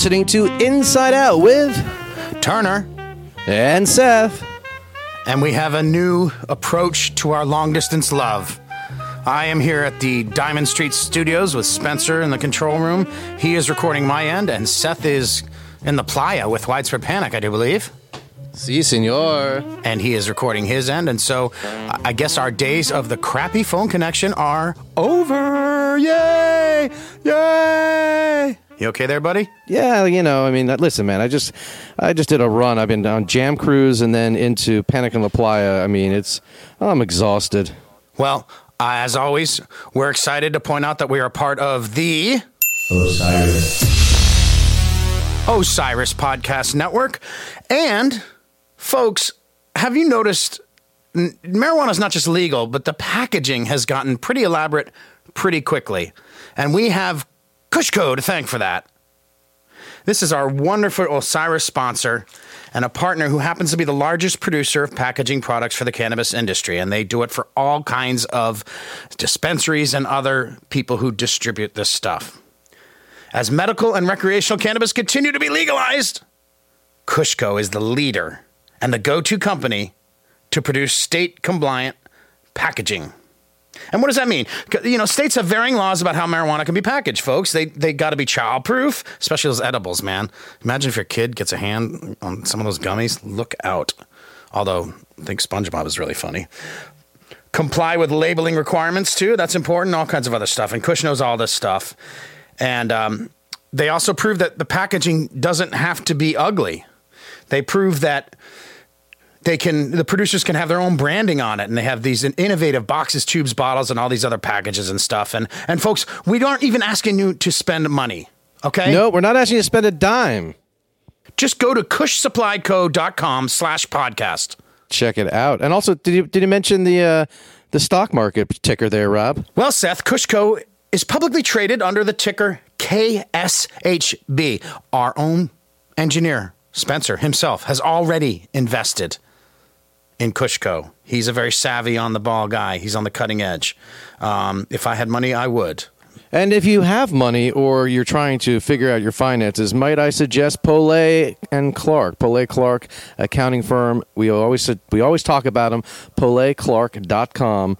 listening to Inside Out with Turner. and Seth. And we have a new approach to our long distance love. I am here at the Diamond Street Studios with Spencer in the control room. He is recording my end, and Seth is in the playa with Widespread Panic, I do believe. Si, senor. And he is recording his end. And so I I guess our days of the crappy phone connection are over. Yay! Yay! You okay there, buddy? Yeah, you know, I mean, listen, man. I just, I just did a run. I've been on Jam Cruise and then into Panic in La Playa. I mean, it's, I'm exhausted. Well, uh, as always, we're excited to point out that we are part of the Osiris. Osiris Podcast Network. And, folks, have you noticed n- marijuana is not just legal, but the packaging has gotten pretty elaborate pretty quickly. And we have Kushco to thank for that. This is our wonderful Osiris sponsor and a partner who happens to be the largest producer of packaging products for the cannabis industry. And they do it for all kinds of dispensaries and other people who distribute this stuff. As medical and recreational cannabis continue to be legalized, Kushco is the leader and the go to company to produce state compliant packaging. And what does that mean? You know, states have varying laws about how marijuana can be packaged, folks. They they got to be childproof, especially those edibles, man. Imagine if your kid gets a hand on some of those gummies. Look out. Although I think SpongeBob is really funny. Comply with labeling requirements too. That's important. All kinds of other stuff. And Kush knows all this stuff. And um, they also prove that the packaging doesn't have to be ugly. They prove that they can the producers can have their own branding on it and they have these innovative boxes tubes bottles and all these other packages and stuff and and folks we aren't even asking you to spend money okay No, we're not asking you to spend a dime. just go to kushsupplyco.com slash podcast Check it out. And also, did you did you mention the uh, the stock market ticker there, Rob? well seth kushco is publicly traded under the ticker kshb our own engineer spencer himself has already invested in Kushco. He's a very savvy on the ball guy. He's on the cutting edge. Um, if I had money, I would. And if you have money or you're trying to figure out your finances, might I suggest Polay and Clark, Polay Clark accounting firm. We always we always talk about them. PolayClark.com.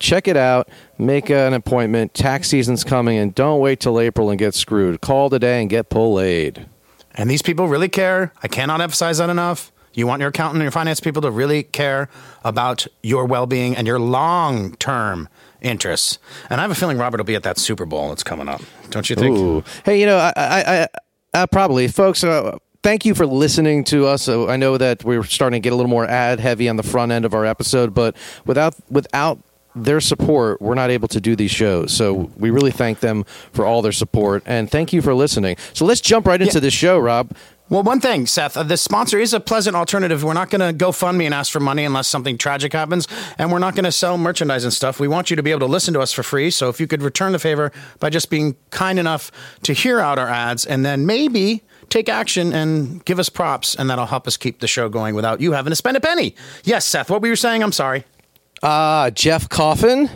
Check it out. Make an appointment. Tax season's coming, and don't wait till April and get screwed. Call today and get Polayed. And these people really care. I cannot emphasize that enough. You want your accountant and your finance people to really care about your well being and your long term interests. And I have a feeling Robert will be at that Super Bowl that's coming up. Don't you think? Ooh. Hey, you know, I, I, I uh, probably, folks. Uh, thank you for listening to us. Uh, I know that we're starting to get a little more ad heavy on the front end of our episode, but without without their support, we're not able to do these shows. So we really thank them for all their support and thank you for listening. So let's jump right into Yeah. this show, Rob. Well, one thing, Seth, uh, this sponsor is a pleasant alternative. We're not going to go fund me and ask for money unless something tragic happens, and we're not going to sell merchandise and stuff. We want you to be able to listen to us for free. So if you could return the favor by just being kind enough to hear out our ads and then maybe take action and give us props, and that'll help us keep the show going without you having to spend a penny. Yes, Seth, what were you saying? I'm sorry. Uh, Jeff Coffin.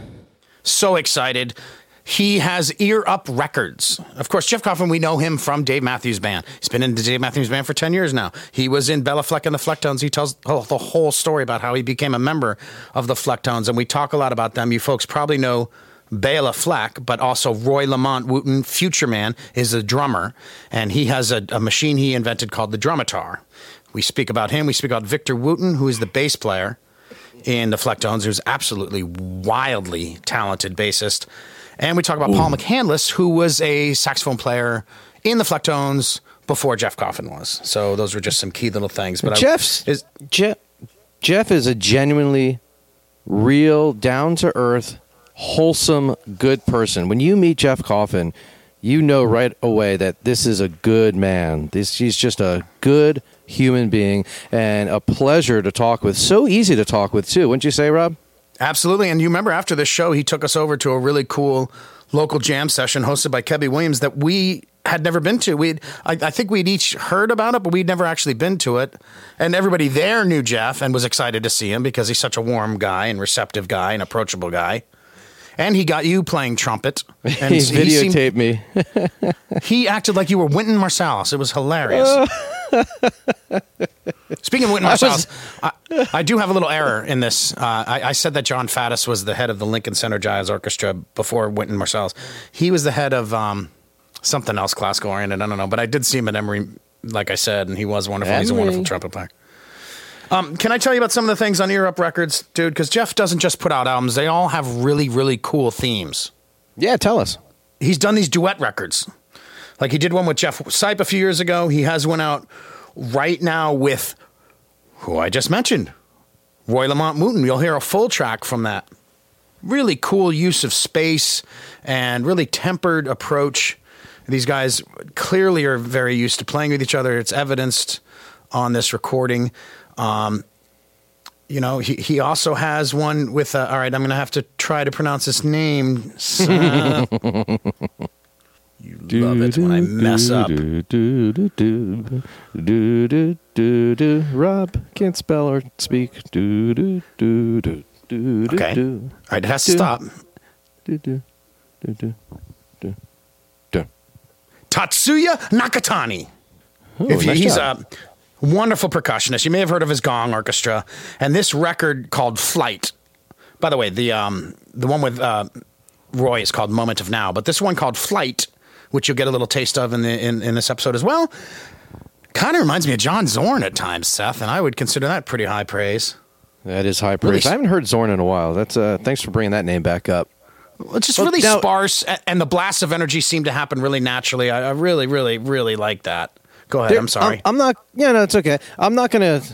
So excited. He has Ear Up Records. Of course, Jeff Coffin, we know him from Dave Matthews Band. He's been in the Dave Matthews Band for 10 years now. He was in Bela Fleck and the Flecktones. He tells the whole story about how he became a member of the Flecktones, and we talk a lot about them. You folks probably know Bela Fleck, but also Roy Lamont Wooten, Future Man, is a drummer, and he has a, a machine he invented called the Drumitar. We speak about him. We speak about Victor Wooten, who is the bass player in the Flecktones, who's absolutely wildly talented bassist. And we talk about Paul McCandless, who was a saxophone player in the Flecktones before Jeff Coffin was. So those were just some key little things. But I- is Jeff Jeff is a genuinely real, down to earth, wholesome, good person. When you meet Jeff Coffin, you know right away that this is a good man. This he's just a good human being and a pleasure to talk with. So easy to talk with too, wouldn't you say, Rob? Absolutely. And you remember after the show, he took us over to a really cool local jam session hosted by Kebbi Williams that we had never been to. We'd, I, I think we'd each heard about it, but we'd never actually been to it. And everybody there knew Jeff and was excited to see him because he's such a warm guy and receptive guy and approachable guy. And he got you playing trumpet. And he seemed- videotaped me. he acted like you were Wynton Marsalis. It was hilarious. Speaking of Wynton I Marsalis, I, I do have a little error in this. Uh, I, I said that Jon Faddis was the head of the Lincoln Center Jazz Orchestra before Wynton Marsalis. He was the head of um, something else classical oriented. I don't know, but I did see him at Emory, like I said, and he was wonderful. He's a wonderful trumpet player. Um, can I tell you about some of the things on Ear Up Records, dude? Because Jeff doesn't just put out albums; they all have really, really cool themes yeah, tell us. he's done these duet records. Like he did one with Jeff Sipe a few years ago. He has one out right now with who I just mentioned, Roy Lamont Wooten. You'll hear a full track from that. Really cool use of space and really tempered approach. These guys clearly are very used to playing with each other. It's evidenced on this recording. Um, you know, he, he also has one with, all right, I'm going to have to try to pronounce his name. You love it when I mess up. Do, do, do, do, do, do, do, do. Rob can't spell or speak. Do, do, do, do, do, do, Okay. do. All right, it has to Do. stop. Do, do, do, do, do, do. Tatsuya Nakatani. Oh, if nice he's job. a wonderful percussionist. You may have heard of his gong orchestra. And this record called Flight. By the way, the um, the one with uh, Roy is called Moment of Now, but this one called Flight, which you'll get a little taste of in the in, in this episode as well, kind of reminds me of John Zorn at times, Seth, and I would consider that pretty high praise. That is high Really praise. I haven't heard Zorn in a while. That's uh, thanks for bringing that name back up. It's just Well, really now- sparse, and the blasts of energy seem to happen really naturally. I, I really, really, really like that. Go ahead. There- I'm sorry. I'm, not. Yeah, no, it's okay. I'm not going to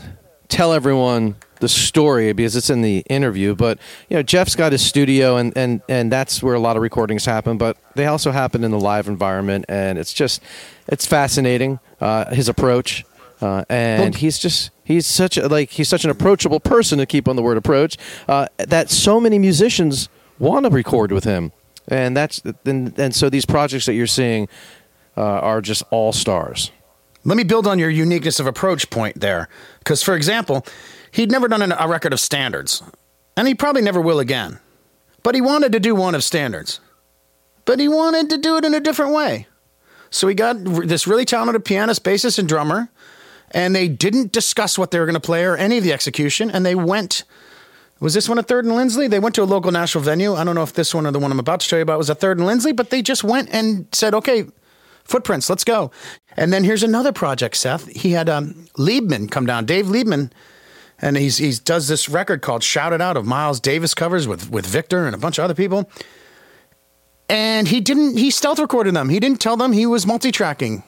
tell everyone the story because it's in the interview. But you know, Jeff's got his studio, and and and that's where a lot of recordings happen. But they also happen in the live environment, and it's just it's fascinating. Uh, his approach, uh, and he's just. He's such a like he's such an approachable person to keep on the word approach uh, that so many musicians want to record with him, and that's and, and so these projects that you're seeing uh, are just all stars. Let me build on your uniqueness of approach point there. Because, for example, he'd never done a record of standards, and he probably never will again. But he wanted to do one of standards. But he wanted to do it in a different way. So he got this really talented pianist, bassist, and drummer, and they didn't discuss what they were going to play or any of the execution, and they went. Was this one a Third and Lindsley? They went to a local Nashville venue. I don't know if this one or the one I'm about to tell you about was a Third and Lindsley, but they just went and said, okay, footprints, let's go. And then here's another project, Seth. He had um, Liebman come down, Dave Liebman, and he's he does this record called "Shout It Out" of Miles Davis covers with with Victor and a bunch of other people. And he didn't. He stealth recorded them. He didn't tell them he was multi-tracking.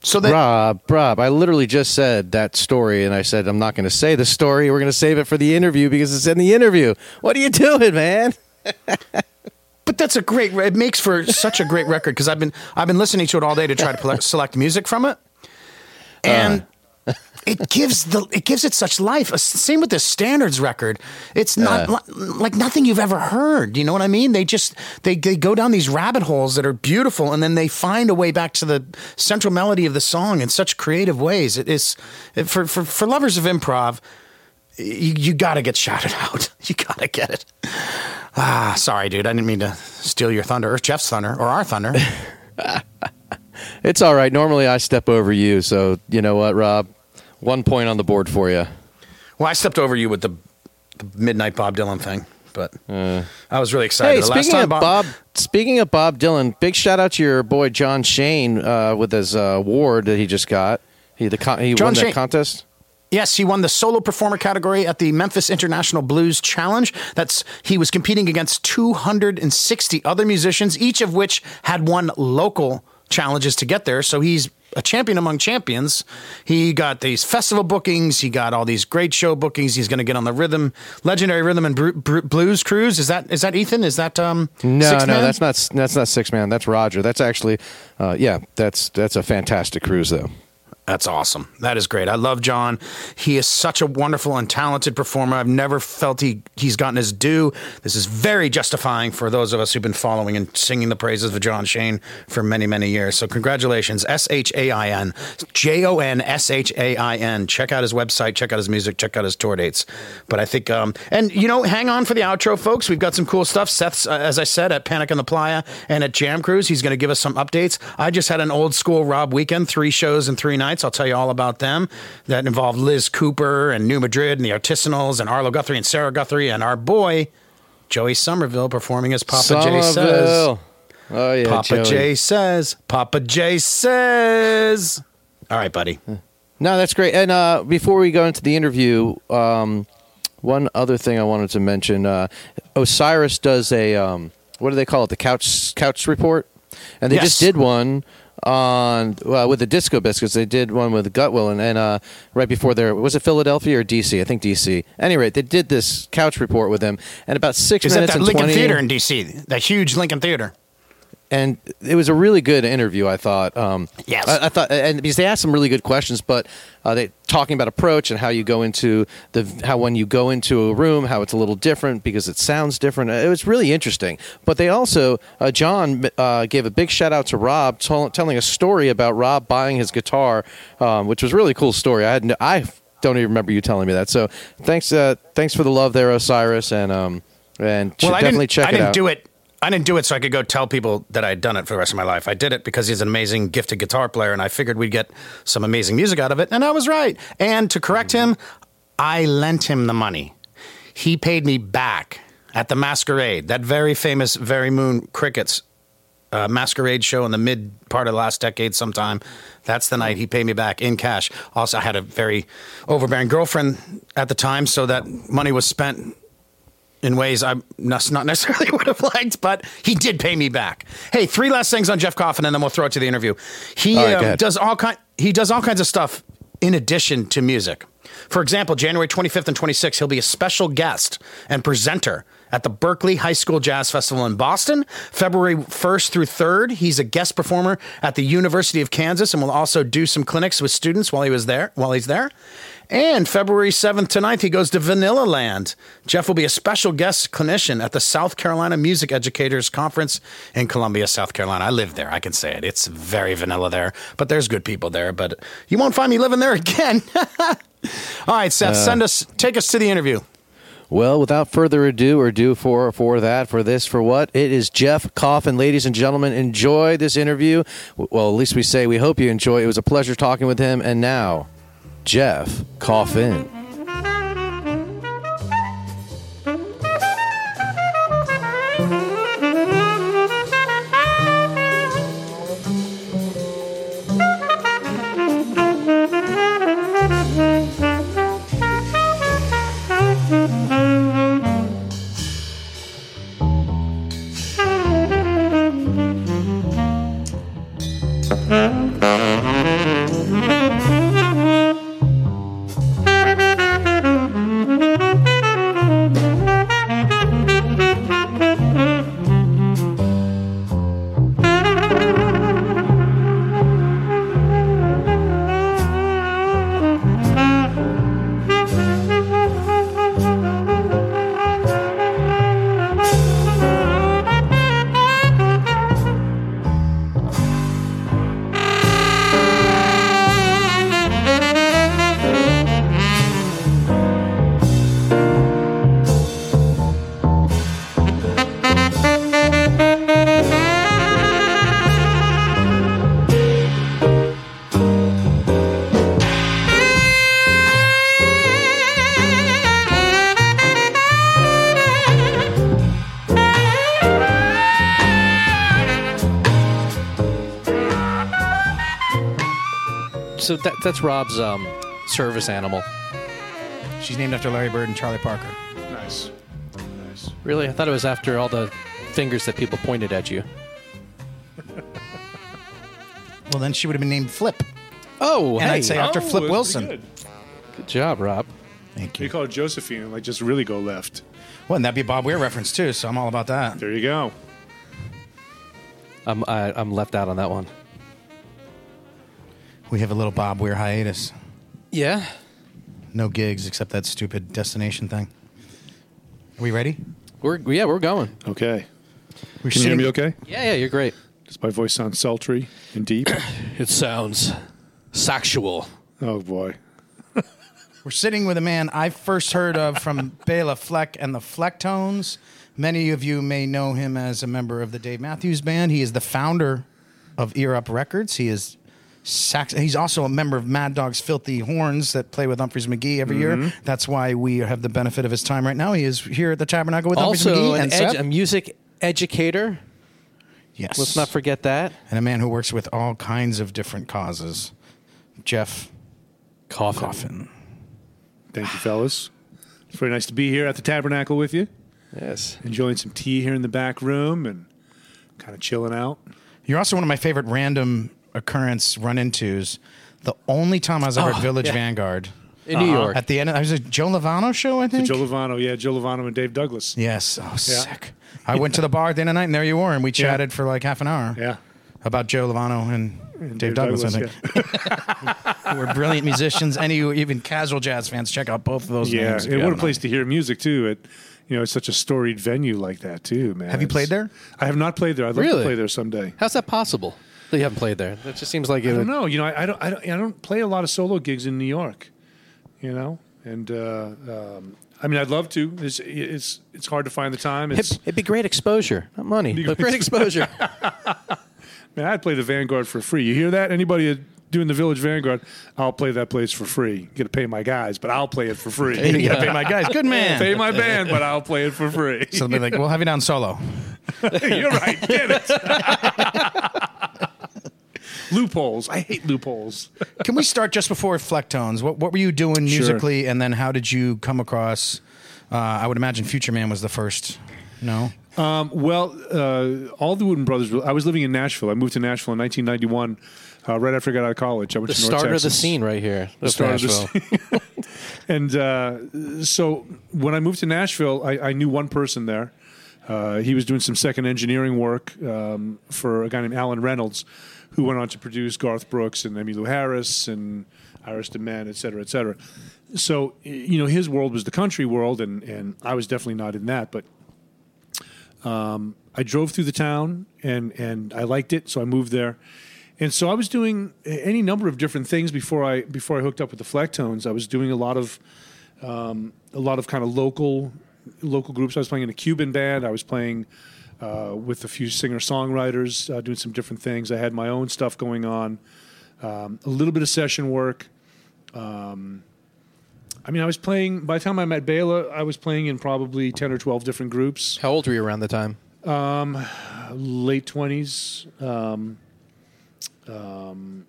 So that Rob, Rob, I literally just said that story, and I said I'm not going to say the story. We're going to save it for the interview because it's in the interview. What are you doing, man? But that's a great. It makes for such a great record because I've been I've been listening to it all day to try to select music from it, and it gives the it gives it such life. Uh, Same with the standards record. It's not li- like nothing you've ever heard. You know what I mean? They just they they go down these rabbit holes that are beautiful, and then they find a way back to the central melody of the song in such creative ways. It is it, for for for lovers of improv. You, you got to get shouted out. You got to get it. Ah, sorry, dude. I didn't mean to steal your thunder, or Jeff's thunder, or our thunder. It's all right. Normally I step over you, so you know what, Rob? One point on the board for you. well, I stepped over you with the, the midnight Bob Dylan thing, but I was really excited. Hey, the last speaking time of Bob, speaking of Bob Dylan, big shout out to your boy Jon Shain uh, with his uh, award that he just got. He the con- he John won that Shain- contest. Yes, he won the solo performer category at the Memphis International Blues Challenge. That's he was competing against 260 other musicians, each of which had won local challenges to get there. So he's a champion among champions. He got these festival bookings. He got all these great show bookings. He's going to get on the rhythm, legendary rhythm and Bru- Bru- blues cruise. Is that is that Ethan? Is that um? No, Six no, Man? that's not that's not Sixthman. That's Roger. That's actually, uh, yeah, that's that's a fantastic cruise though. That's awesome. That is great. I love John. He is such a wonderful and talented performer. I've never felt he, he's gotten his due. This is very justifying for those of us who've been following and singing the praises of Jon Shain for many, many years. So, congratulations. S H A I N. J O N S H A I N. Check out his website, check out his music, check out his tour dates. But I think, um, and you know, hang on for the outro, folks. We've got some cool stuff. Seth's, uh, as I said, at Panic on the Playa and at Jam Cruise. He's going to give us some updates. I just had an old school Rob weekend, three shows in three nights. I'll tell you all about them. That involved Liz Cooper and New Madrid and the Artisanals and Arlo Guthrie and Sarah Guthrie and our boy, Joey Somerville, performing as Papa J says. Oh yeah, Papa Joey. J says. Papa J says. All right, buddy. No, that's great. And uh, before we go into the interview, um, one other thing I wanted to mention: uh, Osiris does a um, what do they call it? The couch couch report, and they Yes. just did one on well, with the Disco Biscuits. They did one with Gutwill, and, and uh, right before there was it Philadelphia or DC? I think DC. Anyway, they did this couch report with him, and about six Is that minutes that and Lincoln 20 Theater in D.C., that huge Lincoln Theater? And it was a really good interview. I thought. Um, Yes. I, I thought, and because they asked some really good questions, but uh, they talking about approach and how you go into the how when you go into a room, how it's a little different because it sounds different. It was really interesting. But they also, uh, John uh, gave a big shout out to Rob, tell, telling a story about Rob buying his guitar, um, which was a really cool story. I had no, I don't even remember you telling me that. So thanks, uh, thanks for the love there, Osiris, and um, and Well, I definitely didn't, check I it didn't out. do it. I didn't do it so I could go tell people that I had done it for the rest of my life. I did it because he's an amazing, gifted guitar player, and I figured we'd get some amazing music out of it. And I was right. And to correct him, I lent him the money. He paid me back at the Masquerade, that very famous Very Moon Crickets uh, masquerade show in the mid part of the last decade sometime. That's the night he paid me back in cash. Also, I had a very overbearing girlfriend at the time, so that money was spent in ways I not necessarily would have liked, but he did pay me back. Hey, three last things on Jeff Coffin, and then we'll throw it to the interview. He All right, um, does all kind he does all kinds of stuff in addition to music. For example, January 25th and 26th, he'll be a special guest and presenter at the Berklee High School Jazz Festival in Boston. February 1st through 3rd, he's a guest performer at the University of Kansas and will also do some clinics with students while he was there, while he's there. And February 7th to 9th, he goes to Vanilla Land. Jeff will be a special guest clinician at the South Carolina Music Educators Conference in Columbia, South Carolina. I live there. I can say it. It's very vanilla there, but there's good people there. But you won't find me living there again. All right, Seth, uh, send us, take us to the interview. Well, without further ado, or do for for that, for this, for what? It is Jeff Coffin, ladies and gentlemen. Enjoy this interview. Well, at least we say we hope you enjoy. It was a pleasure talking with him, and now, Jeff Coffin. So that, that's Rob's um, service animal. She's named after Larry Bird and Charlie Parker. Nice. Nice. Really? I thought it was after all the fingers that people pointed at you. Well, then she would have been named Flip. Oh, And hey. I'd say after Oh, Flip that's Wilson. pretty Good job, Rob. Thank You you. call it Josephine and like just really go left. Well, and that'd be a Bob Weir reference too, so I'm all about that. There you go. I'm I, I'm left out on that one. We have a little Bob Weir hiatus. Yeah. No gigs except that stupid destination thing. Are we ready? We're yeah we're going. Okay. We're Can you hear me okay? Yeah yeah you're great. Does my voice sound sultry and deep? It sounds sexual. oh boy. We're sitting with a man I first heard of from Bela Fleck and the Flecktones. Many of you may know him as a member of the Dave Matthews Band. He is the founder of Ear Up Records. He is sax. He's also a member of Mad Dog's Filthy Horns that play with Umphrey's McGee every year. Mm-hmm. That's why we have the benefit of his time right now. He is here at the Tabernacle with Umphrey's Also McGee an and edu- Seth. a music educator. yes, Let's not forget that. and a man who works with all kinds of different causes. Jeff Coffin. Coffin. Thank you, fellas. It's very nice to be here at the Tabernacle with you. Yes. Enjoying some tea here in the back room and kind of chilling out. You're also one of my favorite random occurrence run-intos. The only time I was ever Oh, at Village yeah. Vanguard In New York. at the end, I was a Joe Lovano show, I think. Joe Lovano, yeah, Joe Lovano and Dave Douglas. yes, oh sick. I went to the bar at the end of the night, and there you were, and we chatted for like half an hour Yeah. about Joe Lovano and, Dave, Dave Douglas. I Douglas, think Who were brilliant musicians. Any even casual jazz fans, check out both of those Yeah, names. if and what a haven't place to hear music too. It, you know, it's such a storied venue like that too, man. Have you played there? I have not played there. I'd like Really? to play there someday. How's that possible? That you haven't played there. That just seems like it I don't know. You know, I, I don't, I don't, I don't play a lot of solo gigs in New York. You know, and uh, um, I mean, I'd love to. It's, it's, it's hard to find the time. It's, It'd, it'd be great exposure, not money, but great great exposure. man, I'd play the Vanguard for free. You hear that? Anybody doing the Village Vanguard? I'll play that place for free. Got to pay my guys, but I'll play it for free. You gotta pay my guys. Good man. pay my band, but I'll play it for free. So they'll be like, we'll have you down solo. You're right. Get it. Loopholes. I hate loopholes. Can we start just before Flecktones? What what were you doing Sure. musically, and then how did you come across? Uh, I would imagine Future Man was the first. No, Um, well, uh, all the Wooten Brothers. I was living in Nashville. I moved to Nashville in 1991, uh, right after I got out of college. I went the to North start of the scene right here. The of start of the scene. and uh, so when I moved to Nashville, I, I knew one person there. Uh, he was doing some second engineering work um, for a guy named Allen Reynolds, who went on to produce Garth Brooks and Emmylou Harris and Iris DeMent, et cetera, et cetera. So, you know, his world was the country world, and, and I was definitely not in that. But um, I drove through the town, and, and I liked it, so I moved there. And so I was doing any number of different things before I before I hooked up with the Flecktones. I was doing a lot of um, a lot of kind of local local groups. I was playing in a Cuban band. I was playing uh, with a few singer songwriters, uh, doing some different things. I had my own stuff going on, um, a little bit of session work. Um, I mean, I was playing. By the time I met Bela, I was playing in probably ten or twelve different groups. How old were you around the time? Late twenties. Um, um,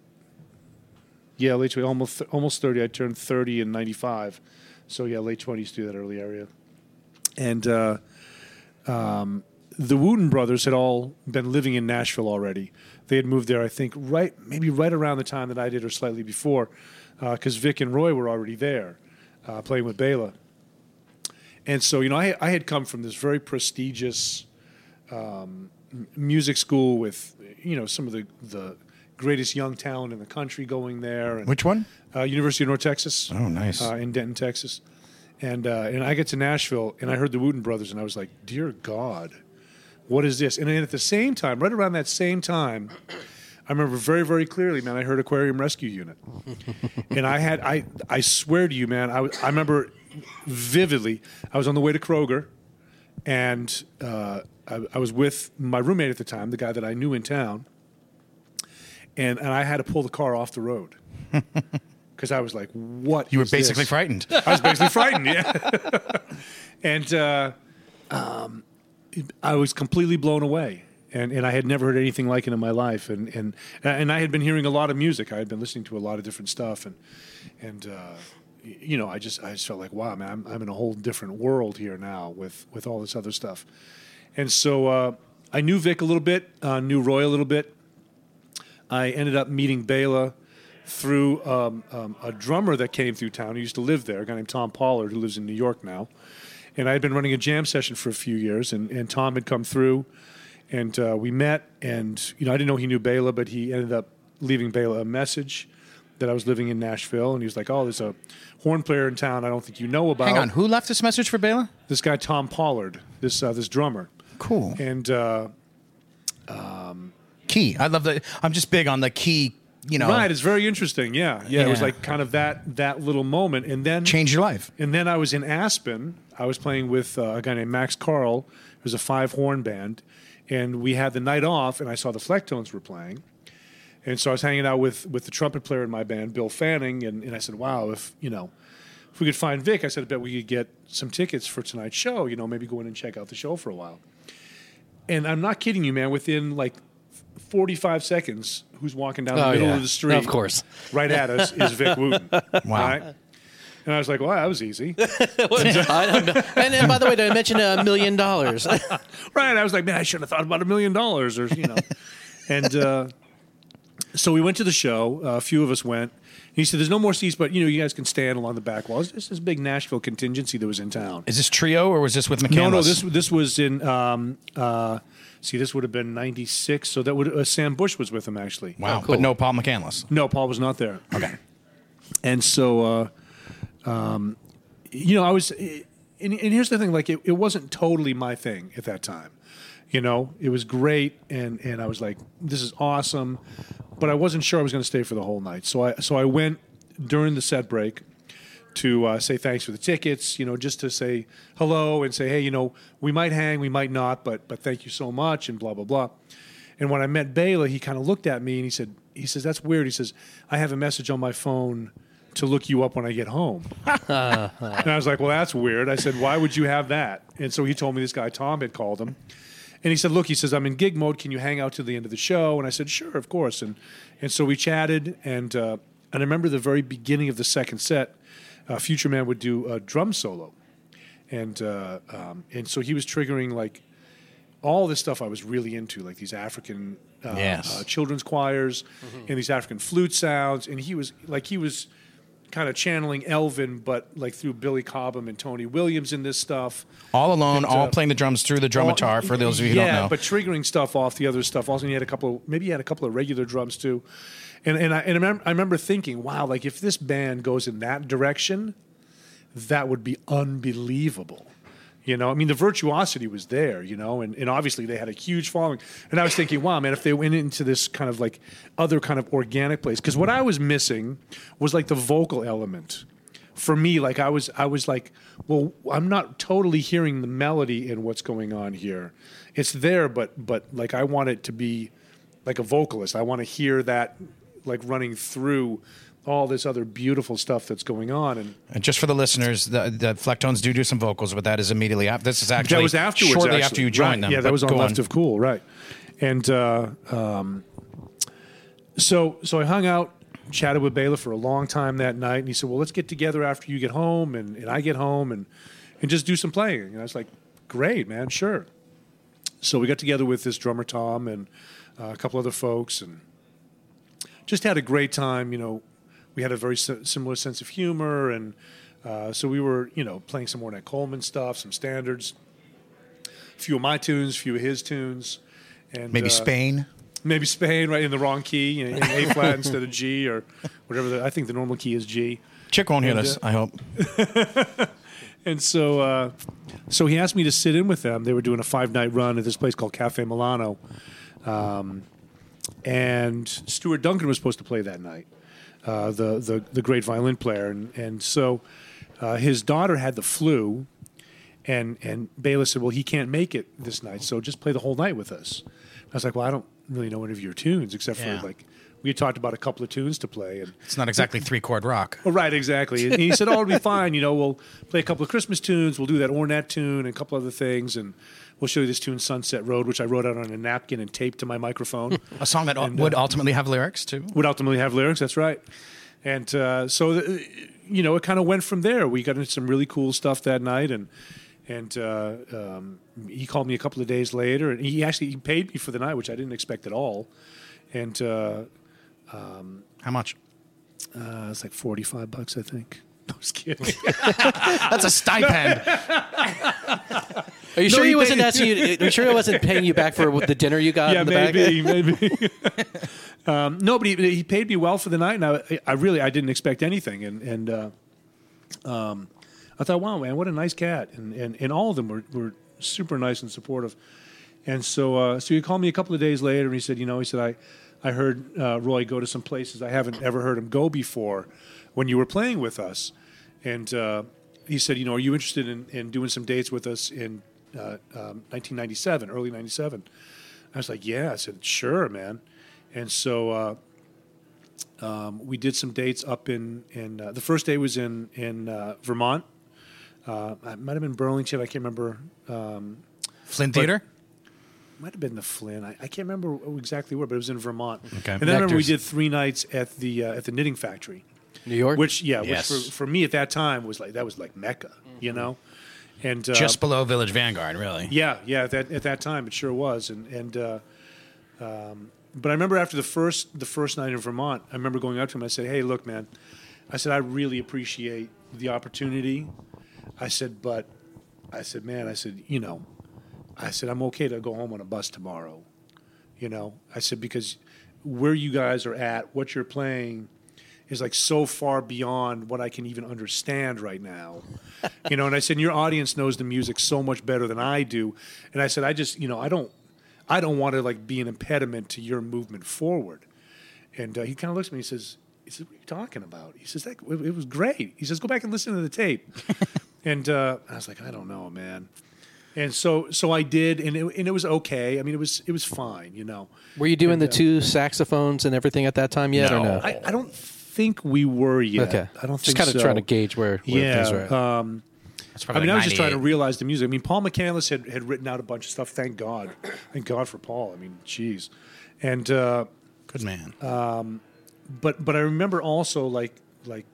yeah, late 20s, almost almost thirty. I turned thirty in '95, so yeah, late twenties through that early area. And uh, um, the Wooten brothers had all been living in Nashville already. They had moved there, I think, right maybe right around the time that I did, or slightly before, because Vic and Roy were already there, uh, playing with Bela. And so, you know, I, I had come from this very prestigious um, music school with, you know, some of the, the greatest young talent in the country going there. And, which one? uh, University of North Texas. Oh, nice. Uh, in Denton, Texas. And uh, and I get to Nashville and I heard the Wooten Brothers and I was like, dear God, what is this? And then at the same time, right around that same time, I remember very very clearly, man. I heard Aquarium Rescue Unit, and I had I I swear to you, man. I I remember vividly. I was on the way to Kroger, and uh, I, I was with my roommate at the time, the guy that I knew in town, and and I had to pull the car off the road because I was like, "What?" You were basically this? frightened. I was basically frightened, yeah. and uh, um, I was completely blown away. And, and I had never heard anything like it in my life. And, and, and I had been hearing a lot of music. I had been listening to a lot of different stuff. And, and uh, you know, I just I just felt like, wow, man, I'm, I'm in a whole different world here now with with all this other stuff. And so uh, I knew Vic a little bit, uh, knew Roy a little bit. I ended up meeting Bela through um, um, a drummer that came through town who used to live there, a guy named Tom Pollard, who lives in New York now. And I had been running a jam session for a few years, and, and Tom had come through, and uh, we met. And you know, I didn't know he knew Bela, but he ended up leaving Bela a message that I was living in Nashville, and he was like, "Oh, there's a horn player in town. I don't think you know about." Hang on, who left this message for Bela? This guy Tom Pollard, this uh, this drummer, Cool. and uh, Key. I love the. I'm just big on the key. You know, right, it's very interesting. Yeah, yeah, It was like kind of that that little moment, and then change your life. And then I was in Aspen. I was playing with uh, a guy named Max Carl. It was a five horn band, and we had the night off. And I saw the Flecktones were playing, and so I was hanging out with with the trumpet player in my band, Bill Fanning, and, and I said, "Wow, if you know, if we could find Vic, I said, I bet we could get some tickets for tonight's show. You know, maybe go in and check out the show for a while." And I'm not kidding you, man. Within like 45 seconds, who's walking down the Oh, middle yeah. of the street? Of course. right at us is Vic Wooten. Wow. Right? And I was like, well, that was easy. I don't know. And, and by the way, did I mention a million dollars? right. I was like, man, I should have thought about a million dollars or, you know. and uh, so we went to the show. Uh, a few of us went. He said, there's no more seats, but, you know, you guys can stand along the back wall. It's just this big Nashville contingency that was in town. Is this trio or was this with McCandless? No, no, this this was in, um, uh, see, this would have been 96. So that would, uh, Sam Bush was with him, actually. Wow, Oh, cool. but no Paul McCandless. No, Paul was not there. Okay. And so, uh, um, you know, I was, and, and here's the thing: like, it, it wasn't totally my thing at that time. You know, it was great, and and I was like, this is awesome, but I wasn't sure I was going to stay for the whole night. So I so I went during the set break to uh, say thanks for the tickets. You know, just to say hello and say, hey, you know, we might hang, we might not, but but thank you so much, and blah blah blah. And when I met Bela, he kind of looked at me and he said, he says, that's weird. He says, I have a message on my phone to look you up when I get home. and I was like, well, that's weird. I said, why would you have that? And so he told me this guy, Tom, had called him. And he said, look, he says, I'm in gig mode. Can you hang out to the end of the show? And I said, sure, of course. And, and so we chatted. And, uh, and I remember the very beginning of the second set, uh, Future Man would do a drum solo. And, uh, um, and so he was triggering like all this stuff I was really into, like these African uh, Yes. uh, children's choirs and these African flute sounds. And he was like he was kind of channeling Elvin, but like through Billy Cobham and Tony Williams in this stuff. All alone, And, all uh, playing the drums through the drumitar. For those of you who yeah, don't know, yeah, but triggering stuff off the other stuff. Also, he had a couple. Maybe he had a couple of regular drums too. And and I and I remember, I remember thinking, wow, like if this band goes in that direction, that would be unbelievable. You know, I mean, the virtuosity was there, you know, and, and obviously they had a huge following. And I was thinking, wow, man, if they went into this kind of like other kind of organic place, because what I was missing was like the vocal element. For me, like I was, I was like, well, I'm not totally hearing the melody in what's going on here. It's there, but but like I want it to be like a vocalist. I want to hear that like running through all this other beautiful stuff that's going on. And And just for the listeners, the, the Flecktones do do some vocals, but that is immediately after. This is actually that was afterwards. shortly actually. after you joined Right. them. Yeah, that was on Left of Cool, right? And uh, um, so so I hung out, chatted with Bela for a long time that night, and he said, "Well, let's get together after you get home, and, and I get home, and and just do some playing." And I was like, "Great, man, sure." So we got together with this drummer Tom and uh, a couple other folks, and just had a great time. You know, we had a very si- similar sense of humor, and uh, so we were, you know, playing some Ornette Coleman stuff, some standards, a few of my tunes, a few of his tunes, and Maybe uh, Spain. maybe Spain, right in the wrong key, in, in A flat instead of G, or whatever. The, I think the normal key is G. Chick won't hear and, this. uh, I hope. And so, uh, so he asked me to sit in with them. They were doing a five night run at this place called Cafe Milano, um, and Stuart Duncan was supposed to play that night, uh, the, the the great violin player, and and so uh, his daughter had the flu, and and Bela said, well, he can't make it this night, so just play the whole night with us. I was like, well, I don't really know any of your tunes except Yeah. for like we had talked about a couple of tunes to play, and It's not exactly three chord rock. Oh, right, exactly. And he said, "Oh, it'll be fine. You know, we'll play a couple of Christmas tunes. We'll do that Ornette tune and a couple other things, and we'll show you this tune, Sunset Road, which I wrote out on a napkin and taped to my microphone. A song that And, would uh, ultimately have lyrics too. Would ultimately have lyrics. That's right. And uh, so, the, you know, it kind of went from there. We got into some really cool stuff that night, and and uh, um, he called me a couple of days later, and he actually he paid me for the night, which I didn't expect at all. And uh, How much? uh, it's like forty five bucks, I think. No, I was kidding. That's a stipend. Are you sure he he wasn't paid- asking you? Are you sure he wasn't paying you back for the dinner you got yeah, in the back? maybe, maybe. um, no, but he, he paid me well for the night, and I, I really I didn't expect anything, and and uh, um, I thought, wow, man, what a nice cat, and and, and all of them were, were super nice and supportive, and so uh, so he called me a couple of days later, and he said, you know, he said I I heard uh, Roy go to some places I haven't ever heard him go before when you were playing with us, and uh, he said, you know, are you interested in, in doing some dates with us in uh, um, 1997, early 97? I was like, yeah. I said, sure, man. And so uh, um, we did some dates up in in uh, the first day was in in uh, Vermont. Uh, it might have been Burlington. I can't remember. Um, Flint Theater? might have been the Flynn. I, I can't remember exactly where, but it was in Vermont. Okay. And then I remember we did three nights at the uh, at the knitting factory, New York. which yeah, Yes. which for, for me at that time was like that was like Mecca, you know. And uh, Just below Village Vanguard, really. yeah, yeah. At that at that time, it sure was. And and uh, um, but I remember after the first the first night in Vermont, I remember going up to him. I said, "Hey, look, man," I said, "I really appreciate the opportunity." I said, "But," I said, "Man," I said, "You know," I said, "I'm okay to go home on a bus tomorrow." You know, I said because where you guys are at, what you're playing. Is like so far beyond what I can even understand right now, you know. And I said, and your audience knows the music so much better than I do. And I said, I just, you know, I don't, I don't want to like be an impediment to your movement forward. And uh, he kind of looks at me. He says, he says, what are you talking about? He says, that, it, it was great. He says, go back and listen to the tape. and uh, I was like, I don't know, man. And so, so I did, and it, and it was okay. I mean, it was, it was fine, you know. Were you doing and, the uh, two saxophones and everything at that time yet, or No. no? I, I don't think we were yet. okay, I don't just think kind of so. trying to gauge where, where Yeah. things are at. Um, That's I probably mean, I was just trying to realize the music. I mean, Paul McCandless had, had written out a bunch of stuff. Thank God. Thank God for Paul. I mean, jeez. And uh, Good man. but but I remember also like like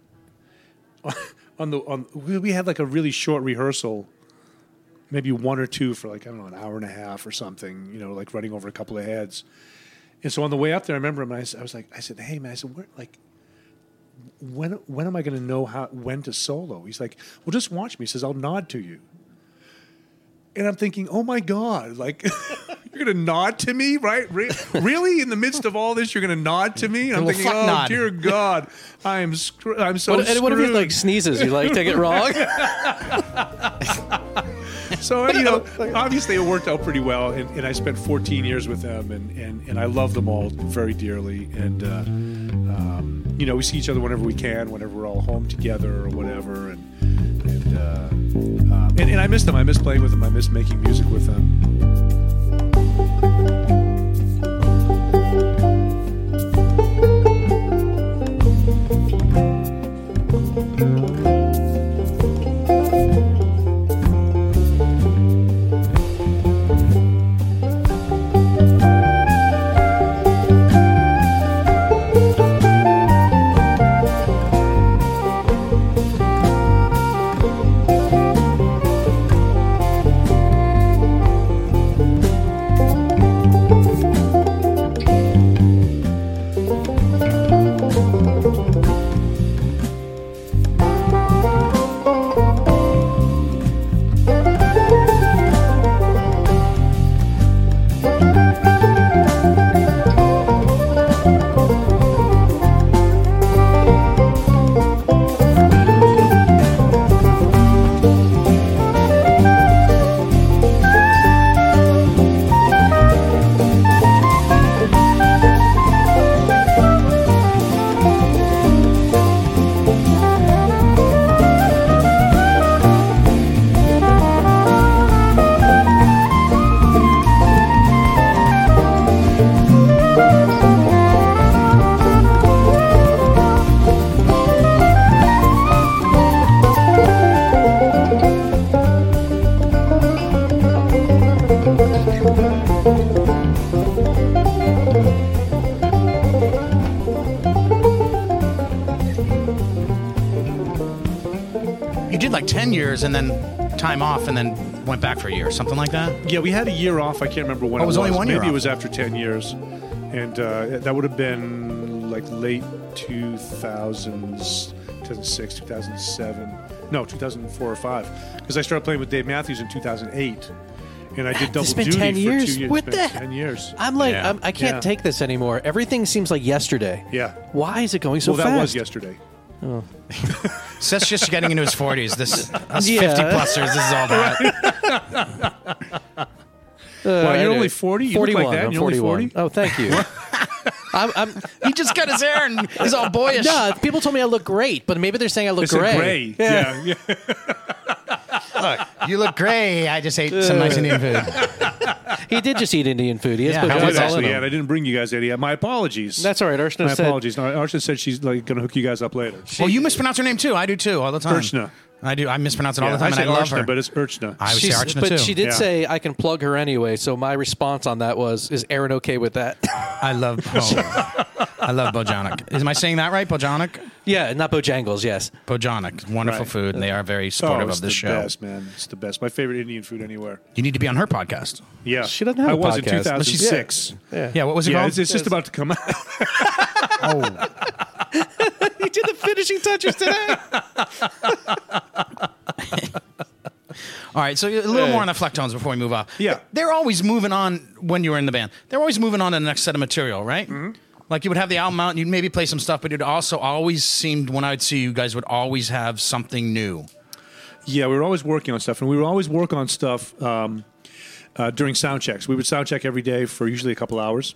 on the on we we had like a really short rehearsal, maybe one or two for like I don't know an hour and a half or something. You know, like running over a couple of heads. And so on the way up there, I remember him. And I, s- I was like, I said, "Hey man," I said, "Where like." When when am I going to know how when to solo? He's like, well, just watch me. He says, I'll nod to you. And I'm thinking, oh my god, like you're going to nod to me, right? Re- really, in the midst of all this, you're going to nod to me? And I'm thinking, oh nod. dear God, I am scr- I'm so what, and what if he like sneezes? You like take it wrong? So you know, obviously it worked out pretty well, and, and I spent 14 years with them, and, and, and I love them all very dearly. And uh, um, you know, we see each other whenever we can, whenever we're all home together or whatever. And and, uh, um, and and I miss them. I miss playing with them. I miss making music with them. Years and then time off and then went back for a year, something like that. Yeah, we had a year off. I can't remember when Oh, it was only one year Maybe it off. was after 10 years. And uh, that would have been like late 2000s, 2006, 2007. No, 2004 or 5. Because I started playing with Dave Matthews in 2008. And I did double It's been duty 10 for years? two years. What It's been the- 10 years. I'm like, Yeah. I'm, I can't Yeah. take this anymore. Everything seems like yesterday. Yeah. Why is it going so well, that was yesterday. Seth's just getting into his forties. This us Yeah. fifty plusers. This is all that. Well, you're Uh, only 40? You look 41. like that. I'm You're only 41. 40? Oh, thank you. I'm, I'm, He just cut his hair and he's all boyish. no, people told me I look great, but maybe they're saying I look It's a gray. gray. Yeah. yeah. Look, you look gray. I just ate some nice Indian food. He did just eat Indian food. He has Yeah, put how I was actually, yeah, I didn't bring you guys any. Uh, my apologies. That's all right. Arshna My said, apologies. No, Arsha said she's like going to hook you guys up later. Well, you mispronounce her name too. I do too, all the time. Urshna. I do. I mispronounce it all Yeah, the time, I say and I love Arshna, her. but it's Urchna. I would say She's- Archana but too. she did Yeah. say I can plug her anyway. So my response on that was, "Is Aaron okay with that?" I love. Oh, I love Bhojanic. Am I saying that right? Bhojanic. Yeah, not Bojangles. Yes. Bhojanic. Wonderful Right. food, and they are very oh, supportive it's of the, show. best, man. It's the best. My favorite Indian food anywhere. You need to be on her podcast. Yeah, She doesn't have I a was in podcast, but she's- 2006. Yeah. Yeah. What was it Yeah, called? it's, it's just about to come out. oh, he did the finishing touches today. all right. So a little more on the Flecktones before we move off. Yeah. they're always moving on when you were in the band. They're always moving on to the next set of material, right? Mm-hmm. Like you would have the album out, and you'd maybe play some stuff, but it also always seemed when I'd see you guys would always have something new. yeah, we were always working on stuff, and we would always work on stuff um, uh, during sound checks. We would sound check every day for usually a couple hours,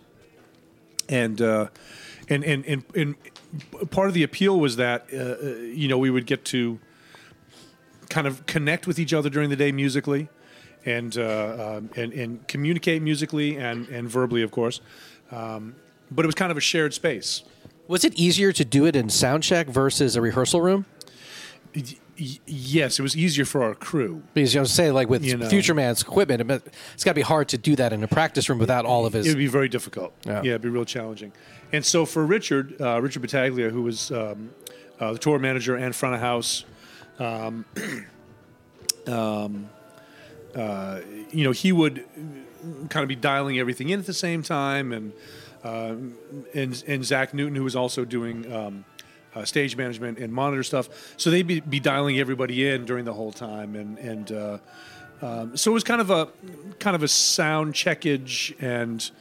and uh, and, and and and part of the appeal was that uh, uh, you know we would get to kind of connect with each other during the day musically, and uh, um, and and communicate musically and and verbally, of course. Um, but it was kind of a shared space. Was it easier to do it in sound check versus a rehearsal room? Yes, it was easier for our crew. Because you know, say like with You know. Future Man's equipment, it- it's got to be hard to do that in a practice room without all of his. It would be very difficult. Yeah. Yeah, it'd be real challenging. And so for Richard, uh, Richard Battaglia, who was um, uh, the tour manager and front of house, um, um, uh, you know, he would kind of be dialing everything in at the same time, and and and Zach Newton, who was also doing. Um, uh, stage management and monitor stuff, so they'd be, be dialing everybody in during the whole time, and and uh, um, so it was kind of a kind of a sound checkage and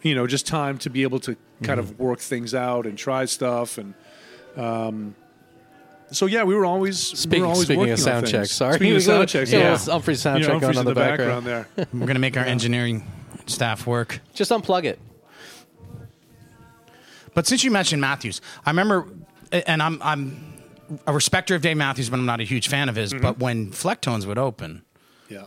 you know just time to be able to kind of work things out and try stuff and um, so yeah we were always we Speaking- were always speaking working of sound things. checks, sorry. speaking of sound checks Yeah, yeah, it's Umphrey's sound You know, check Umphrey's going in on the the background, background. there We're gonna make our engineering staff work. Just unplug it. But since you mentioned Matthews, I remember, and I'm I'm a respecter of Dave Matthews, but I'm not a huge fan of his. Mm-hmm. But when Flecktones would open, yeah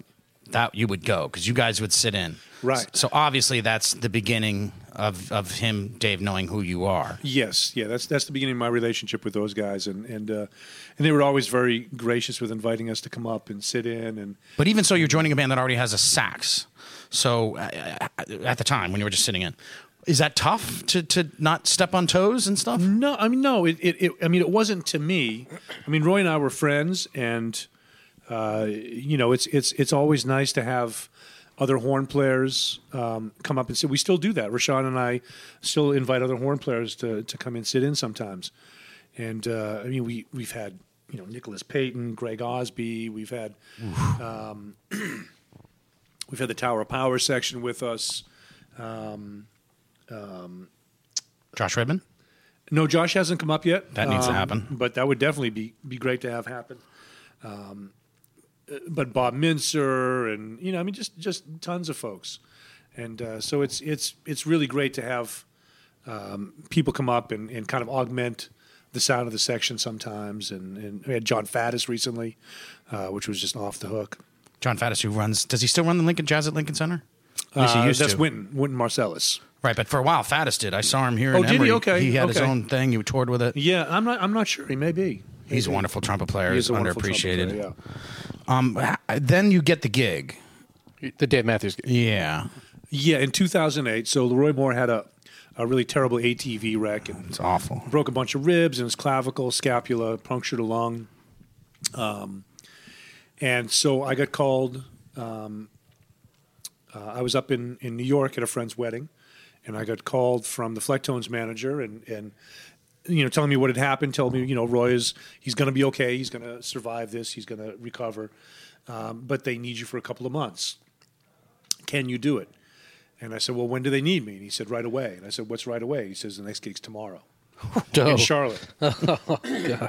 that you would go because you guys would sit in. Right. So obviously that's the beginning of of him, Dave, knowing who you are. Yes, yeah, that's that's the beginning of my relationship with those guys, and and uh, and they were always very gracious with inviting us to come up and sit in, and But even so, you're joining a band that already has a sax. So uh, at the time when you were just sitting in, is that tough to to not step on toes and stuff? No, I mean no. It, it, it I mean it wasn't to me. I mean Roy and I were friends, and uh, you know it's it's it's always nice to have other horn players um, come up and sit. We still do that. Rashawn and I still invite other horn players to to come and sit in sometimes. And uh, I mean we we've had you know Nicholas Payton, Greg Osby. We've had um, we've had the Tower of Power section with us. Josh Ribbon. No, Josh hasn't come up yet. Um, That needs to happen. But that would definitely be be great to have happen. Um, uh, but Bob Mintzer and you know, I mean, just just tons of folks, and uh, so it's it's it's really great to have um, people come up and, and kind of augment the sound of the section sometimes. And, and we had Jon Faddis recently, uh, which was just off the hook. Jon Faddis, who runs, does he still run the Lincoln Jazz at Lincoln Center? At least he Uh, used that's to. Wynton, Wynton Marsalis. Right, but for a while, Faddis did. I saw him here Oh, in did he? Emory. Okay, He had his okay. own thing. He toured with it. Yeah, I'm not I'm not sure. He may be. He's a wonderful trumpet player. He He's is a wonderful trumpet underappreciated. player, yeah. Um, ha- then you get the gig. The Dave Matthews. Yeah, Yeah, in 2008. So LeRoi Moore had a, a really terrible ATV wreck and it's awful. broke a bunch of ribs in his clavicle, scapula, punctured a lung. Um, And so I got called. Um, uh, I was up in, in New York at a friend's wedding, and I got called from the Flecktones manager and, and you know telling me what had happened, telling me you know Roy is he's going to be okay, he's going to survive this, he's going to recover, um, but they need you for a couple of months. Can you do it? And I said, well, when do they need me? And he said, right away. And I said, what's right away? He says, the next gig's tomorrow Oh. in Charlotte.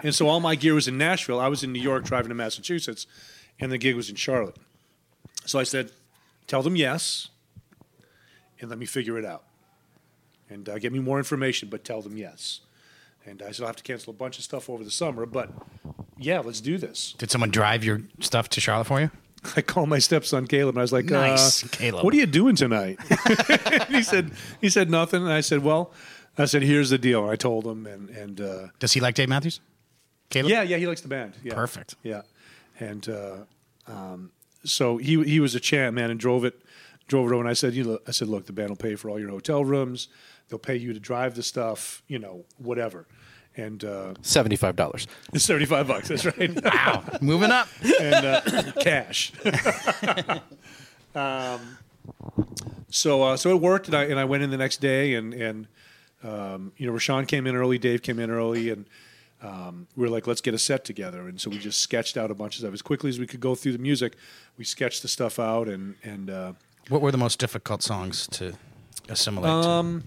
and so all my gear was in Nashville. I was in New York driving to Massachusetts, and the gig was in Charlotte. So I said, tell them yes, and let me figure it out. And uh, get me more information, but tell them yes. And I said, I'll have to cancel a bunch of stuff over the summer, but yeah, let's do this. Did someone drive your stuff to Charlotte for you? I called my stepson Caleb, and I was like, Nice, uh, Caleb. What are you doing tonight?" he said, "He said nothing." And I said, "Well," I said, "Here's the deal." I told him, and and uh, Does he like Dave Matthews? Caleb? yeah, yeah, he likes the band. Yeah. Perfect. Yeah, and uh, um, so he he was a champ, man, and drove it drove it over. And I said, you know, I said, look, the band will pay for all your hotel rooms. They'll pay you to drive the stuff, you know, whatever. And uh, Seventy-five dollars. it's seventy five bucks. That's right. Wow. Moving up. and uh, cash. um, so uh, so it worked, and I and I went in the next day, and and um, you know, Rashawn came in early, Dave came in early, and um, we were like, let's get a set together, and so we just sketched out a bunch of stuff. As quickly as we could go through the music. We sketched the stuff out, and and uh, What were the most difficult songs to assimilate? Um,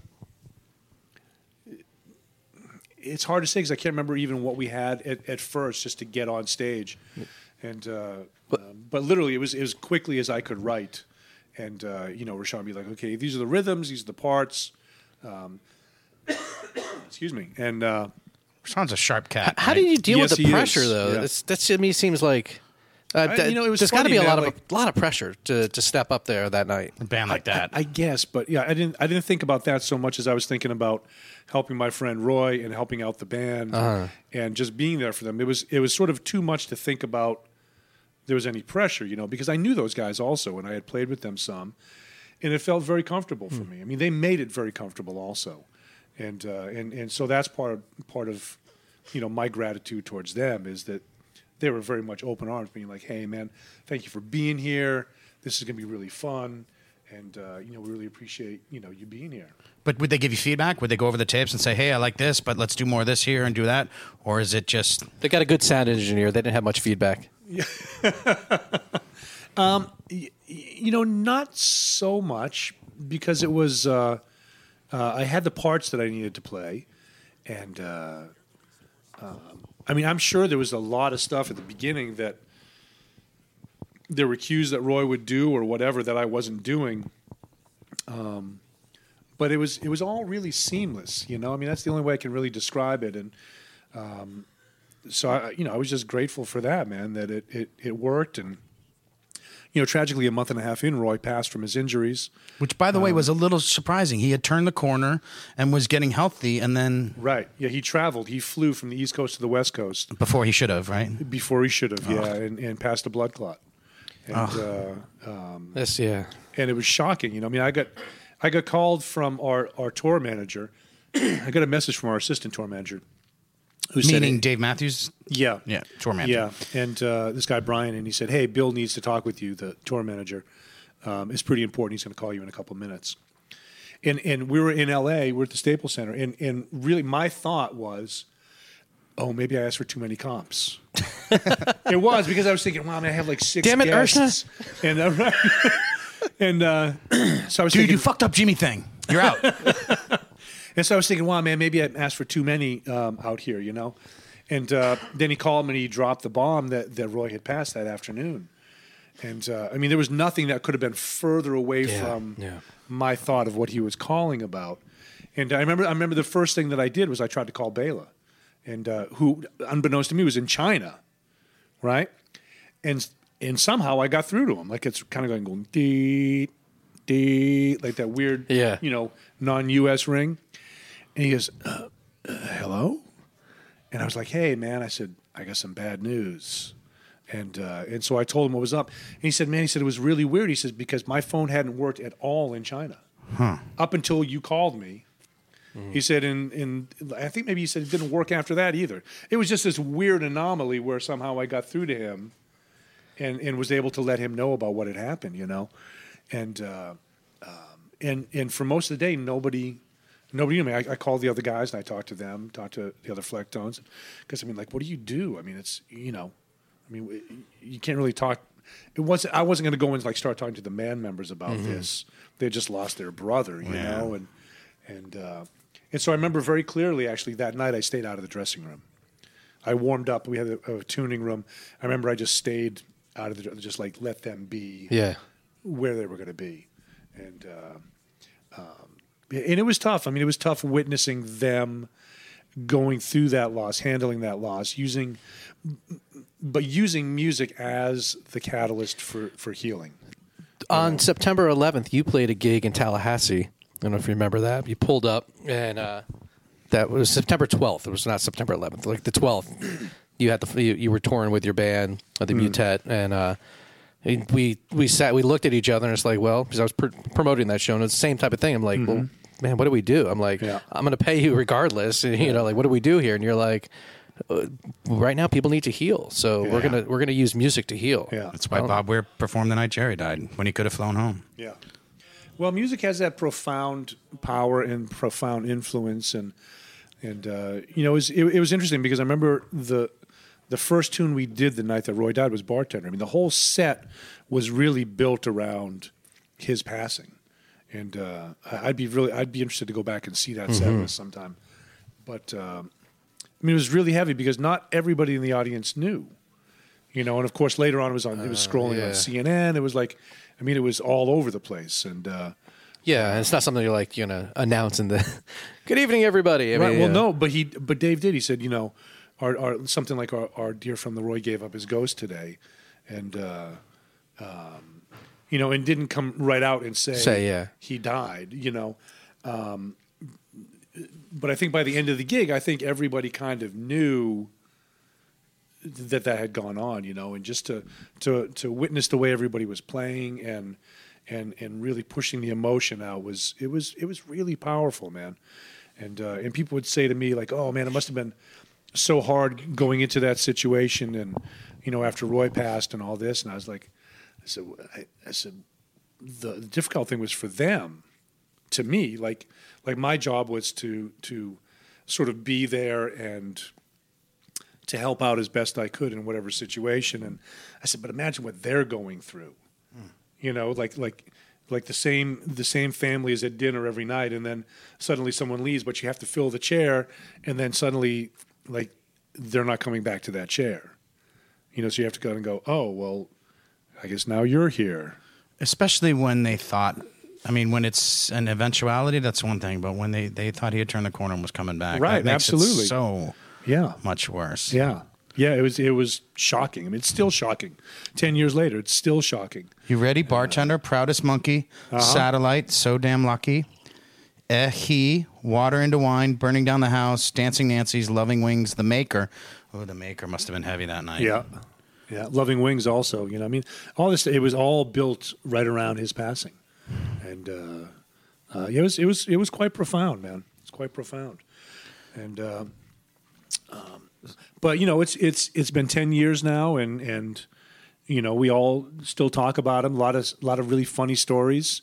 it's hard to say because I can't remember even what we had at, at first just to get on stage, and uh, but, um, but literally it was as quickly as I could write, and uh, you know Rashawn would be like, okay, these are the rhythms, these are the parts, um, excuse me, and Sean's a sharp cat. How right? do you deal Yes, with the pressure, is. though? Yeah. That's, that to me seems like uh, I- you know, it was there's got to be a lot of like- a lot of pressure to, to step up there that night. a band like that? I, I guess, but yeah, I didn't. I didn't think about that so much as I was thinking about helping my friend Roy and helping out the band and just being there for them. It was it was sort of too much to think about. There was any pressure, you know, because I knew those guys also, and I had played with them some, and it felt very comfortable for me. I mean, they made it very comfortable also, and uh, and and so that's part of, part of, you know, my gratitude towards them is that they were very much open arms, being like, "Hey, man, thank you for being here. This is going to be really fun, and uh, you know, we really appreciate you know you being here." but would they give you feedback? Would they go over the tapes and say, "Hey, I like this, but let's do more of this here and do that," or is it just They got a good sound engineer. They didn't have much feedback. Yeah. um, You know, not so much because it was uh, uh, I had the parts that I needed to play, and uh, um, I mean, I'm sure there was a lot of stuff at the beginning that there were cues that Roy would do or whatever that I wasn't doing. Um, but it was it was all really seamless, you know. I mean, that's the only way I can really describe it, and um, so I, you know, I was just grateful for that, man. That it it, it worked, and you know, tragically, a month and a half in, Roy passed from his injuries. Which, by the way, was a little surprising. He had turned the corner and was getting healthy, and then Right. Yeah, he traveled. He flew from the East Coast to the West Coast before he should have, right? before he should have. Yeah, and, and passed a blood clot. And uh, um, This, yeah. and it was shocking. You know, I mean, I got I got called from our our tour manager. I got a message from our assistant tour manager, who Meaning Dave Matthews. Yeah. Yeah, tour manager. Yeah, and uh, this guy Brian, and he said, "Hey, Bill needs to talk with you. The tour manager um, is pretty important. He's going to call you in a couple minutes." And and we were in L.A. We're at the Staples Center, and and really my thought was, "Oh, maybe I asked for too many comps." it was because I was thinking, "Wow, man, I have like six Damn it, guests," and uh, and uh, so I was Dude, thinking, you fucked up Jimmy thing. You're out. and so I was thinking, wow, man, maybe I asked for too many um, out here, you know? And uh, then he called me and he dropped the bomb that, that Roy had passed that afternoon. And uh, I mean, there was nothing that could have been further away Yeah, from yeah. my thought of what he was calling about. And I remember, I remember the first thing that I did was I tried to call Bela, and uh, who, unbeknownst to me, was in China, right? And and somehow I got through to him. Like it's kind of going going dee dee, like that weird, Yeah. you know, non-U.S. ring. And he goes, uh, uh, "Hello," and I was like, "Hey, man," I said, "I got some bad news." And uh, and so I told him what was up. And he said, "Man," he said, "it was really weird." He says because my phone hadn't worked at all in China up until you called me. He said, in, in I think maybe he said it didn't work after that either. It was just this weird anomaly where somehow I got through to him, and and was able to let him know about what had happened. You know, and uh, um, and and for most of the day, nobody. Nobody knew me. I, I called the other guys and I talked to them, talked to the other Flecktones, because I mean, like, what do you do? I mean, it's you know, I mean, you can't really talk. It wasn't. I wasn't going to go and like start talking to the band members about this. They just lost their brother, you Yeah. know, and and uh, and so I remember very clearly. Actually, that night I stayed out of the dressing room. I warmed up. We had a, a tuning room. I remember I just stayed out of the just like let them be Yeah. where they were going to be, and uh, um, and it was tough. I mean, it was tough witnessing them going through that loss, handling that loss, using but using music as the catalyst for for healing. On September 11th, you played a gig in Tallahassee. I don't know if you remember that. You pulled up, and uh, that was September 12th. It was not September 11th, like the 12th. You had the you, you were touring with your band, the Mu'tet, and uh, we we sat, we looked at each other, and it's like, well, because I was pr- promoting that show, and it's the same type of thing. I'm like, well, man, what do we do? I'm like, Yeah. I'm going to pay you regardless. And, you know, like, what do we do here? And you're like. Uh, right now, people need to heal, so we're gonna we're gonna use music to heal. Yeah. That's why Bob Weir performed the night Jerry died when he could have flown home. Yeah. Well, music has that profound power and profound influence, and and uh, you know, it was, it, it was interesting because I remember the the first tune we did the night that Roy died was "Bartender." I mean, the whole set was really built around his passing, and uh, I'd be really I'd be interested to go back and see that set list sometime. But um, I mean, it was really heavy because not everybody in the audience knew you know. And of course, later on, it was on. It was scrolling yeah. on CNN. It was like, I mean, it was all over the place. And uh, Yeah, and it's not something you're like you know announce in the good evening everybody. I right, mean, well, yeah. no, but he, but Dave did. He said, you know, our, our something like our, our dear friend LeRoi gave up his ghost today, and uh, um, you know, and didn't come right out and say, Say, yeah. he died. You know. Um, but I think by the end of the gig, I think everybody kind of knew that that had gone on, you know, and just to to to witness the way everybody was playing and and and really pushing the emotion out was it was it was really powerful, man. And uh, and people would say to me like, "Oh man, it must have been so hard going into that situation." And you know, after Roy passed and all this, and I was like, I said, I, I said, the, the difficult thing was for them to me like like my job was to to sort of be there and to help out as best I could in whatever situation and I said but imagine what they're going through hmm. you know like like like the same the same family is at dinner every night and then suddenly someone leaves but you have to fill the chair and then suddenly like they're not coming back to that chair you know so you have to go and go oh well I guess now you're here Especially when they thought, I mean, when it's an eventuality, that's one thing, but when they, they thought he had turned the corner and was coming back, Right, that makes it absolutely. so yeah much worse. Yeah. Yeah, it was it was shocking. I mean, it's still shocking. Ten years later, it's still shocking. You ready? Bartender, proudest monkey, uh-huh. satellite, so damn lucky. Eh, he, water into wine, burning down the house, dancing Nancies, loving wings, the maker. Oh, the maker must have been heavy that night. Yeah, yeah. Loving Wings also. You know, I mean, all this. It was all built right around his passing, and uh, uh, it was it was it was quite profound, man. It's quite profound, and. Uh, um, but you know, it's it's it's been ten years now, and and you know, we all still talk about him. A lot of a lot of really funny stories,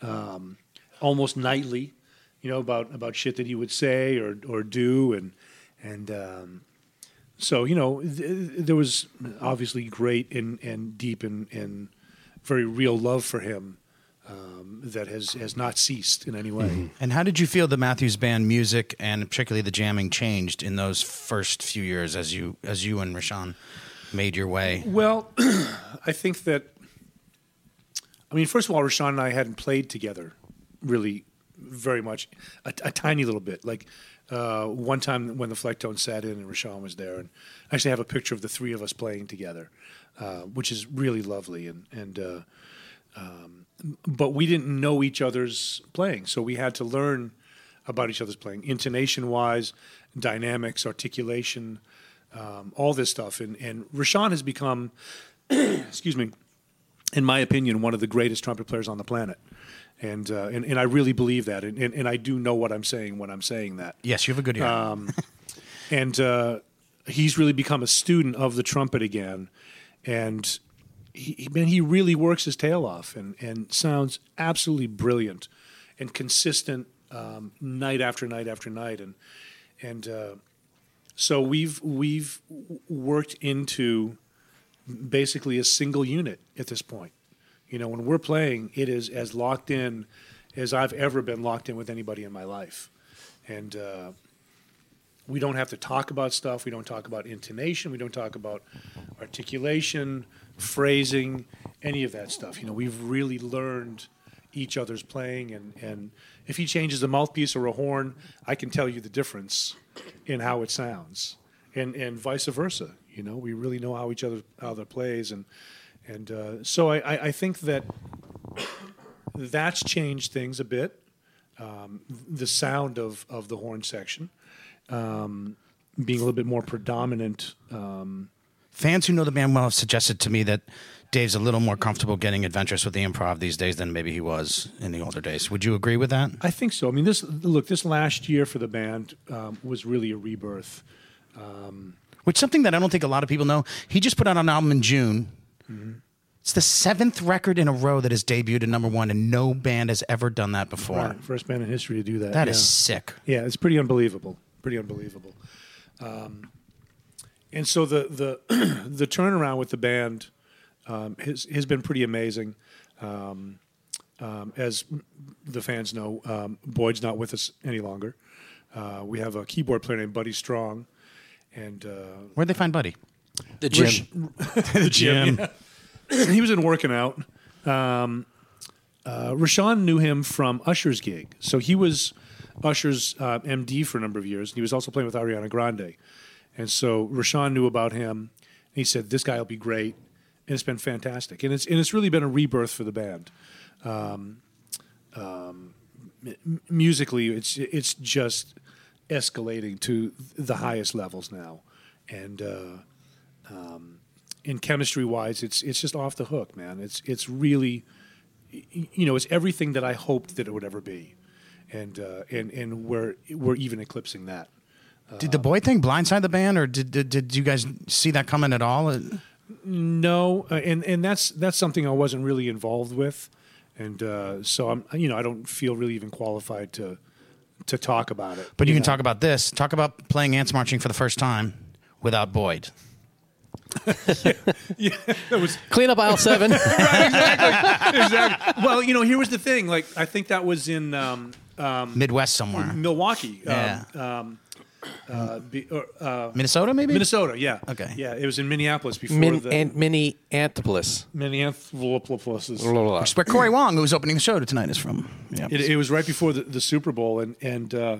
um, almost nightly. You know about about shit that he would say or or do, and and um, so you know th- there was obviously great and and deep and and very real love for him um, that has has not ceased in any way. And how did you feel the Matthews Band music and particularly the jamming changed in those first few years as you as you and Rashawn made your way? Well, I think that. I mean, first of all, Rashawn and I hadn't played together really very much, a, a tiny little bit. Like uh, one time when the Flecktone sat in and Rashawn was there, and I actually have a picture of the three of us playing together, uh, which is really lovely. And and uh, um, but we didn't know each other's playing, so we had to learn about each other's playing, intonation wise, dynamics, articulation, um, all this stuff. And and Rashawn has become, excuse me, in my opinion, one of the greatest trumpet players on the planet. And, uh, and and I really believe that, and, and, and I do know what I'm saying when I'm saying that. Yes, you have a good ear. Um, and uh, he's really become a student of the trumpet again, and he, man, he really works his tail off and, and sounds absolutely brilliant and consistent um, night after night after night. And and uh, so we've we've worked into basically a single unit at this point. You know, when we're playing, it is as locked in as I've ever been locked in with anybody in my life, and. Uh, we don't have to talk about stuff. We don't talk about intonation. We don't talk about articulation, phrasing, any of that stuff. You know, we've really learned each other's playing, and, and if he changes a mouthpiece or a horn, I can tell you the difference in how it sounds, and and vice versa. You know, we really know how each other how other plays, and and uh, so I, I, think that that's changed things a bit. Um, the sound of of the horn section um, being a little bit more predominant. Um, Fans who know the band well have suggested to me that Dave's a little more comfortable getting adventurous with the improv these days than maybe he was in the older days. Would you agree with that? I think so. I mean, this look this last year for the band um, was really a rebirth. Which something that I don't think a lot of people know. He just put out an album in June. It's the seventh record in a row that has debuted at number one, and no band has ever done that before. Right, first band in history to do that. That yeah. is sick. Yeah, it's pretty unbelievable. Pretty unbelievable. Um, and so the the the turnaround with the band um, has has been pretty amazing. Um, um, as the fans know, um, Boyd's not with us any longer. Uh, we have a keyboard player named Buddy Strong, and uh, Where'd they find Buddy? The gym. Rish- the gym. yeah. he was in working out. Um, uh, Rashawn knew him from Usher's gig, so he was Usher's uh, MD for a number of years, and he was also playing with Ariana Grande. And so Rashawn knew about him. And he said, "This guy will be great," and it's been fantastic. And it's and it's really been a rebirth for the band. Um, um, m- musically, it's it's just escalating to the highest levels now, and. Uh, in chemistry wise, it's it's just off the hook, man. It's it's really, you know, it's everything that I hoped that it would ever be, and uh, and and we're we're even eclipsing that. Did the Boyd thing blindside the band, or did, did did you guys see that coming at all? No, uh, and and that's that's something I wasn't really involved with, and uh, so I'm you know I don't feel really even qualified to to talk about it. But you can know? talk about this. Talk about playing ants marching for the first time without Boyd. That was Clean up aisle seven. exactly. exactly. Well, you know, here was the thing. Like I think that was in um, Midwest somewhere. Milwaukee. Yeah. Um, um, uh, be, or, uh, Minnesota, maybe? Minnesota, yeah. Okay. Yeah, it was in Minneapolis before Min, the and mini Anthopoulos. Minneapolis. Which is where Corey Wong, who's opening the show tonight, is from. Yeah. It, it was right before the, the Super Bowl, and and uh,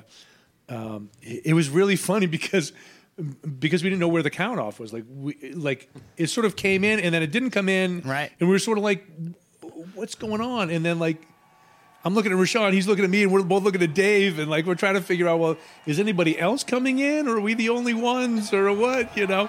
um, it, it was really funny because because we didn't know where the count off was. Like we like it sort of came in, and then it didn't come in, Right. And we were sort of like, what's going on? And then like. I'm looking at Rashawn, he's looking at me, and we're both looking at Dave, and like we're trying to figure out, well, is anybody else coming in, or are we the only ones, or what, you know?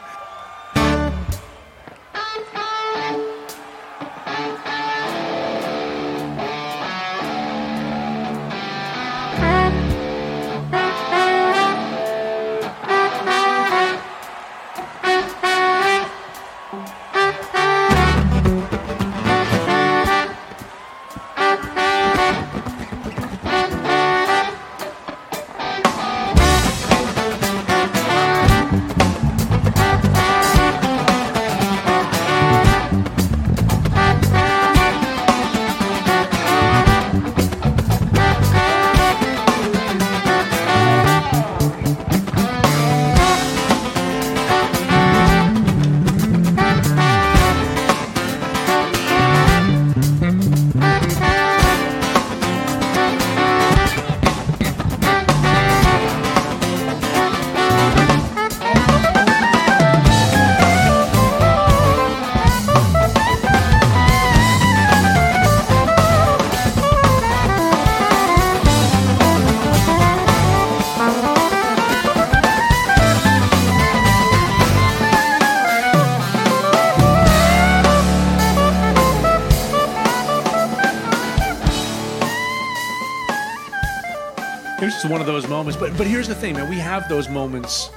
One of those moments. But but here's the thing, man. We have those moments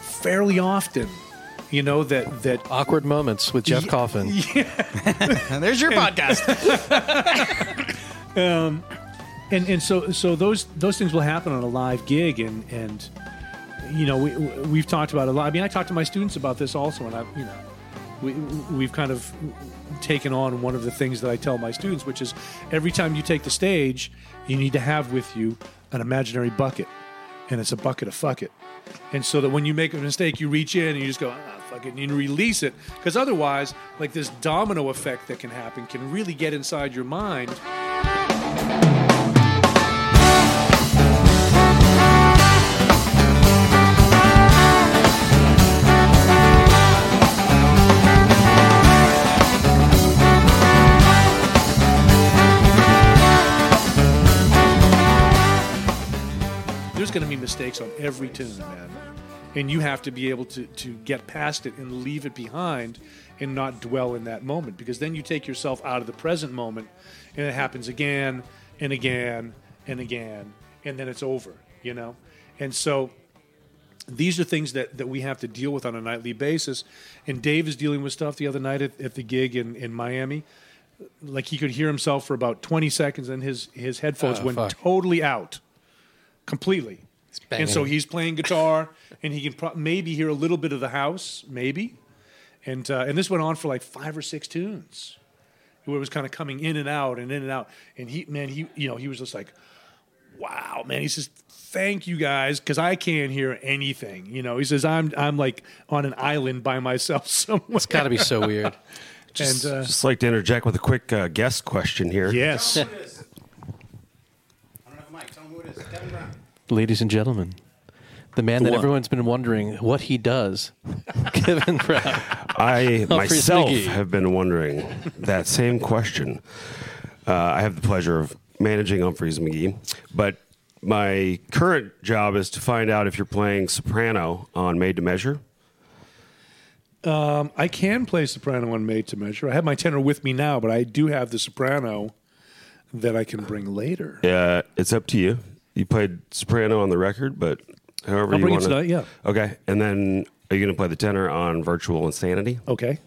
fairly often You know that that Awkward moments with Jeff Coffin. And there's your podcast. Um, and and so so those those things will happen on a live gig and and you know we we've talked about it a lot. I mean, I talk to my students about this also, and I you know we we've kind of taken on one of the things that I tell my students, which is every time you take the stage, you need to have with you an imaginary bucket, and it's a bucket of fuck it. And so that when you make a mistake, you reach in and you just go, ah, fuck it, and you release it. Because otherwise, like this domino effect that can happen can really get inside your mind. Going to be mistakes on every tune, man. And you have to be able to, to get past it and leave it behind and not dwell in that moment because then you take yourself out of the present moment and it happens again and again and again and then it's over, you know? And so these are things that, that we have to deal with on a nightly basis. And Dave is dealing with stuff the other night at, at the gig in, in Miami. Like he could hear himself for about 20 seconds and his, his headphones Oh, went fuck. totally out completely. Banging. And so he's playing guitar, and he can pro- maybe hear a little bit of the house, maybe. And uh, and this went on for like five or six tunes, where it was kind of coming in and out and in and out. And he, man, he, you know, he was just like, "Wow, man!" He says, "Thank you guys, because I can't hear anything." You know, he says, "I'm I'm like on an island by myself somewhere." It's got to be so weird. and uh, Just like to interject with a quick uh, guest question here. yes, I don't have a mic. Tell him who it is. Kevin Brown. Ladies and gentlemen, the man that what? everyone's been wondering what he does, Kevin Brown. I myself McGee. have been wondering that same question. Uh, I have the pleasure of managing Umphrey's McGee, but my current job is to find out if you're playing soprano on Made to Measure. I can play soprano on Made to Measure. I have my tenor with me now, but I do have the soprano that I can bring later. Uh, it's up to you. You played soprano on the record, but however I'll you bring it want tonight, yeah. Okay, and then are you going to play the tenor on Virtual Insanity? Okay.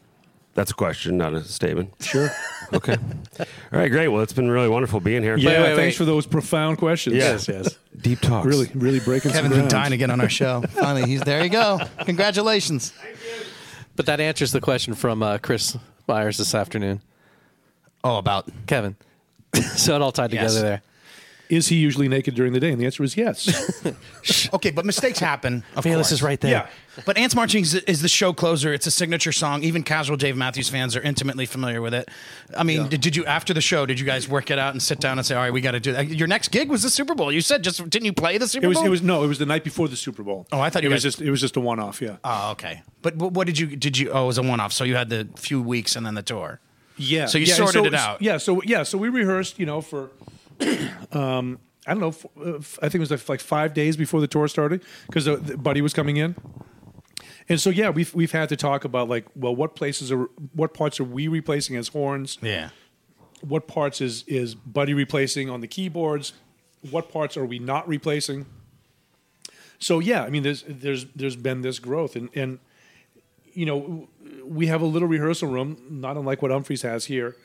That's a question, not a statement. Sure. Okay. All right, great. Well, it's been really wonderful being here. Yeah, wait, thanks wait. for those profound questions. Yes, yes. Deep talks. Really, really breaking Kevin's some been dying to get on our show. Finally, he's there. You go. Congratulations. But that answers the question from uh, Chris Myers this afternoon. Oh, about Kevin. so it all tied Yes. together there. Is he usually naked during the day? And the answer is yes. okay, but mistakes happen. Of Fearless course. is right there. yeah. But Ants Marching is, is the show closer. It's a signature song. Even casual Dave Matthews fans are intimately familiar with it. I mean, did, did you after the show? Did you guys work it out and sit down and say, "All right, we got to do that"? Your next gig was the Super Bowl. You said just didn't you play the Super It was. Bowl? It was no. It was the night before the Super Bowl. Oh, I thought you it was just. It was just a one-off. Yeah. Oh, okay. But what, what did you did you? Oh, it was a one off. So you had the few weeks and then the tour. yeah. So you yeah, sorted it out. Yeah. So yeah. So we rehearsed. You know, for um, I don't know. uh, I think it was like, like five days before the tour started because the, the Buddy was coming in. And so yeah, we've we've had to talk about like, well, what places are what parts are we replacing as horns? Yeah. what parts is is Buddy replacing on the keyboards? What parts are we not replacing? So yeah, I mean, there's there's there's been this growth, and and you know, we have a little rehearsal room, not unlike what Umphrey's has here,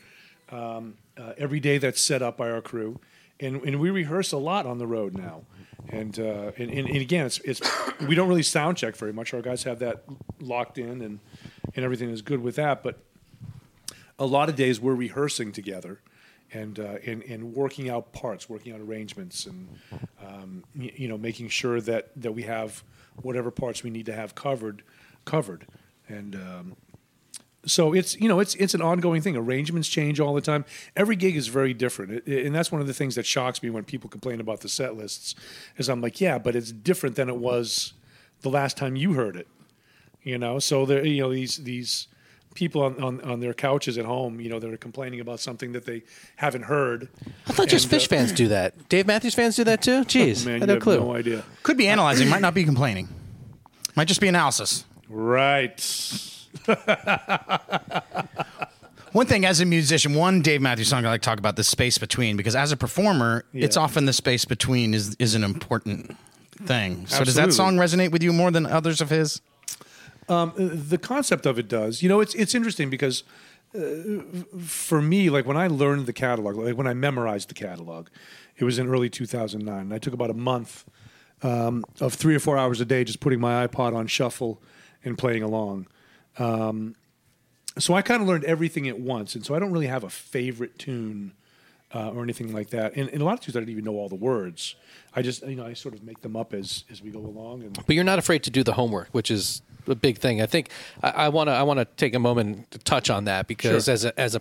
um, uh, every day that's set up by our crew, and and we rehearse a lot on the road now, and uh, and, and, and again, it's it's we don't really sound check very much. Our guys have that locked in, and and everything is good with that, but a lot of days we're rehearsing together and, uh, and, and working out parts, working out arrangements, and um, y- you know making sure that, that we have whatever parts we need to have covered, covered, and um, so it's you know it's it's an ongoing thing. Arrangements change all the time. Every gig is very different, It- it- and that's one of the things that shocks me when people complain about the set lists. Is I'm like, yeah, but it's different than it was the last time you heard it you know so there you know these these people on, on, on their couches at home you know that are complaining about something that they haven't heard I thought just And, uh, Phish fans do that. Dave Matthews fans do that too? Jeez. man I you no have clue. no idea Could be analyzing. might not be complaining. Might just be analysis. right One thing as a musician, one Dave Matthews song I like to talk about the space between because as a performer, it's often the space between is is an important thing. So does that song resonate with you more than others of his? Um, the concept of it does. You know, it's it's interesting because uh, for me, like when I learned the catalog, like when I memorized the catalog, it was in early 2009. And I took about a month um, of three or four hours a day just putting my iPod on shuffle and playing along. Um, so I kind of learned everything at once, and so I don't really have a favorite tune uh, or anything like that. And, and a lot of tunes I don't even know all the words. I just you know I sort of make them up as as we go along. And But you're not afraid to do the homework, which is a big thing. I think I want to I want to take a moment to touch on that because Sure. as a as a,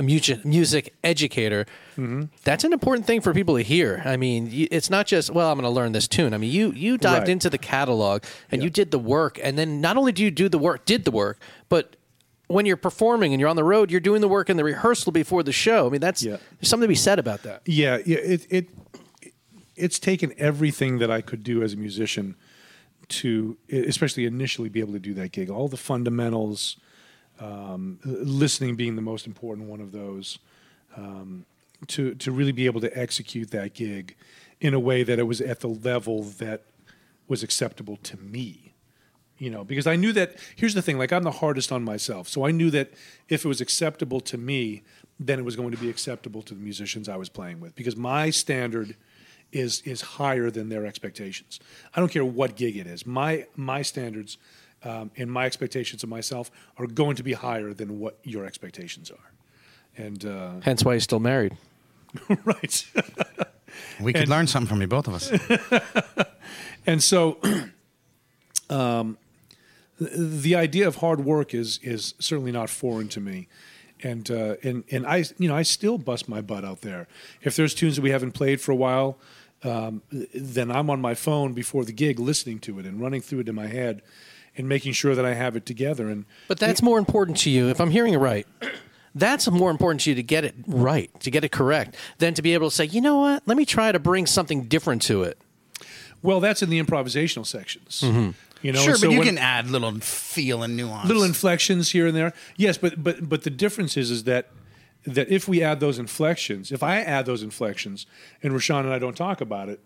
a music music educator, Mm-hmm. that's an important thing for people to hear. I mean, it's not just well, I'm going to learn this tune. I mean, you you dived Right. into the catalog and Yeah. you did the work, and then not only do you do the work, did the work, but when you're performing and you're on the road, you're doing the work in the rehearsal before the show. I mean, that's Yeah. there's something to be said about that. Yeah, yeah. It it it's taken everything that I could do as a musician to, especially initially, be able to do that gig. All the fundamentals, um, listening being the most important one of those, um, to to really be able to execute that gig in a way that it was at the level that was acceptable to me you know because i knew that here's the thing like i'm the hardest on myself. So i knew that if it was acceptable to me then it was going to be acceptable to the musicians i was playing with because my standard is is higher than their expectations. I don't care what gig it is. My my standards um, and my expectations of myself are going to be higher than what your expectations are and uh, Hence why you're still married. right We could And- learn something from you, both of us. And so, um, the idea of hard work is is certainly not foreign to me, and uh, and and I you know I still bust my butt out there. If there's tunes that we haven't played for a while, um, then I'm on my phone before the gig listening to it and running through it in my head, and making sure that I have it together. And But that's more important to you, if I'm hearing it right. That's more important to you to get it right, to get it correct, than to be able to say, you know what, let me try to bring something different to it. well, that's in the improvisational sections. Mm-hmm. You know, sure, so but you can add little feel and nuance. little inflections here and there. Yes, but but but the difference is is that that if we add those inflections, if I add those inflections, and Rashawn and I don't talk about it,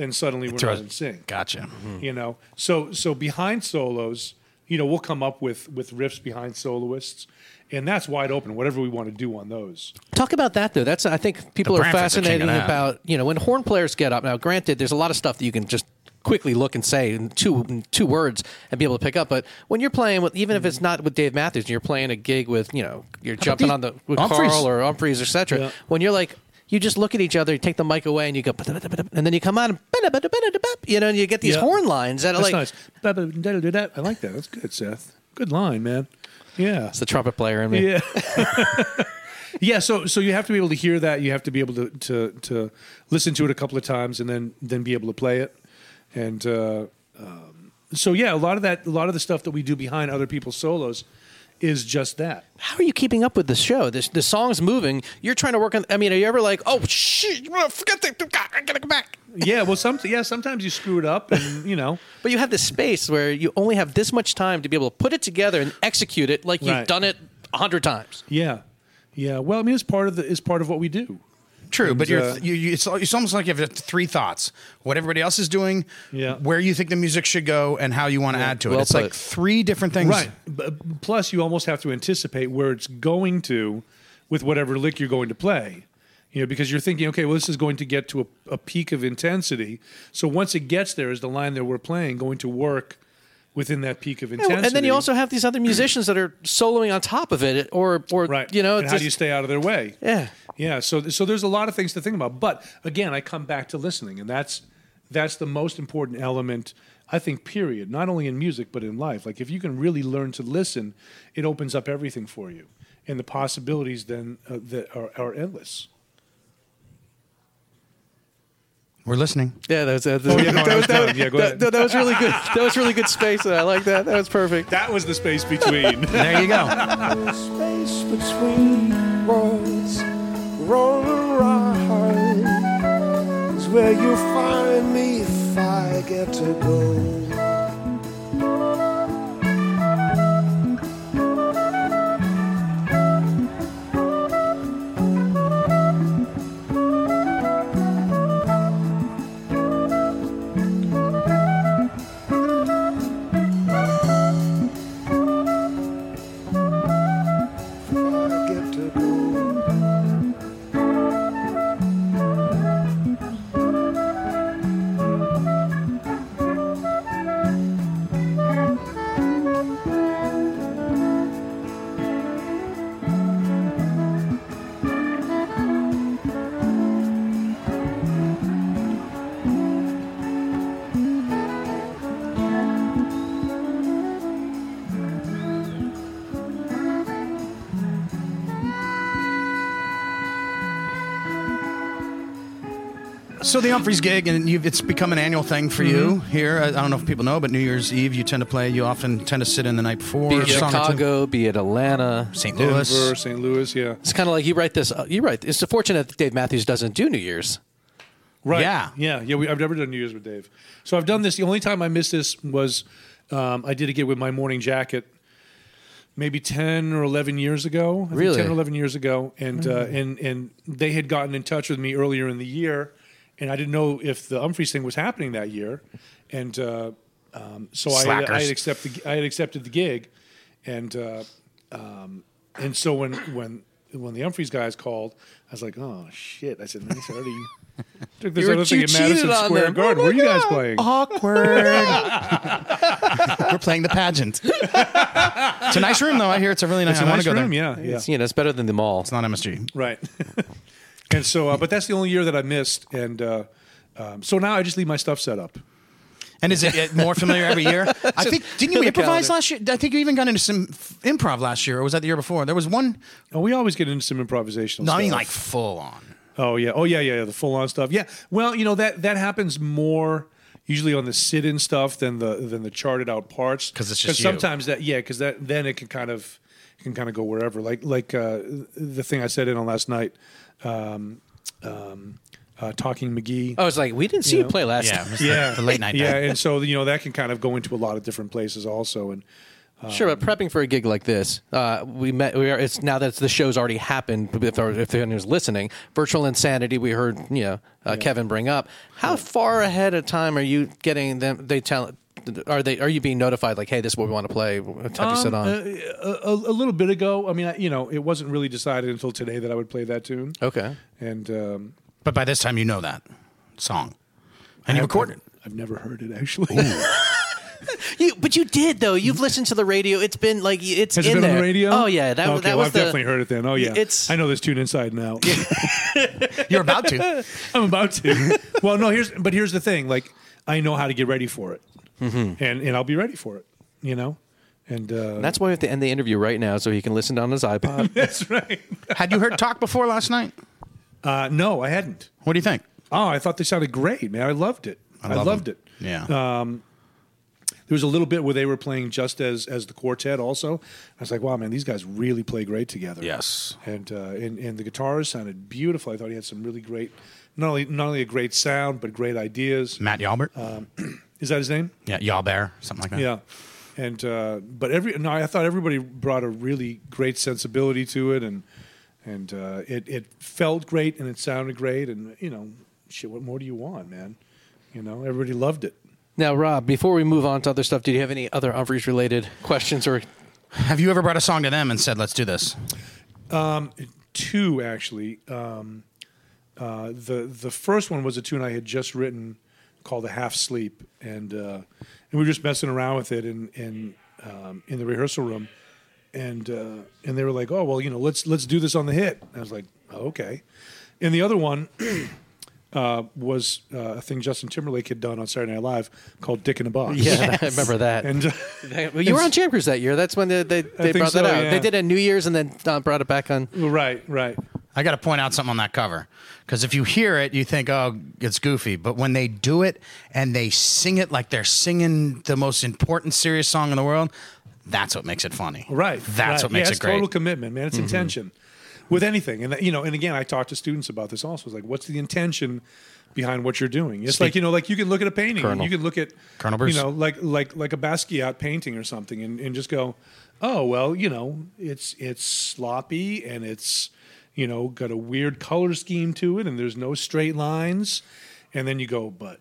then suddenly we're throws- not in sync. Gotcha. Mm-hmm. You know, so so behind solos, you know, we'll come up with with riffs behind soloists, and that's wide open. Whatever we want to do on those. Talk about that though. That's I think people The are Bradfords are king fascinated about you know when horn players get up. Now, granted, there's a lot of stuff that you can just quickly look and say in two in two words and be able to pick up. But when you're playing with, even if it's not with Dave Matthews, and you're playing a gig with you know you're jumping these- on the with Umphrey's? Carl or Umphrey's, etc. Yeah. When you're like. You just look at each other, you take the mic away, and you go, and then you come and you know, and you get these Yeah. horn lines that are That's like nice. I like that. That's good, Seth. Good line, man. Yeah. it's the trumpet player in me. Yeah. yeah, so so you have to be able to hear that. You have to be able to to, to listen to it a couple of times and then then be able to play it. And uh, um, so yeah, a lot of that, a lot of the stuff that we do behind other people's solos is just that. How are you keeping up with the show? This the song's moving. You're trying to work on. I mean, are you ever like, oh shit, forget that. I gotta go back. Yeah, well, some yeah, sometimes you screw it up, and you know, But you have this space where you only have this much time to be able to put it together and execute it like you've Right. done it a hundred times. yeah, yeah. Well, I mean, it's part of the it's part of what we do. True, but you're, uh, you, you, it's, it's almost like you have three thoughts: what everybody else is doing, Yeah. where you think the music should go, and how you want to add to it. well it's like three different things. Right. B- Plus, you almost have to anticipate where it's going to with whatever lick you're going to play. You know, because you're thinking, okay, well, this is going to get to a, a peak of intensity. So once it gets there, is the line that we're playing going to work within that peak of intensity? And then you also have these other musicians that are soloing on top of it, or or right. you know, and it's how do you stay out of their way? yeah. Yeah, so so there's a lot of things to think about. But again, I come back to listening, and that's that's the most important element, I think. Period. Not only in music, but in life. Like if you can really learn to listen, it opens up everything for you, and the possibilities then uh, that are, are endless. We're listening. Yeah, that was, that, Oh, yeah, no, I was done. Yeah, go that- ahead. that- that was really good. That was really good space. I like that. That was perfect. That was the space between. There you go. Is where you'll find me if I get to go. So the Umphrey's gig, and you've, it's become an annual thing for you Mm-hmm. here. I I don't know if people know, but New Year's Eve you tend to play. You often tend to sit in the night before. Be it a song or two. Chicago, be it Atlanta. St. Denver, Louis. St. Louis, yeah. It's kind of like you write this. Uh, you write. It's a fortunate that Dave Matthews doesn't do New Year's. Right. Yeah. Yeah. Yeah. We, I've never done New Year's with Dave. So I've done this. The only time I missed this was um, I did a gig with my morning jacket maybe 10 or 11 years ago. I think Really? 10 or 11 years ago. And, uh, and, and they had gotten in touch with me earlier in the year. And I didn't know if the Umphrey's thing was happening that year. And uh, um, so I, I, had accepted, I had accepted the gig. And, uh, um, and so when, when, when the Umphrey's guys called, I was like, oh, shit. I said, man, it's already. Took this You were- other thing you at Madison Square them. Garden. Oh Where are you guys playing? Awkward. We're playing the pageant. it's a nice room, though. I hear it's a really nice. It's a I want nice to go room, there. yeah, yeah. It's, you know, it's better than the mall. It's not MSG. Right. and so, uh, but that's the only year that I missed, and uh, um, so now I just leave my stuff set up. And is it more familiar every year? I think didn't you improvise calendar. last year? I think you even got into some f- improv last year, or was that the year before? There was one. Oh, we always get into some improvisational. No, I mean like full on. Oh yeah, oh yeah, yeah, yeah, the full on stuff. Yeah. Well, you know that that happens more usually on the sit in stuff than the than the charted out parts because it's just you. sometimes that yeah because that then it can kind of it can kind of go wherever like like uh, the thing I said in on last night, um, um, uh, talking McGee. I was like, we didn't see you, know? play last Yeah, time. it was yeah, the, the late night. Yeah, and so you know that can kind of go into a lot of different places also, and Sure, but prepping for a gig like this, uh, we met. We are. It's now that the show's already happened. If there, if anyone's listening, virtual insanity. We heard you know uh, Kevin bring up. How far ahead of time are you getting them? They tell. Are they? Are you being notified? Like, hey, this is what we want to play. What have you sit on? Uh, a, a, a little bit ago. I mean, I, you know, it wasn't really decided until today that I would play that tune, okay. and um, But by this time, you know that song, and you I've- recorded. I've never heard it actually. You, but you did though. You've listened to the radio. It's been like it's Has it in been there. on the radio? Oh yeah, that, okay, that well, was I've the. definitely heard it then. Oh yeah, It's- I know this tune inside now. You're about to. I'm about to. well, no, here's but here's the thing. Like, I know how to get ready for it, Mm-hmm. and and I'll be ready for it. You know, and uh, That's why we have to end the interview right now, so he can listen on his iPod. that's right. Had you heard TAUK before last night? Uh, no, I hadn't. What do you think? Oh, I thought they sounded great, man. I loved it. I, love loved them. it. Yeah. There was a little bit where they were playing just as as the quartet. Also, I was like, wow, man, these guys really play great together. Yes. and uh, and and the guitars sounded beautiful. I thought he had some really great, not only not only a great sound but great ideas. Matt Yalbert. Is that his name? yeah, Yalbert, something like that. Yeah, and uh, but every no, I thought everybody brought a really great sensibility to it, and and uh, it it felt great and it sounded great, and you know, shit, what more do you want, man? You know, everybody loved it. now, Rob, before we move on to other stuff, did you have any other Umphrey's related questions or Have you ever brought a song to them and said, "Let's do this"? two actually. Um, uh, the the first one was a tune I had just written called "A Half Sleep," and uh, and we were just messing around with it in in um, in the rehearsal room, and uh, and they were like, "Oh well, you know, let's let's do this on the hit." I was like, oh, "Okay," and the other one. Uh, was uh, a thing Justin Timberlake had done on Saturday Night Live called "Dick in a Box." yeah, I remember that. and uh, Well, you were on Cruise that year. That's when they they, they brought that out. yeah. They did it at New Year's and then uh, brought it back on. right, right. I got to point out something on that cover because if you hear it, you think, "Oh, it's goofy," but when they do it and they sing it like they're singing the most important, serious song in the world, that's what makes it funny. Right. That's right. what makes yeah, it great. Mm-hmm. Total commitment, man. It's intention with anything, and you know, and again, I talk to students about this also. It's like, what's the intention behind what you're doing? It's Speak- like you know, like you can look at a painting, and Colonel. you can look at Colonel Bruce. you know, like like like a Basquiat painting or something, and, and just go, oh well, you know, it's it's sloppy and it's you know got a weird color scheme to it, and there's no straight lines, and then you go, but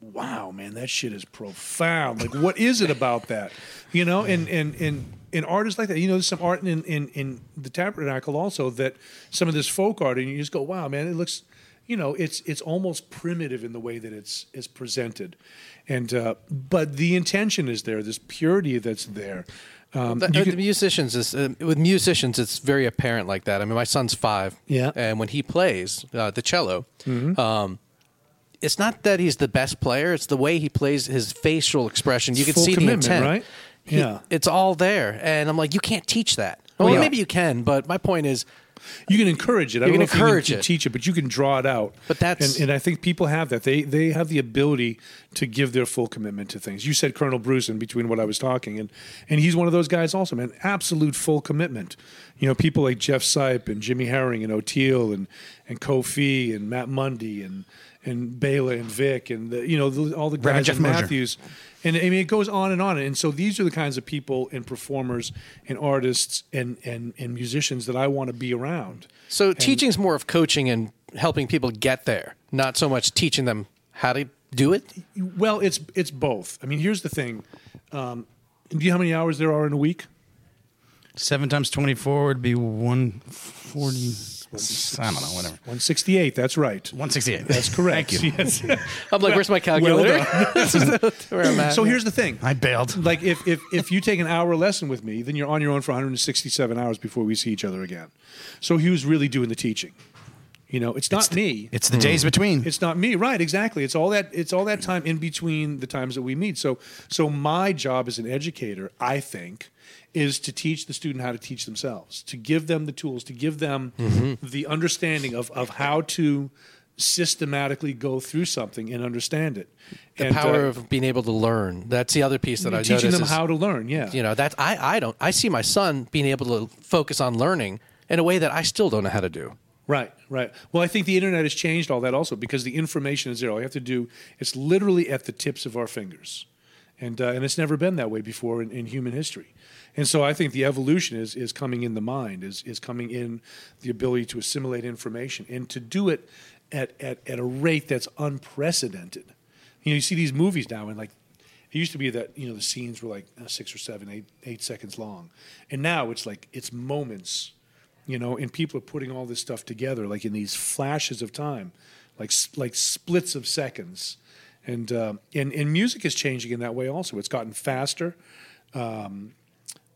wow, man, that shit is profound. Like, what is it about that? You know, and and and and art is like that. You know, there's some art in in in the tabernacle also that some of this folk art, and you just go, wow, man, it looks. You know, it's it's almost primitive in the way that it's is presented, and uh, but the intention is there. This purity that's there. Um, The, uh, the musicians is uh, with musicians, it's very apparent like that. I mean, my son's five, Yeah. Mm-hmm. and when he plays uh, the cello, um, it's not that he's the best player; it's the way he plays his facial expression. You can see the intent, right? He- Yeah. it's all there, and I'm like, you can't teach that. Well, yeah. maybe you can, but my point is, You can encourage it. I You don't can encourage you can it. teach it, but you can draw it out. But that's- and, and I think people have that. They they have the ability to give their full commitment to things. You said Colonel Bruce in between what I was talking, and and he's one of those guys also, man. Absolute full commitment. You know, people like Jeff Sipe and Jimmy Herring and Oteil and and Kofi and Matt Mundy and and Bela and Vic and the, you know the, all the guys Jeff and Matthews. And I mean, it goes on and on. And so these are the kinds of people and performers and artists and, and, and musicians that I want to be around. So teaching's more of coaching and helping people get there, not so much teaching them how to do it. Well, it's it's both. I mean, here's the thing. Um, do you know how many hours there are in a week? Seven times twenty-four would be one forty. I don't know, whatever. 168. That's right. One sixty-eight. That's correct. Thank you. Yes. I'm like, where's my calculator? Well Where I'm at. so here's the thing. I bailed. Like if, if if you take an hour lesson with me, then you're on your own for 167 hours before we see each other again. So he was really doing the teaching. You know, it's not me. It's the days mm. between. It's not me, right? Exactly. It's all that. It's all that mm. time in between the times that we meet. So, so my job as an educator, I think, is to teach the student how to teach themselves, to give them the tools, to give them mm-hmm. the understanding of of how to systematically go through something and understand it. the And, uh, power uh, of being able to learn. That's the other piece that I teaching noticed Teaching them is, how to learn. Yeah. you know that I I don't I see my son being able to focus on learning in a way that I still don't know how to do. Right, right. Well, I think the internet has changed all that also because the information is there. All you have to do it's literally at the tips of our fingers, and uh, and it's never been that way before in, in human history. And so I think the evolution is is coming in the mind, is is coming in the ability to assimilate information and to do it at at, at a rate that's unprecedented. You know, you see these movies now, and like it used to be that you know the scenes were like uh, six or seven, eight eight seconds long, and now it's like it's moments you know, and people are putting all this stuff together like in these flashes of time, like like splits of seconds, and uh, and and music is changing in that way also. It's gotten faster. Um,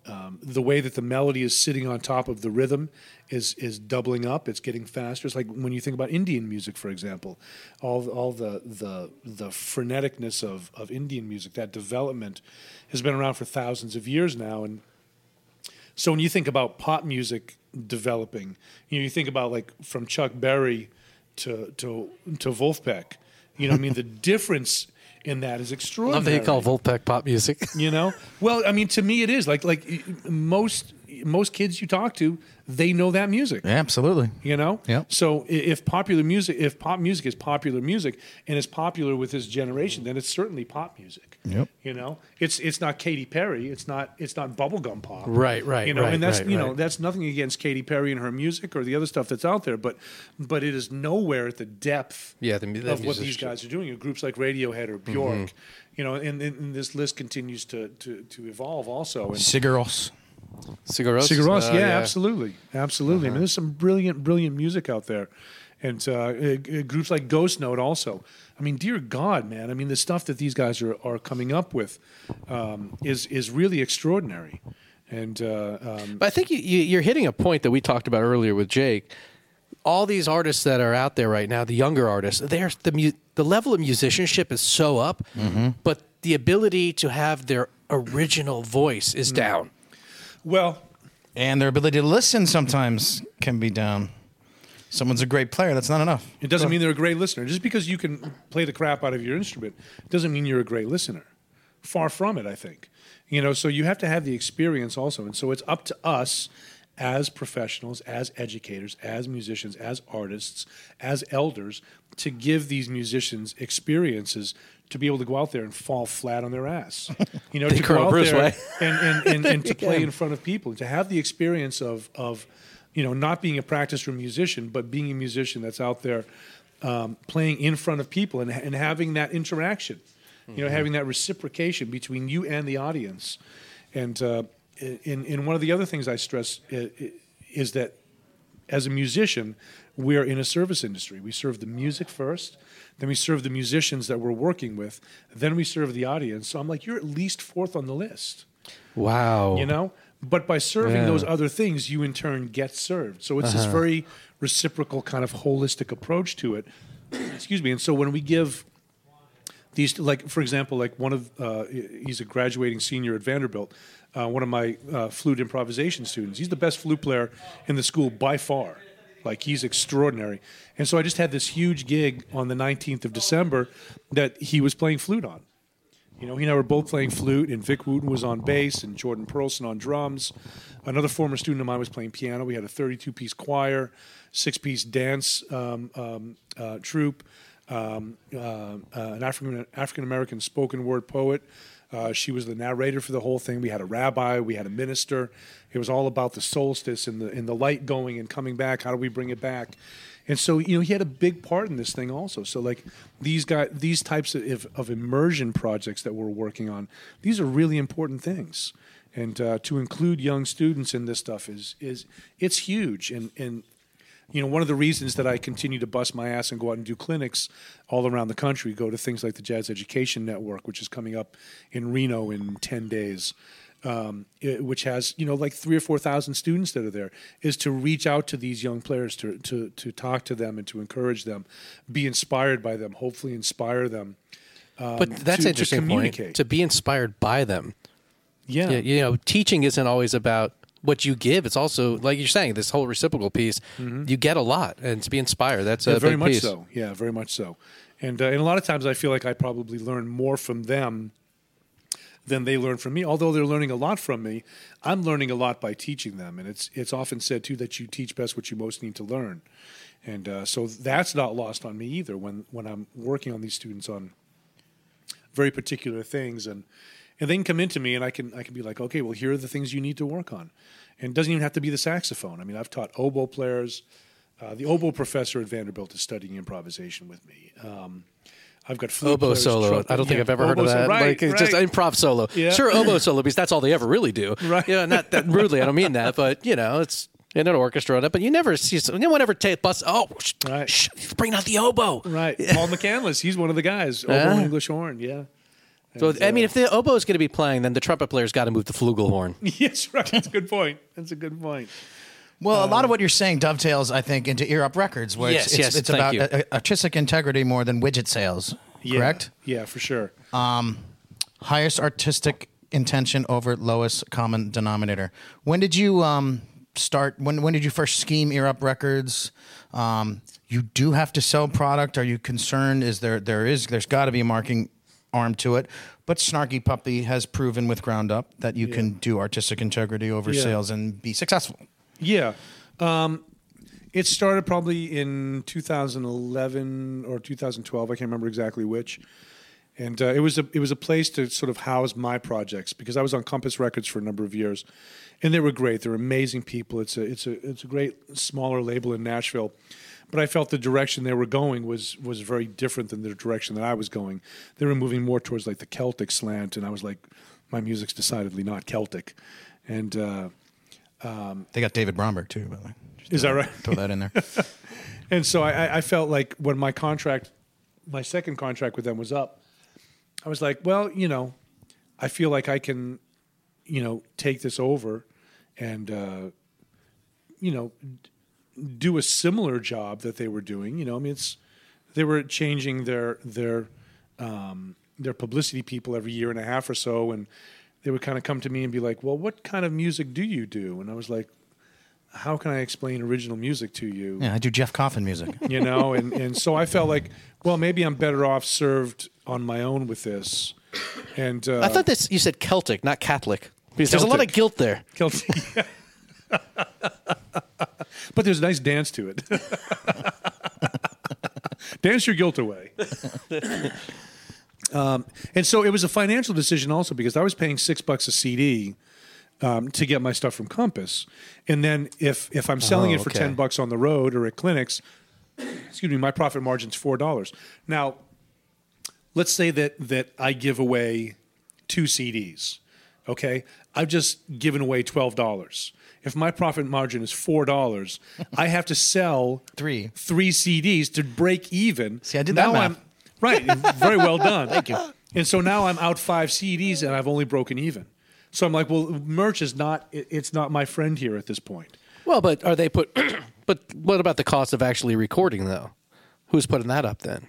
um, the way that the melody is sitting on top of the rhythm is is doubling up. It's getting faster. It's like when you think about Indian music, for example, all all the the the freneticness of of Indian music, that development has been around for thousands of years now, and so when you think about pop music developing, you know, you think about like from Chuck Berry to to to Vulfpeck. You know, I mean, the difference in that is extraordinary. love that you call Vulfpeck pop music. You know, well, I mean, to me, it is like like most most kids you talk to, they know that music. Yeah, absolutely. You know, Yep. So if popular music, if pop music is popular music and is popular with this generation, then it's certainly pop music. Yep. You know, it's it's not Katy Perry, it's not it's not bubblegum pop. Right, right, You know, right, and that's right, you know right. that's nothing against Katy Perry and her music or the other stuff that's out there, but but it is nowhere at the depth Yeah, the the of what these guys are doing. Groups like Radiohead or Bjork. You know, and, and, and this list continues to, to, to evolve also. And Sigur Rós. Cigaros. Sigur Uh, yeah, absolutely, absolutely. I mean, there's some brilliant, brilliant music out there, and uh, uh, groups like Ghost Note also. I mean, dear God, man! I mean, the stuff that these guys are, are coming up with um, is is really extraordinary, and uh, um, But I think you, you, you're hitting a point that we talked about earlier with Jake. All these artists that are out there right now, the younger artists, they're the mu- the level of musicianship is so up, but the ability to have their original voice is down. well, And their ability to listen sometimes can be down. Someone's a great player. That's not enough. it doesn't mean they're a great listener. Just because you can play the crap out of your instrument doesn't mean you're a great listener. Far from it, I think. You know, so you have to have the experience also, and so it's up to us as professionals, as educators, as musicians, as artists, as elders to give these musicians experiences to be able to go out there and fall flat on their ass. You know, to go out Bruce there way. and, and, and, and to play in front of people, to have the experience of of you know not being a practice room musician, but being a musician that's out there um, playing in front of people and, and having that interaction. You know, having that reciprocation between you and the audience. And uh, in in one of the other things I stress i- is that as a musician, we're in a service industry. We serve the music first, then we serve the musicians that we're working with, then we serve the audience. So I'm like, you're at least fourth on the list, Wow. you know? But by serving Yeah. Uh-huh. those other things, you in turn get served. So it's this very reciprocal kind of holistic approach to it. Excuse me. And so when we give these like for example like one of uh, he's a graduating senior at Vanderbilt. Uh, one of my uh, flute improvisation students. He's the best flute player in the school by far. Like he's extraordinary. And so I just had this huge gig on the 19th of December that he was playing flute on. You know, he and I were both playing flute, and Vic Wooten was on bass, and Jordan Perlson on drums. Another former student of mine was playing piano. We had a 32 piece choir, six piece dance um, um, uh, troupe, um, uh, uh, an African African American spoken word poet. Uh, she was the narrator for the whole thing. We had a rabbi, we had a minister. It was all about the solstice and the and the light going and coming back. How do we bring it back? And so, you know, he had a big part in this thing also. So, like these guys, these types of, of immersion projects that we're working on, these are really important things. And uh, to include young students in this stuff is is it's huge. And and you know, one of the reasons that I continue to bust my ass and go out and do clinics all around the country, go to things like the Jazz Education Network, which is coming up in Reno in ten days um, it- which has you know like three or four thousand students that are there, is to reach out to these young players to to to talk to them and to encourage them, be inspired by them, hopefully inspire them. But that's to- an to interesting point. To be inspired by them. Yeah, Yeah, you know, teaching isn't always about what you give. It's also like you're saying this whole reciprocal piece. You get a lot, and to be inspired, that's a Mm-hmm. Very much piece. so. Yeah, very much so. And uh, and a lot of times I feel like I probably learn more from them than they learn from me. Although they're learning a lot from me, I'm learning a lot by teaching them. And it's it's often said too that you teach best what you most need to learn. And uh, so that's not lost on me either when when I'm working on these students on very particular things and and they can come into me and I can I can be like, okay, well here are the things you need to work on. And it doesn't even have to be the saxophone. I mean, I've taught oboe players. Uh, the oboe professor at Vanderbilt is studying improvisation with me. Um, I've got flute Oboe solo. trumpet- I don't think yeah, I've ever heard of oboe that. Right, like it's just improv solo. Yeah. Sure, oboe solo because that's all they ever really do. Right. Yeah, not that rudely. I don't mean that, but you know, it's in an orchestra. But you never see no one ever take bus. Oh, sh- Right. sh- bring out the oboe. Right, Paul McCandless. He's one of the guys. Oboe Yeah. English horn. Yeah. So And, I mean, uh, if the oboe is going to be playing, then the trumpet player's got to move the flugelhorn. yes, right. That's a good point. That's a good point. Well, a lot of what you're saying dovetails, I think, into Ear Up Records, where Yes, it's, it's, yes, it's about uh, artistic integrity more than widget sales. Yeah. Correct? Yeah, for sure. Highest artistic intention over lowest common denominator. When did you um, start? When when did you first scheme Ear Up Records? Um, you do have to sell product. Are you concerned? Is there there is there's got to be a marketing arm to it. But Snarky Puppy has proven with Ground Up that you can do artistic integrity over Yeah. sales and be successful. Yeah. Um, it started probably in 2011 or 2012. I can't remember exactly which. And uh, it was a it was a place to sort of house my projects because I was on Compass Records for a number of years, and they were great. They're amazing people. It's a it's a it's a great smaller label in Nashville, but I felt the direction they were going was was very different than the direction that I was going. They were moving more towards like the Celtic slant, and I was like, my music's decidedly not Celtic, and. Uh, They got David Bromberg too, by the way. Just Is that right? Throw that in there. And so I, I- I felt like when my contract, my second contract with them was up, I was like, well, you know, I feel like I can, you know, take this over and, uh, you know, do a similar job that they were doing. You know, I mean, it's they were changing their their um, their publicity people every year and a half or so, and they would kind of come to me and be like, "Well, what kind of music do you do?" And I was like, "How can I explain original music to you?" yeah, I do Jeff Coffin music. you know and, and so i felt like well maybe i'm better off served on my own with this and uh, I thought this you said Celtic, not Catholic, because there's a lot of guilt there. Celtic. but there's a nice dance to it dance your guilt away um, and so it was a financial decision also because i was paying six bucks a cd um, to get my stuff from compass and then if if i'm selling Oh, it for okay. 10 bucks on the road or at clinics excuse me, my profit margin's four dollars. Now, let's say that that I give away two CDs. Okay, I've just given away twelve dollars. If my profit margin is four dollars, I have to sell Three. three CDs to break even. See, I did that now math. I'm right. Very well done. Thank you. And so now I'm out five CDs and I've only broken even. So I'm like, well, merch is not. it- It's not my friend here at this point. Well, but are they put? but what about the cost of actually recording though? Who's putting that up then?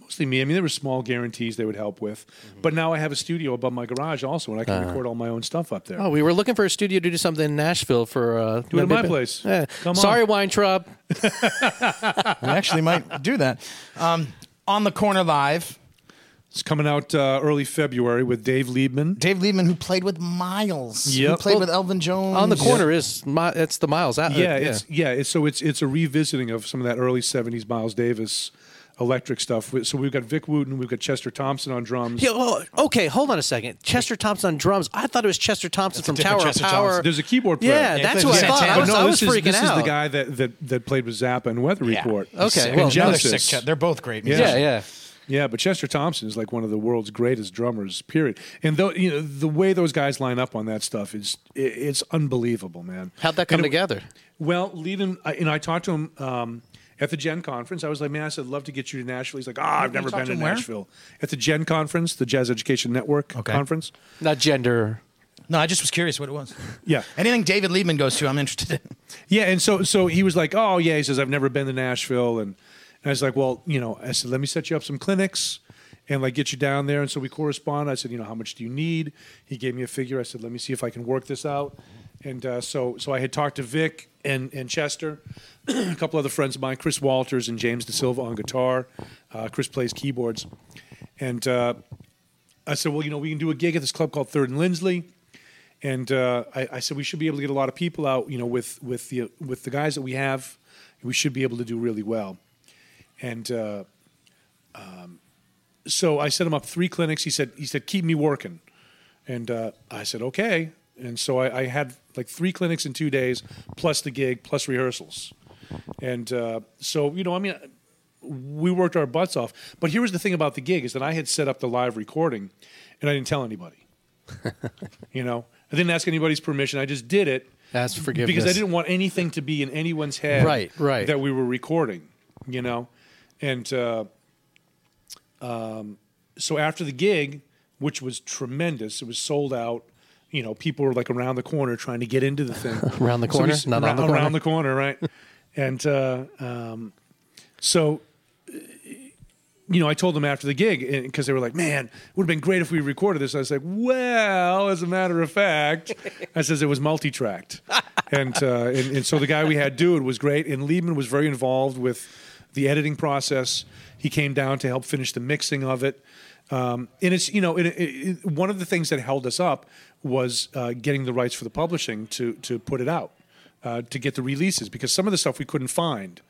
mostly me. I mean, there were small guarantees they would help with, but now I have a studio above my garage also, and I can record all my own stuff up there. Oh, we were looking for a studio to do something in Nashville for. Uh, Do it at my place. Yeah. Come on. Sorry, Weintraub. We actually might do that. Um, on the corner live, It's coming out uh, early February with Dave Liebman. Dave Liebman, who played with Miles, who played Well, with Elvin Jones. On the corner is my, it's the Miles out. yeah, it's yeah. It's, so it's it's a revisiting of some of that early '70s Miles Davis electric stuff. So we've got Vic Wooten, we've got Chester Thompson on drums. Yeah, well, okay, hold on a second. Chester Thompson on drums. I thought it was Chester Thompson from Tower Chester of Power. Thompson. There's a keyboard player. Yeah, Yeah, that's he what I thought. I Santana. was, no, I was this is freaking this out. is the guy that, that that played with Zappa and Weather Yeah. Report. Okay, And well, another Genesis. sick Ch- They're both great. Yeah. musicians. yeah, yeah. Yeah, but Chester Thompson is like one of the world's greatest drummers. Period. And though you know the way those guys line up on that stuff is it's unbelievable, man. How'd that come And it- together? Well, leaving, I, you know, I talked to him um, at the JEN conference. I was like, man, I said, I'd love to get you to Nashville. He's like, ah, I've never been to to where? Nashville. At the JEN conference, the Jazz Education Network Okay. conference. Not gender. No, I just was curious what it was. Yeah. Anything David Liebman goes to, I'm interested in. Yeah, and so so he was like, "Oh yeah," he says, "I've never been to Nashville," and, and I was like, "Well, you know," I said, "Let me set you up some clinics." And like get you down there, and so we correspond. I said, you know, how much do you need? He gave me a figure. I said, let me see if I can work this out. And uh, so, so I had talked to Vic and and Chester, a couple other friends of mine, Chris Walters and James DaSilva on guitar. Uh, Chris plays keyboards, and uh, I said, well, you know, we can do a gig at this club called Third and Lindsley and uh, I, I said we should be able to get a lot of people out. You know, with with the with the guys that we have, we should be able to do really well. And uh, um, so I set him up three clinics. He said he said keep me working, and uh, I said okay. And so I, I had like three clinics in two days, plus the gig, plus rehearsals. And uh, so you know, I mean, we worked our butts off. But here was the thing about the gig is that I had set up the live recording, and I didn't tell anybody. you know, I didn't ask anybody's permission. I just did it Ask forgiveness. because I didn't want anything to be in anyone's head. Right, right. That we were recording. You know, and uh, um, so after the gig, which was tremendous, it was sold out. You know, people were like around the corner trying to get into the thing. Around the So we corner? s- Not on the corner? around the corner, right? and uh, um, so, uh, you know, I told them after the gig because they were like, "Man, it would have been great if we recorded this." I was like, "Well, as a matter of fact," I says it was multi-tracked, and, uh, and and so the guy we had do it was great, and Liebman was very involved with the editing process. He came down to help finish the mixing of it. Um, and it's you know it, it, it, one of the things that held us up was uh, getting the rights for the publishing to to put it out uh, to get the releases because some of the stuff we couldn't find,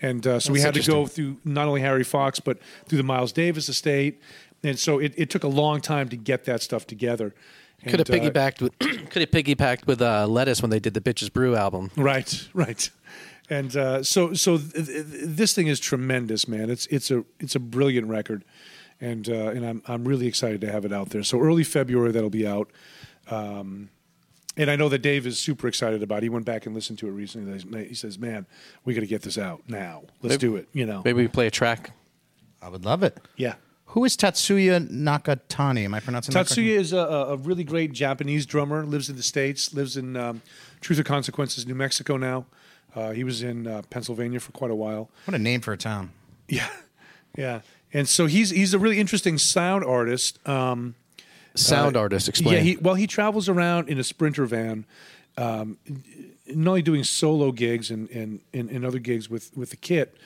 and uh, so we had to go through not only Harry Fox but through the Miles Davis estate, and so it, it took a long time to get that stuff together. Could have uh, piggybacked with could have piggybacked with uh, Lettuce when they did the Bitches Brew album. Right, right. And uh, so, so th- th- this thing is tremendous, man. It's it's a it's a brilliant record, and uh, and I'm I'm really excited to have it out there. So early February that'll be out, um, and I know that Dave is super excited about. it. He went back and listened to it recently. He says, "Man, we got to get this out now. Let's do it." You know, Maybe we play a track. I would love it. yeah. Who is Tatsuya Nakatani? Am I pronouncing that correctly? Tatsuya is a, a really great Japanese drummer. Lives in the states. Lives in um, Truth or Consequences, New Mexico now. Uh, he was in uh, Pennsylvania for quite a while. What a name for a town. Yeah, yeah. And so he's he's a really interesting sound artist. Um, Sound artist, explain. yeah, he well he travels around in a sprinter van, um, not only doing solo gigs and, and, and, and other gigs with with the kit,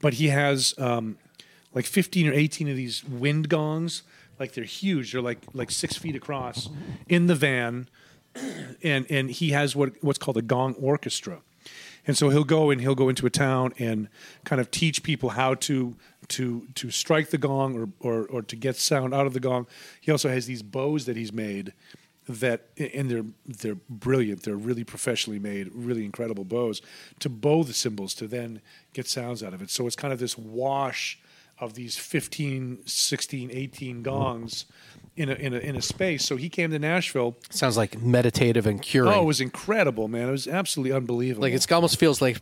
but he has um, like fifteen or eighteen of these wind gongs. Like they're huge. They're like like six feet across in the van, and and he has what what's called a gong orchestra. And so he'll go and he'll go into a town and kind of teach people how to to to strike the gong or, or or to get sound out of the gong. He also has these bows that he's made that and they're they're brilliant. They're really professionally made, really incredible bows to bow the cymbals to then get sounds out of it. So it's kind of this wash of these 15, 16, 18 mm-hmm. gongs in a, in a, in a space. So he came to Nashville. Sounds like meditative and curing. Oh, it was incredible, man. It was absolutely unbelievable. like it almost feels like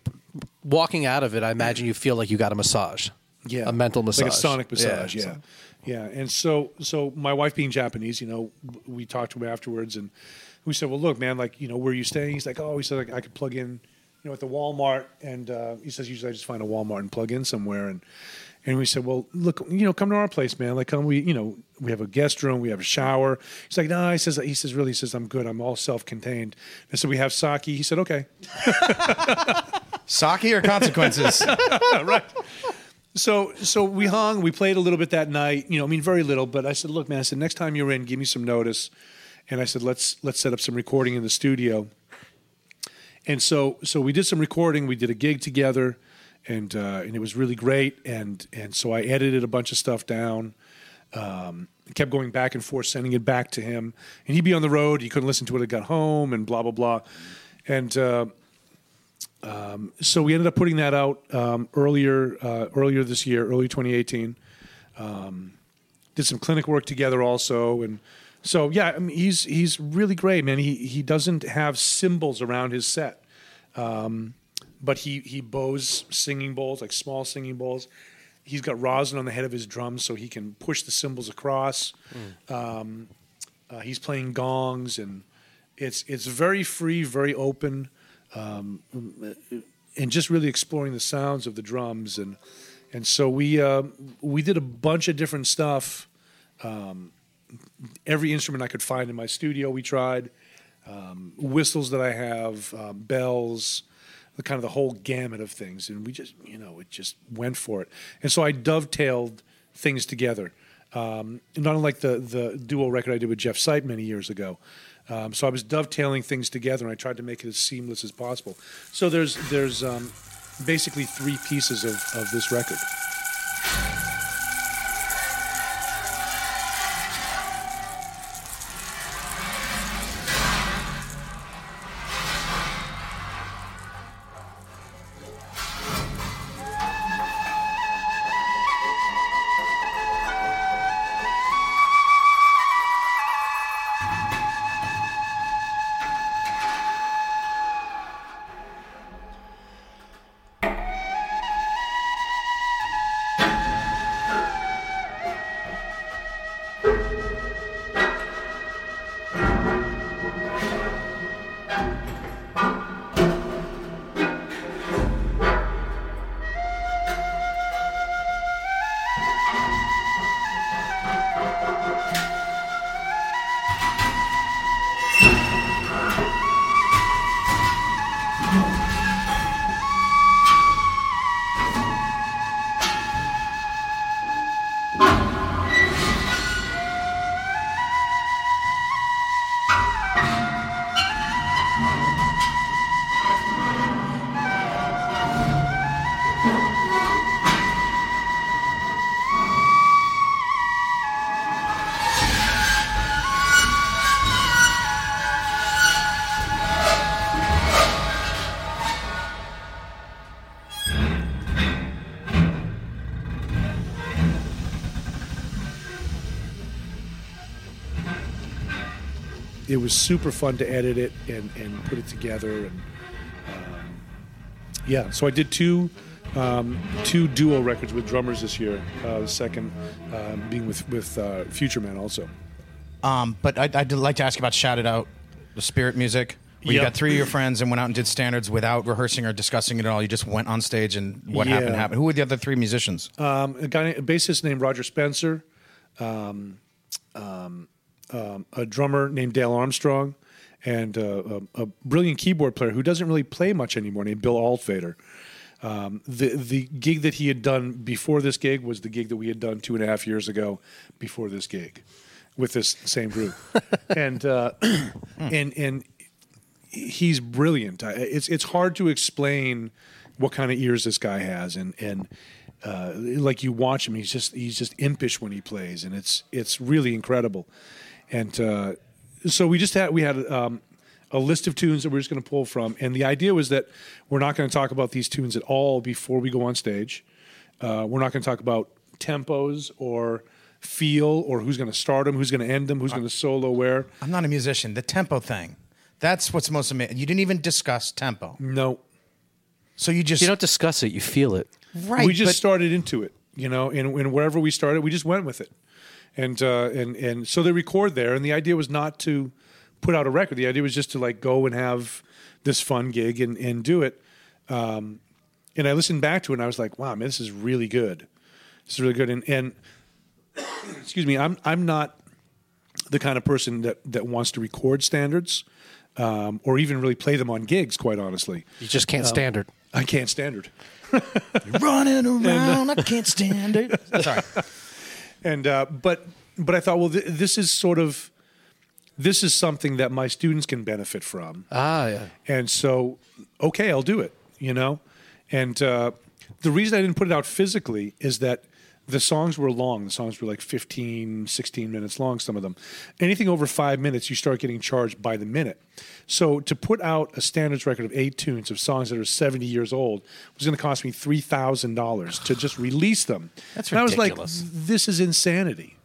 walking out of it. I imagine you feel like you got a massage. Yeah, a mental massage, like a sonic massage. Yeah, so- yeah. And so, so my wife being Japanese, you know, we talked to him afterwards, and we said, "Well, look, man, like, you know, where are you staying?" He's like, "Oh, he said like, I could plug in, you know, at the Walmart." And uh, he says, "Usually, I just find a Walmart and plug in somewhere." And And we said, well, look, you know, come to our place, man. Like, come, we, you know, we have a guest room, we have a shower. He's like, no, he says, he says, really, he says, I'm good. I'm all self-contained. And so we have sake. He said, okay. Sake or consequences? So, so we hung, we played a little bit that night, you know, I mean, very little, but I said, look, man, I said, next time you're in, give me some notice. And I said, let's, let's set up some recording in the studio. And so, so we did some recording. We did a gig together, and uh, and it was really great. And and so I edited a bunch of stuff down. Um, kept going back and forth, sending it back to him. And he'd be on the road. He couldn't listen to it. I got home, and blah blah blah. And uh, um, so we ended up putting that out um, earlier uh, earlier this year, early 2018. Um, did some clinic work together also, and so yeah, I mean, he's he's really great, man. He he doesn't have cymbals around his set, um, but he he bows singing bowls like small singing bowls. He's got rosin on the head of his drums, so he can push the cymbals across. Um, uh, he's playing gongs, and it's it's very free, very open, um, and just really exploring the sounds of the drums and and so we uh, we did a bunch of different stuff every instrument I could find in my studio. We tried um, whistles that I have, uh, bells, the kind of the whole gamut of things, and we just you know it just went for it. And so I dovetailed things together, um, not unlike the the duo record I did with Jeff Sipe many years ago. Um, so I was dovetailing things together, and I tried to make it as seamless as possible. So there's there's um, basically three pieces of, of this record. Was super fun to edit it and, and put it together and um, yeah so i did two um, two duo records with drummers this year uh, the second um, being with with uh, future man also Um, but I'd, I'd like to ask you about Shout It Out, the spirit music. Where you got three of your friends and went out and did standards without rehearsing or discussing it at all. You just went on stage and what happened happened. Who were the other three musicians? um, a guy a bassist named roger spencer um, um, um, a drummer named dale armstrong and uh, a, a brilliant keyboard player who doesn't really play much anymore named bill altvader. Um, the the gig that he had done before this gig was the gig that we had done two and a half years ago before this gig with this same group. And uh, and and he's brilliant. It's it's hard to explain what kind of ears this guy has and and uh, like you watch him he's just he's just impish when he plays and it's it's really incredible and uh, so we just had we had um, a list of tunes that we're just going to pull from and the idea was that we're not going to talk about these tunes at all before we go on stage uh, we're not going to talk about tempos or feel or who's going to start them who's going to end them who's going to solo where I'm not a musician. The tempo thing. That's what's most amazing. You didn't even discuss tempo. no So you just You don't discuss it; you feel it. right. we just but- started into it, you know, and, and wherever we started, we just went with it, and uh, and and so they record there, and the idea was not to put out a record. The idea was just to like go and have this fun gig and and do it. Um, and I listened back to it, and I was like, wow, man, this is really good. This is really good. And, and excuse me, I'm I'm not the kind of person that that wants to record standards um, or even really play them on gigs. Quite honestly, You just can't standard. I can't standard. Running around, I can't stand it. Sorry. And uh, but but I thought, well, th- this is sort of this is something that my students can benefit from. Ah, yeah. And so, okay, I'll do it, you know? And uh, the reason I didn't put it out physically is that the songs were long. The songs were like 15, 16 minutes long, some of them. Anything over five minutes, you start getting charged by the minute. So to put out a standards record of eight tunes of songs that are 70 years old was going to cost me $3,000 to just release them. That's and I was like, this is insanity.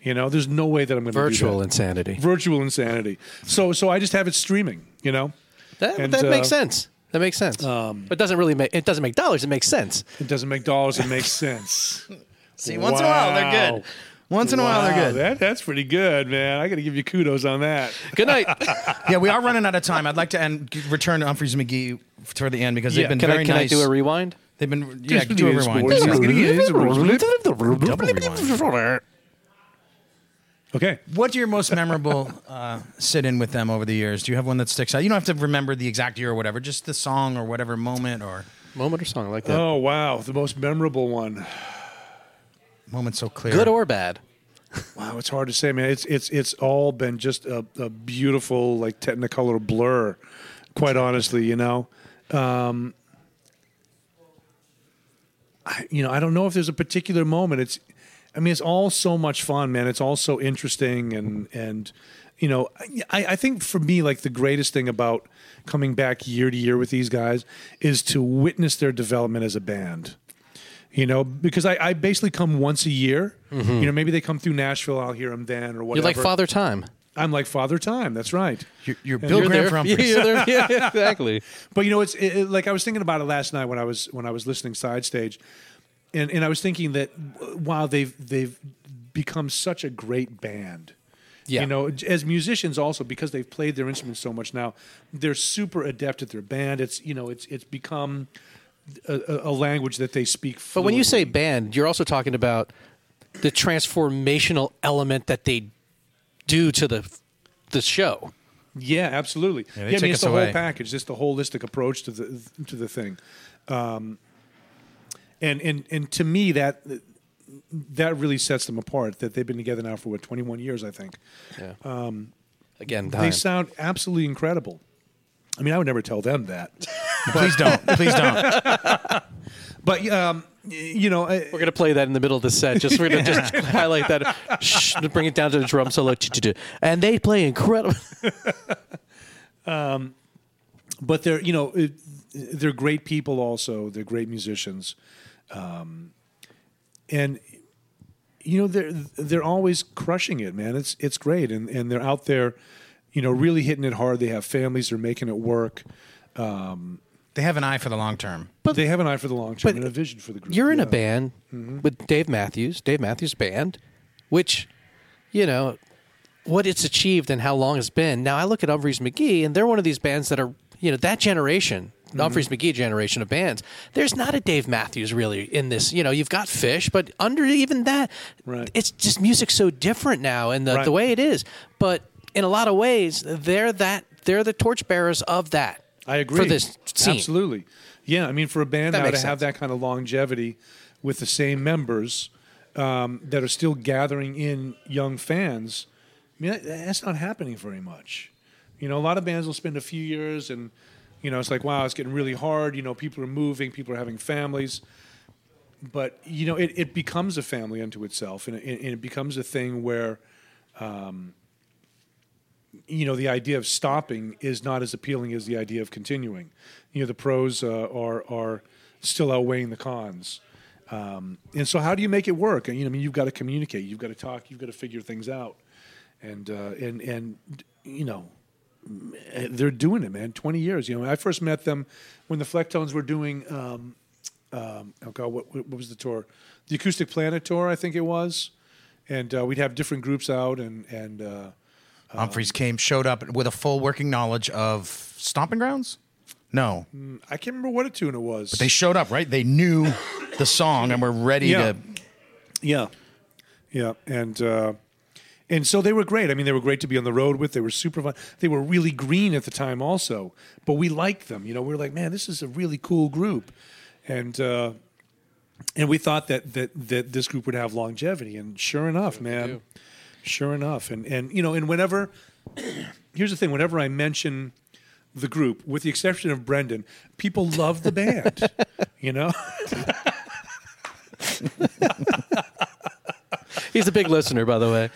You know, there's no way that I'm going to do Virtual insanity. Virtual insanity. So, so I just have it streaming. You know, That, And, that uh, makes sense. That makes sense. but it doesn't really make it doesn't make dollars. It makes sense. It doesn't make dollars. It makes sense. See, once in a while they're good. Once in a while they're good. That, that's pretty good, man. I got to give you kudos on that. Good night. Yeah, we are running out of time. I'd like to end, return to Umphrey's McGee toward the end because they've Yeah. been can very I can nice. I do a rewind? They've been yeah, Just do a rewind. this, boys. Double rewind. Okay. What's your most memorable uh, sit-in with them over the years? Do you have one that sticks out? You don't have to remember the exact year or whatever, just the song or whatever moment or Moment or song I like that. Oh wow, the most memorable one. Moment so clear. Good or bad? Wow, it's hard to say, man. It's it's it's all been just a, a beautiful like Technicolor blur. Quite honestly, you know. Um, I, you know, I don't know if there's a particular moment. It's, I mean, it's all so much fun, man. It's all so interesting, and and you know, I, I think for me, like the greatest thing about coming back year to year with these guys is to witness their development as a band. You know, because I, I basically come once a year. Mm-hmm. You know, maybe they come through Nashville, I'll hear them then, or whatever. You're like Father Time. I'm like Father Time. That's right. You're, you're Bill You're Graham there. You're there. Yeah, exactly. But you know, it's it, it- like I was thinking about it last night when I was when I was listening side stage, and and I was thinking that wow, they've they've become such a great band. Yeah. You know, as musicians also because they've played their instruments so much now, they're super adept at their band. It's you know, it's it's become a, a- a language that they speak. Fluently. But when you say band, you're also talking about the transformational element that they do to the the show. Yeah, absolutely. Yeah, Yeah, they I mean, us it's the away. whole package, just the holistic approach to the to the thing. Um, and and and to me, that that really sets them apart. That they've been together now for what twenty one years, I think. Yeah. Again, They sound absolutely incredible. I mean, I would never tell them that, Please don't. Please don't. but um, y- you know, I- We're gonna play that in the middle of the set. Just we're gonna just highlight that. Shh, to bring it down to the drum solo. And they play incredible. but they're you know it, they're great people also they're great musicians um, and you know they're they're always crushing it man it's it's great and and they're out there you know really hitting it hard they have families they're making it work um, They have an eye for the long term. but they have an eye for the long term and a vision for the group You're in a Yeah. band mm-hmm. with Dave Matthews, Dave Matthews Band, which, you know, what it's achieved and how long it's been. Now I look at Umphrey's McGee, and they're one of these bands that are, you know, that generation, the mm-hmm. Umphrey's McGee generation of bands. There's not a Dave Matthews really in this. You know, you've got Phish, but under even that, Right. it's just music so different now, and the, Right. the way it is. But in a lot of ways, they're that they're the torchbearers of that. I agree for this scene. Absolutely. Yeah, I mean, for a band That now to makes have that kind of longevity with the same members um, that are still gathering in young fans, I mean, that, that's not happening very much. You know, a lot of bands will spend a few years and, you know, it's like, wow, it's getting really hard. You know, people are moving, people are having families. But, you know, it, it becomes a family unto itself and it, and it becomes a thing where you know the idea of stopping is not as appealing as the idea of continuing. You know the pros uh, are are still outweighing the cons, um, and so how do you make it work? And you know, I mean, you've got to communicate, you've got to talk, you've got to figure things out, and uh, and and you know they're doing it, man. Twenty years. You know, I first met them when the Flecktones were doing. Um, um, oh God, what, what was the tour? The Acoustic Planet tour, I think it was, and uh, we'd have different groups out, and and. Umphrey's came, showed up with a full working knowledge of Stomping Grounds. No, I can't remember what a tune it was. they showed up right. They knew the song and were ready Yeah. to. Yeah, yeah, and uh, and so they were great. I mean, they were great to be on the road with. They were super fun. They were really green at the time, also, but we liked them. You know, we were like, man, this is a really cool group, and uh, and we thought that that that this group would have longevity. And sure enough, man, sure enough, and and you know, and whenever here's the thing, whenever I mention the group, with the exception of Brendan, people love the band. you know. He's a big listener, by the way.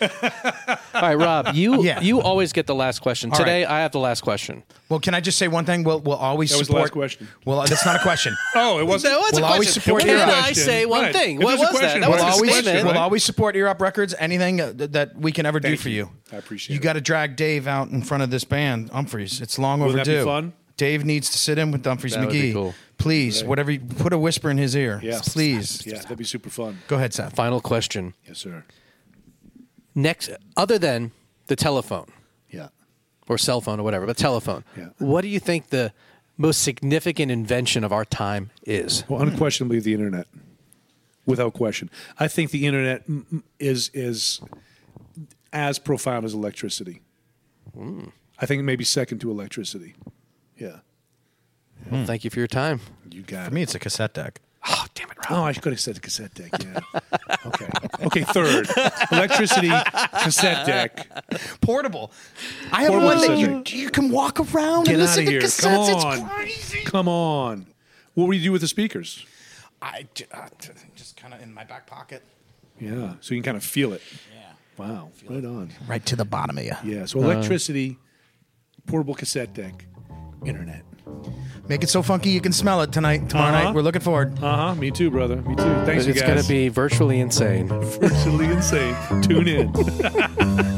All right, Rob, you Yeah. you always get the last question. All Today, right. I have the last question. Well, can I just say one thing? We'll, we'll always That was the support. last question. Well, that's not a question. Oh, it wasn't. That was We'll a always question. support Can your I question. say one Right. thing? If What there's a was that? question, That We'll was Well, a always, statement. we'll right? always support Ear Up Records. Anything uh, th- that we can ever do Thank for you. you. I appreciate it. You it. got to drag Dave out in front of this band, Umphrey's. It's long Wouldn't that be overdue. fun? Dave needs to sit in with Umphrey's That would McGee. be cool. Please, Right. whatever. You, put a whisper in his ear. Yeah. Please. Yeah, that'd be super fun. Go ahead, Seth. Final question. Yes, sir. Next, other than the telephone Yeah. or cell phone or whatever, but telephone. Yeah. What do you think the most significant invention of our time is? Well, unquestionably, the internet, without question. I think the internet mm, mm, is is as profound as electricity. I think it may be second to electricity. Yeah, Well, thank you for your time. you got For it. me, it's a cassette deck. Oh, damn it, Rob. Oh, I could have said the cassette deck. Yeah. okay. Okay. Third, electricity, cassette deck. Portable. I have Portable one that cassette you you can walk around Get and out listen of to here! cassettes. Come on, It's crazy. come on. What would you do with the speakers? I j- uh, t- just kind of in my back pocket. Yeah, so you can kind of feel it. Yeah. Wow, right on. Right to the bottom of you. Yeah, so electricity, portable cassette deck, internet. Make it so funky you can smell it tonight, tomorrow Uh-huh. night. We're looking forward. Uh huh. Me too, brother. Me too. Thanks, you It's guys. going to be virtually insane. virtually insane. Tune in.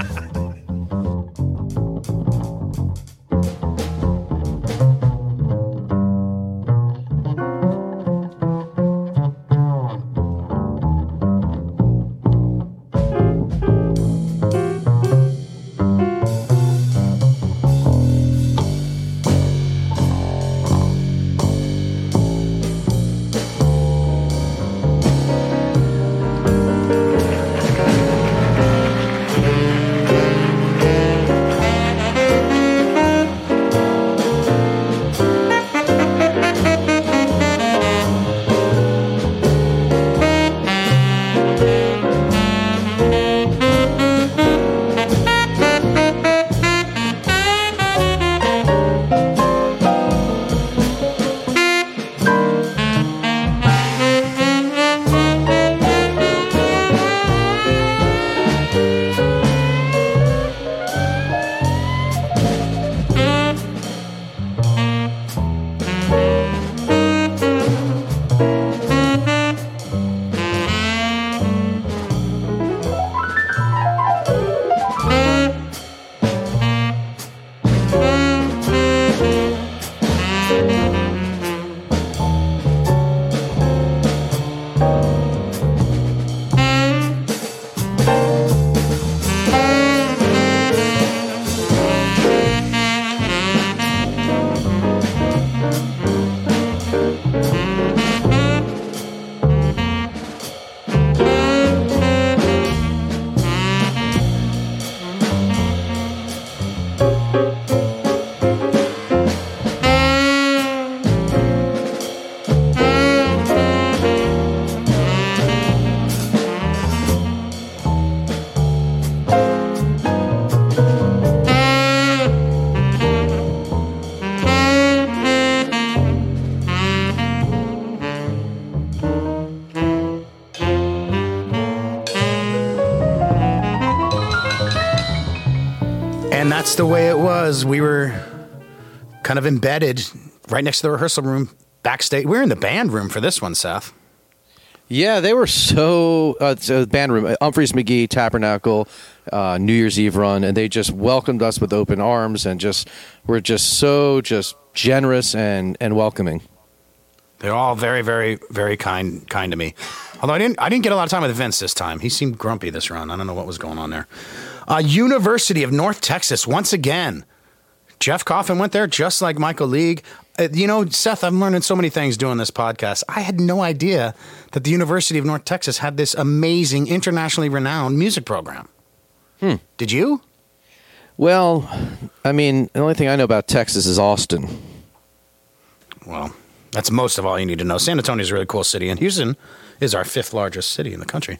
The way it was. We were kind of embedded right next to the rehearsal room backstage. We were in the band room for this one, Seth. Yeah, they were so. Uh, so band room, uh, Umphrey's McGee Tabernacle, uh, New Year's Eve run, and they just welcomed us with open arms and just were just so just generous and and welcoming. They're all very, very, very kind, kind to me. Although I didn't, I didn't get a lot of time with Vince this time. He seemed grumpy this run. I don't know what was going on there. Uh, University of North Texas once again. Jeff Coffin went there just like Michael League. Uh, you know, Seth, I'm learning so many things doing this podcast. I had no idea that the University of North Texas had this amazing, internationally renowned music program. Hmm. Did you? Well, I mean, the only thing I know about Texas is Austin. Well, that's most of all you need to know. San Antonio is a really cool city, and Houston is our fifth largest city in the country.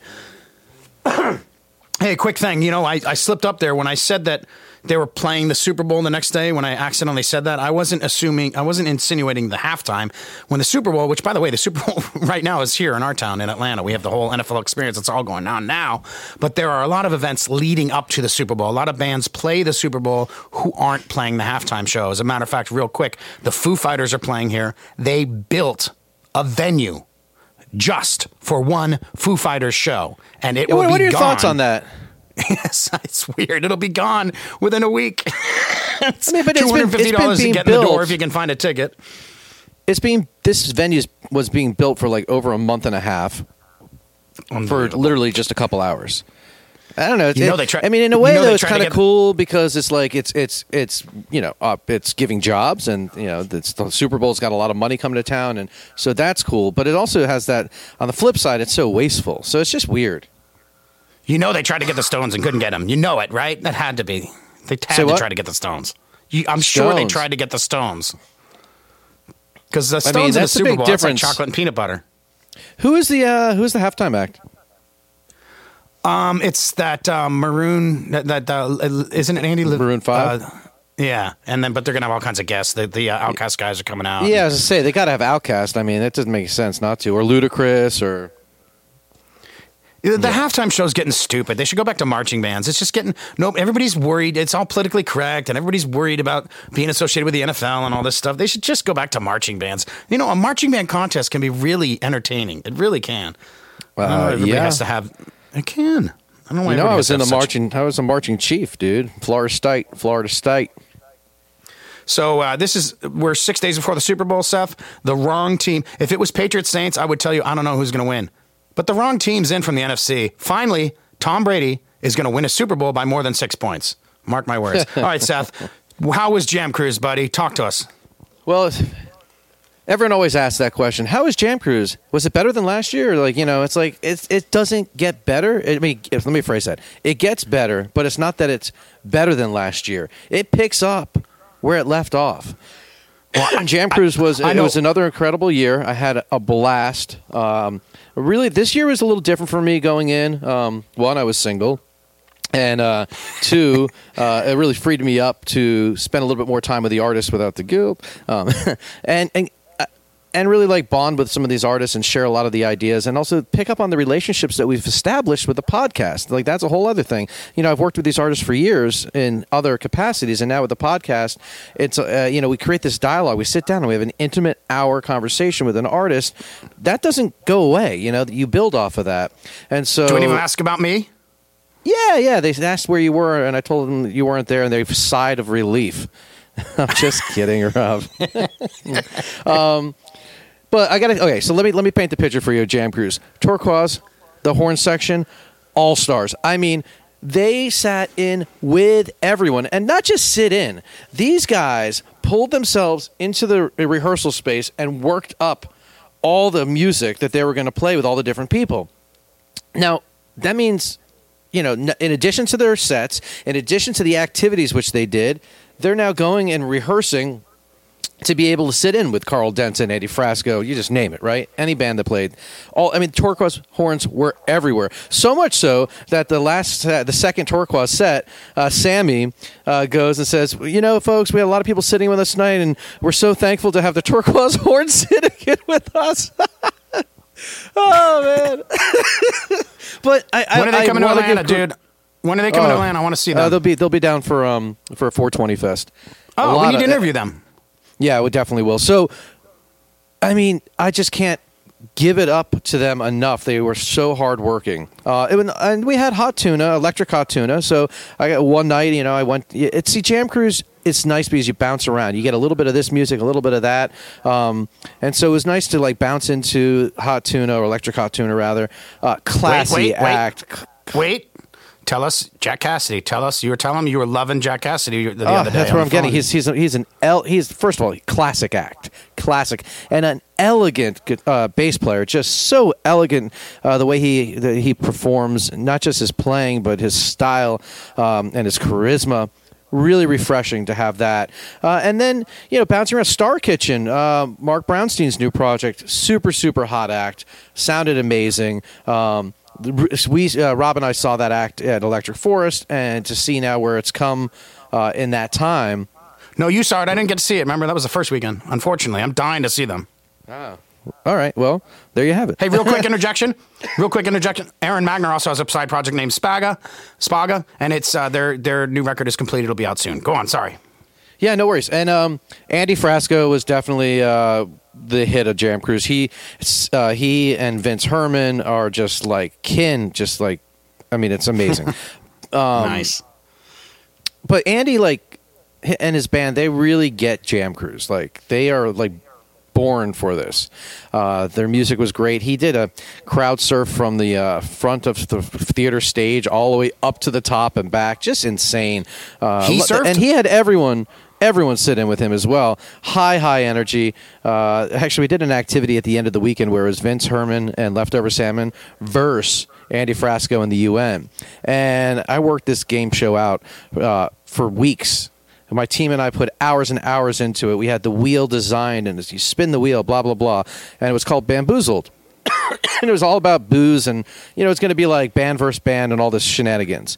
Hey, quick thing. You know, I, I slipped up there when I said that they were playing the Super Bowl the next day. When I accidentally said that, I wasn't assuming, I wasn't insinuating the halftime. When the Super Bowl, which by the way, the Super Bowl right now is here in our town in Atlanta. We have the whole NFL experience. It's all going on now. But there are a lot of events leading up to the Super Bowl. A lot of bands play the Super Bowl who aren't playing the halftime show. As a matter of fact, real quick, the Foo Fighters are playing here. They built a venue just for one Foo Fighters show, and it Yeah, will what, be what are your gone. thoughts on that? Yes, it's weird. It'll be gone within a week. it's I mean, but it's two been- hundred fifty dollars to being get in the door if you can find a ticket. It's being this venue was being built for like over a month and a half for literally just a couple hours. I don't know. It's, You know they try- I mean, in a you way, know though, it's kind of cool because it's like it's it's it's you know uh, it's giving jobs and you know the Super Bowl's got a lot of money coming to town and so that's cool. But it also has that on the flip side, it's so wasteful. So it's just weird. You know they tried to get the Stones and couldn't get them. You know it, right? That had to be. They had Say to try to get the Stones. You, I'm sure they tried to get the Stones. Because the I Stones mean, in the Super big Bowl, it's like chocolate and peanut butter. Who is the uh, who is the halftime act? Um, it's that uh, maroon. That, that uh, isn't it Andy? Maroon five? Uh, yeah, and then but they're gonna have all kinds of guests. The the uh, OutKast guys are coming out. Yeah, as I say, they got to have OutKast. I mean, that doesn't make sense not to, or Ludacris, or The, the halftime show's getting stupid. They should go back to marching bands. It's just getting no. Everybody's worried. It's all politically correct, and everybody's worried about being associated with the NFL and all this stuff. They should just go back to marching bands. You know, a marching band contest can be really entertaining. It really can. I Uh, everybody yeah. has to have. It can. I don't know. Why You know, I was in the marching. I was a marching chief, dude. Florida State, Florida State. So uh, this is we're six days before the Super Bowl, Seth. The wrong team. If it was Patriots Saints, I would tell you I don't know who's going to win. But the wrong team's in from the NFC. Finally, Tom Brady is going to win a Super Bowl by more than six points. Mark my words. All right, Seth. How was Jam Cruise, buddy? Talk to us. Well, if- everyone always asks that question. How is Jam Cruise? Was it better than last year? Like you know, it's like it's it doesn't get better. I mean, if, let me phrase that. It gets better, but it's not that it's better than last year. It picks up where it left off. Jam Cruise was it was another incredible year. I had a blast. Um, really, this year was a little different for me going in. Um, one, I was single. And uh, two, uh, it really freed me up to spend a little bit more time with the artists without the guilt, um, and and and really like bond with some of these artists and share a lot of the ideas, and also pick up on the relationships that we've established with the podcast. Like that's a whole other thing. You know, I've worked with these artists for years in other capacities, and now with the podcast, it's uh, you know we create this dialogue. We sit down and we have an intimate hour conversation with an artist. That doesn't go away. You know, you build off of that, and so Do you want to even ask about me? yeah, yeah. They asked where you were, and I told them you weren't there, and they sighed of relief. I'm just kidding, Rob. um, but I got to okay. So let me let me paint the picture for you, Jam Cruise. Turkuaz, the horn section, all stars. I mean, they sat in with everyone, and not just sit in. These guys pulled themselves into the rehearsal space and worked up all the music that they were going to play with all the different people. Now, that means, you know, in addition to their sets, in addition to the activities which they did, they're now going and rehearsing to be able to sit in with Karl Denson, Andy Frasco, you just name it, right? Any band that played. All I mean, Turkuaz horns were everywhere. So much so that the last, set, the second Turkuaz set, uh, Sammy uh, goes and says, "You know, folks, we had a lot of people sitting with us tonight, and we're so thankful to have the Turkuaz horns sitting in with us." oh man! but I, I When are they I coming to wanna Atlanta, give dude? When are they coming to Oh. Atlanta? I want to see Uh, them. they'll be they'll be down for um for a 420 fest. Oh, we need to interview them. Yeah, we definitely will. So, I mean, I just can't give it up to them enough. They were so hardworking. Uh, it, was- and we had hot tuna, electric hot tuna. So I got one night, you know, I went. It's see Jam Cruise. It's nice because you bounce around. You get a little bit of this music, a little bit of that, um, and so it was nice to like bounce into hot tuna or electric hot tuna rather. Uh, classy wait, wait. act. Wait, Tell us, Jack Cassidy. Tell us, you were telling him you were loving Jack Cassidy the Oh, other day. that's what I'm getting. He's he's a, he's an el, he's first of all classic act, classic, and an elegant uh, bass player. Just so elegant uh, the way he the, he performs, not just his playing, but his style um, and his charisma. Really refreshing to have that. Uh, and then you know, bouncing around Star Kitchen, uh, Marc Brownstein's new project, super super hot act, sounded amazing. Um, we uh, Rob and I saw that act at Electric Forest, and to see now where it's come uh, in that time. no, you saw it. I didn't get to see it. Remember, that was the first weekend. Unfortunately, I'm dying to see them. All right, well, there you have it. Hey, real quick interjection. Real quick interjection. Aaron Magner also has a side project named Spaga, Spaga, and it's uh, their their new record is complete. It'll be out soon. Go on. Sorry. Yeah, no worries. And um, Andy Frasco was definitely uh, the hit of Jam Cruise. He uh, he and Vince Herman are just like kin. Just like, I mean, it's amazing. nice. but Andy, like, and his band, they really get Jam Cruise. Like, they are like born for this. Uh, their music was great. He did a crowd surf from the uh, front of the theater stage all the way up to the top and back. Just insane. Uh, He lo- surfed? and he had everyone. Everyone sit in with him as well. High, high energy. Uh, actually, we did an activity at the end of the weekend where it was Vince Herman and Leftover Salmon versus Andy Frasco and the UN. And I worked this game show out uh, for weeks. My team and I put hours and hours into it. We had the wheel designed, and as you spin the wheel, blah blah blah, and it was called Bamboozled. and it was all about booze, and you know it's going to be like band versus band and all this shenanigans.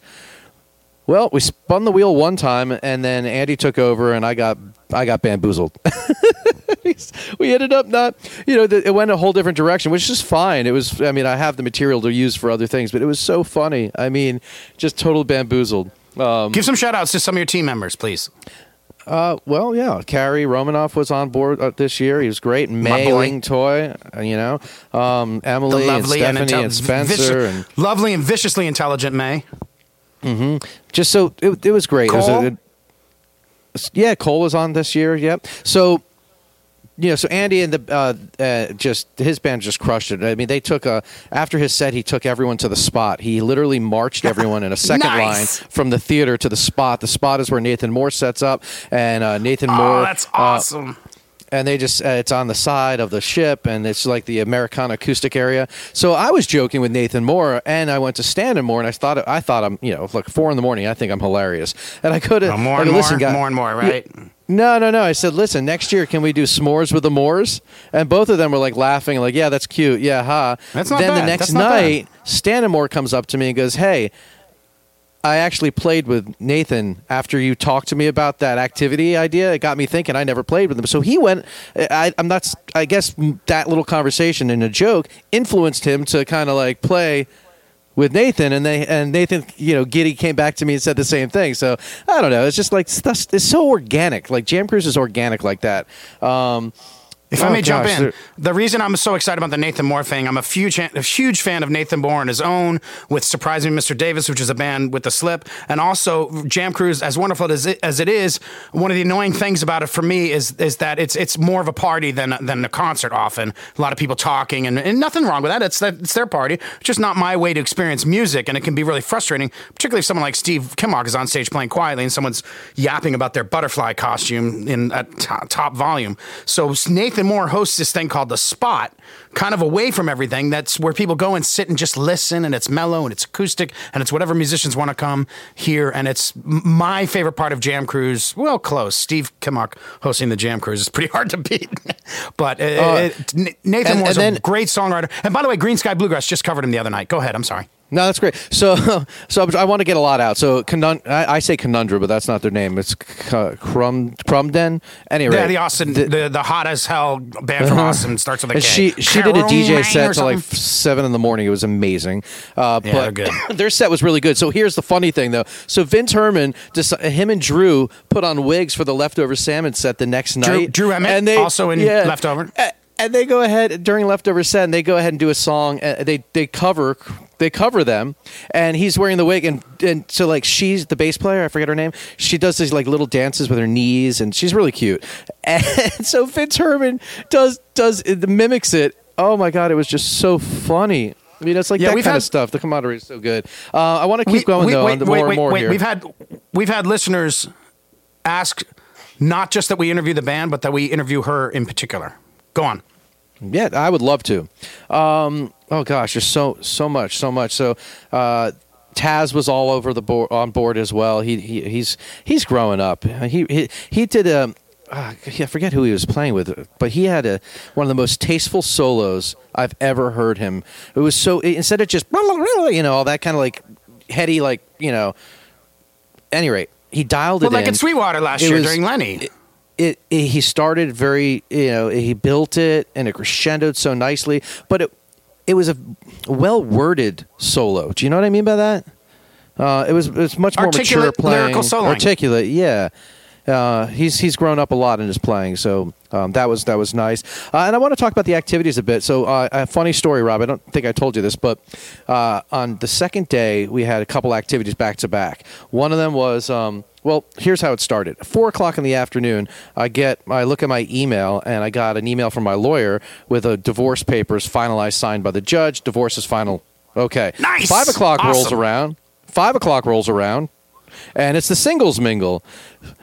Well, we spun the wheel one time, and then Andy took over, and I got I got bamboozled. we ended up not, you know, it went a whole different direction, which is fine. It was, I mean, I have the material to use for other things, but it was so funny. I mean, just total bamboozled. Um, Give some shout outs to some of your team members, please. uh, well, yeah, Carrie Romanoff was on board uh, this year. He was great. May. Ling Toy, uh, you know, um, Emily and and, Stephanie intel- and Spencer, vicious- and lovely and viciously intelligent May. Just so it, it was great. It was a- it- yeah, Cole was on this year. Yep. So, you know, so Andy and the uh, uh, just his band just crushed it. I mean, they took a after his set, he took everyone to the spot. He literally marched everyone in a second Nice. line from the theater to the spot. The spot is where Nathan Moore sets up, and uh, Nathan Moore. Oh, that's uh, awesome. And they just uh, it's on the side of the ship and it's like the Americana acoustic area. So I was joking with Nathan Moore and I went to Stanton Moore and I thought I thought I'm you know like four in the morning I think I'm hilarious and I could have Oh, more and more, listen, guy- more and more, right? no, no, no. I said, listen, next year, can we do s'mores with the Moors? And both of them were like laughing, like, yeah, that's cute. Yeah, ha. That's not then the next night, Stanton Moore comes up to me and goes, hey, I actually played with Nathan after you talked to me about that activity idea. It got me thinking. I never played with him, so he went. I, I'm not. I guess that little conversation and a joke influenced him to kind of like play with Nathan, and they and Nathan, you know, Giddy came back to me and said the same thing. So I don't know. It's just like. It's so organic. Like Jam Cruise is organic like that. Um, If I Oh, may jump gosh, in, there- the reason I'm so excited about the Nathan Moore thing, I'm a huge, a huge fan of Nathan Moore on his own with Surprise Me Mr. Davis, which is a band with the slip, and also Jam Cruise. As wonderful as it, as it is, one of the annoying things about it for me is is that it's it's more of a party than than a concert. Often, a lot of people talking, and, and nothing wrong with that. It's that it's their party. It's just not my way to experience music, and it can be really frustrating, particularly if someone like Steve Kimock is on stage playing quietly and someone's yapping about their butterfly costume in at top, top volume. So Nathan Moore hosts this thing called the Spot, kind of away from everything. That's where people go and sit and just listen, and it's mellow and it's acoustic, and it's whatever musicians want to come here. And it's my favorite part of Jam Cruise. Well, close. Steve Kimock hosting the Jam Cruise is pretty hard to beat. but uh, it, Nathan and then- a great songwriter. And by the way, Greensky Bluegrass just covered him the other night. Go ahead. I'm sorry. No, that's great. So, so I want to get a lot out. So, conun- I, I say Conundra, but that's not their name. It's C- Crum Crumden. Anyway, Yeah, the Austin, the, the, hot as hell band from Austin starts with a K. She she did a DJ set till like seven in the morning. It was amazing. Uh, Yeah, but they're good. their set was really good. So here's the funny thing though. So Vince Herman, deci- him and Drew put on wigs for the leftover salmon set the next Drew- night. Drew Emmitt, and they also in yeah, Leftover? A- And they go ahead during leftover set. and They go ahead and do a song. Uh, they they cover they cover them, and he's wearing the wig. And and so like she's the bass player. I forget her name. She does these like little dances with her knees, and she's really cute. And so Vince Herman does does mimics it. Oh my god, it was just so funny. I mean, it's like Yeah, that kind had- of stuff. The camaraderie is so good. Uh, I want to keep We- going we- though. wait, on the wait, more wait, and more wait. here. We've had we've had listeners ask not just that we interview the band, but that we interview her in particular. Go on. Yeah, I would love to. Um, oh gosh, there's so so much, so much. So uh, Taz was all over the board on board as well. He, he he's he's growing up. He he, he did a. Uh, I forget who he was playing with, but he had a one of the most tasteful solos I've ever heard him. It was so instead of just you know all that kind of like heady like you know. Any rate, he dialed Well, it like in at Sweetwater last It year was- during Lenny. it, it he started very you know he built it and it crescendoed so nicely but it it was a well worded solo do you know what i mean by that uh, it was it was much more mature Articulate playing lyrical soloing. articulate yeah uh, he's he's grown up a lot in his playing, so um, that was that was nice. Uh, and I want to talk about the activities a bit. So, uh, a funny story, Rob. I don't think I told you this, but uh, on the second day, we had a couple activities back to back. One of them was um, well, here's how it started. Four o'clock in the afternoon, I get I look at my email, and I got an email from my lawyer with a divorce papers finalized, signed by the judge. Divorce is final. Okay. Nice! Five o'clock rolls around. Five o'clock rolls around and it's the singles mingle.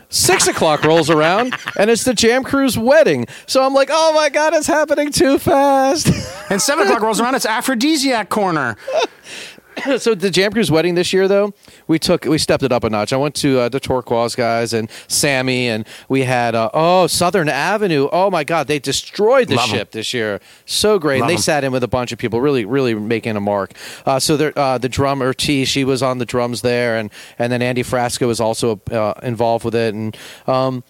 Six o'clock rolls around, and it's the Jam Cruise wedding. So I'm like, oh my god, it's happening too fast. And seven o'clock rolls around. It's aphrodisiac corner. so the Jam Cruise wedding this year, though, we took we stepped it up a notch. I went to uh, the Turkuaz guys and Sammy, and we had uh, oh Southern Avenue. Oh my God, they destroyed the Love 'em. ship this year. So great. Love they 'em. sat in with a bunch of people, really, really making a mark. Uh, so there, uh, the drummer T, she was on the drums there, and and then Andy Frasco was also uh, involved with it, and um,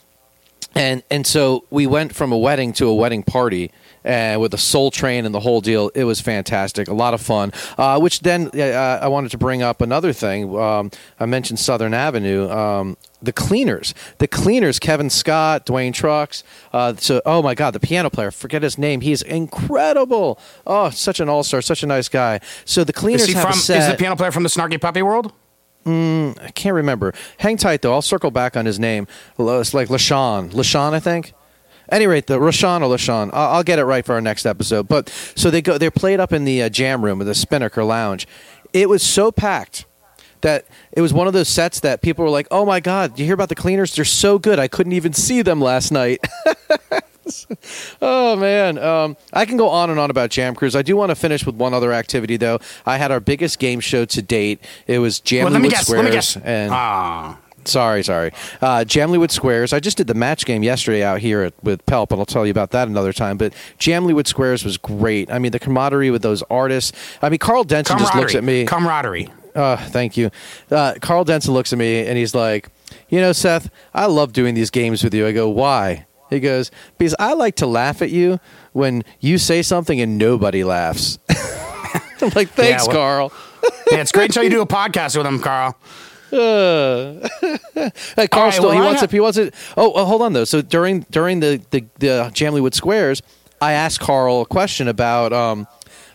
and and so we went from a wedding to a wedding party uh, with the soul train and the whole deal it was fantastic a lot of fun uh, which then uh, i wanted to bring up another thing um, i mentioned southern avenue um, the cleaners the cleaners kevin scott Duane Trucks uh, so oh my god the piano player forget his name he's incredible oh such an all-star such a nice guy so the cleaners Is from? a Is the piano player from the Snarky Puppy World? I can't remember. Hang tight though. I'll circle back on his name. It's like Lashawn. Lashawn, I think. Any rate, the Rashawn or Lashawn. I'll, I'll get it right for our next episode. But so they go. They're played up in the uh, jam room of the Spinnaker Lounge. It was so packed that it was one of those sets that people were like, "Oh my god, you hear about the cleaners? They're so good. I couldn't even see them last night." Oh man, um, I can go on and on about Jam Cruise. I do want to finish with one other activity though. I had our biggest game show to date. It was Well, let me guess. Squares. Let me guess. And Ah, sorry, sorry, uh, Jamleywood Squares. I just did the match game yesterday out here at, with Pelp, and I'll tell you about that another time. But Jamleywood Squares was great. I mean, the camaraderie with those artists. I mean, Karl Denson just looks at me. Camaraderie. Uh, thank you. Uh, Karl Denson looks at me and he's like, You know, Seth, I love doing these games with you. I go, Why? He goes, Because I like to laugh at you when you say something and nobody laughs. I'm like, Thanks, well- Karl. Yeah, it's great until you do a podcast with him, Karl. Uh, hey, Karl right, still well, he I wants ha- it. He wants it. Oh, oh, hold on though. So during during the the, the Jamleywood Squares, I asked Karl a question about um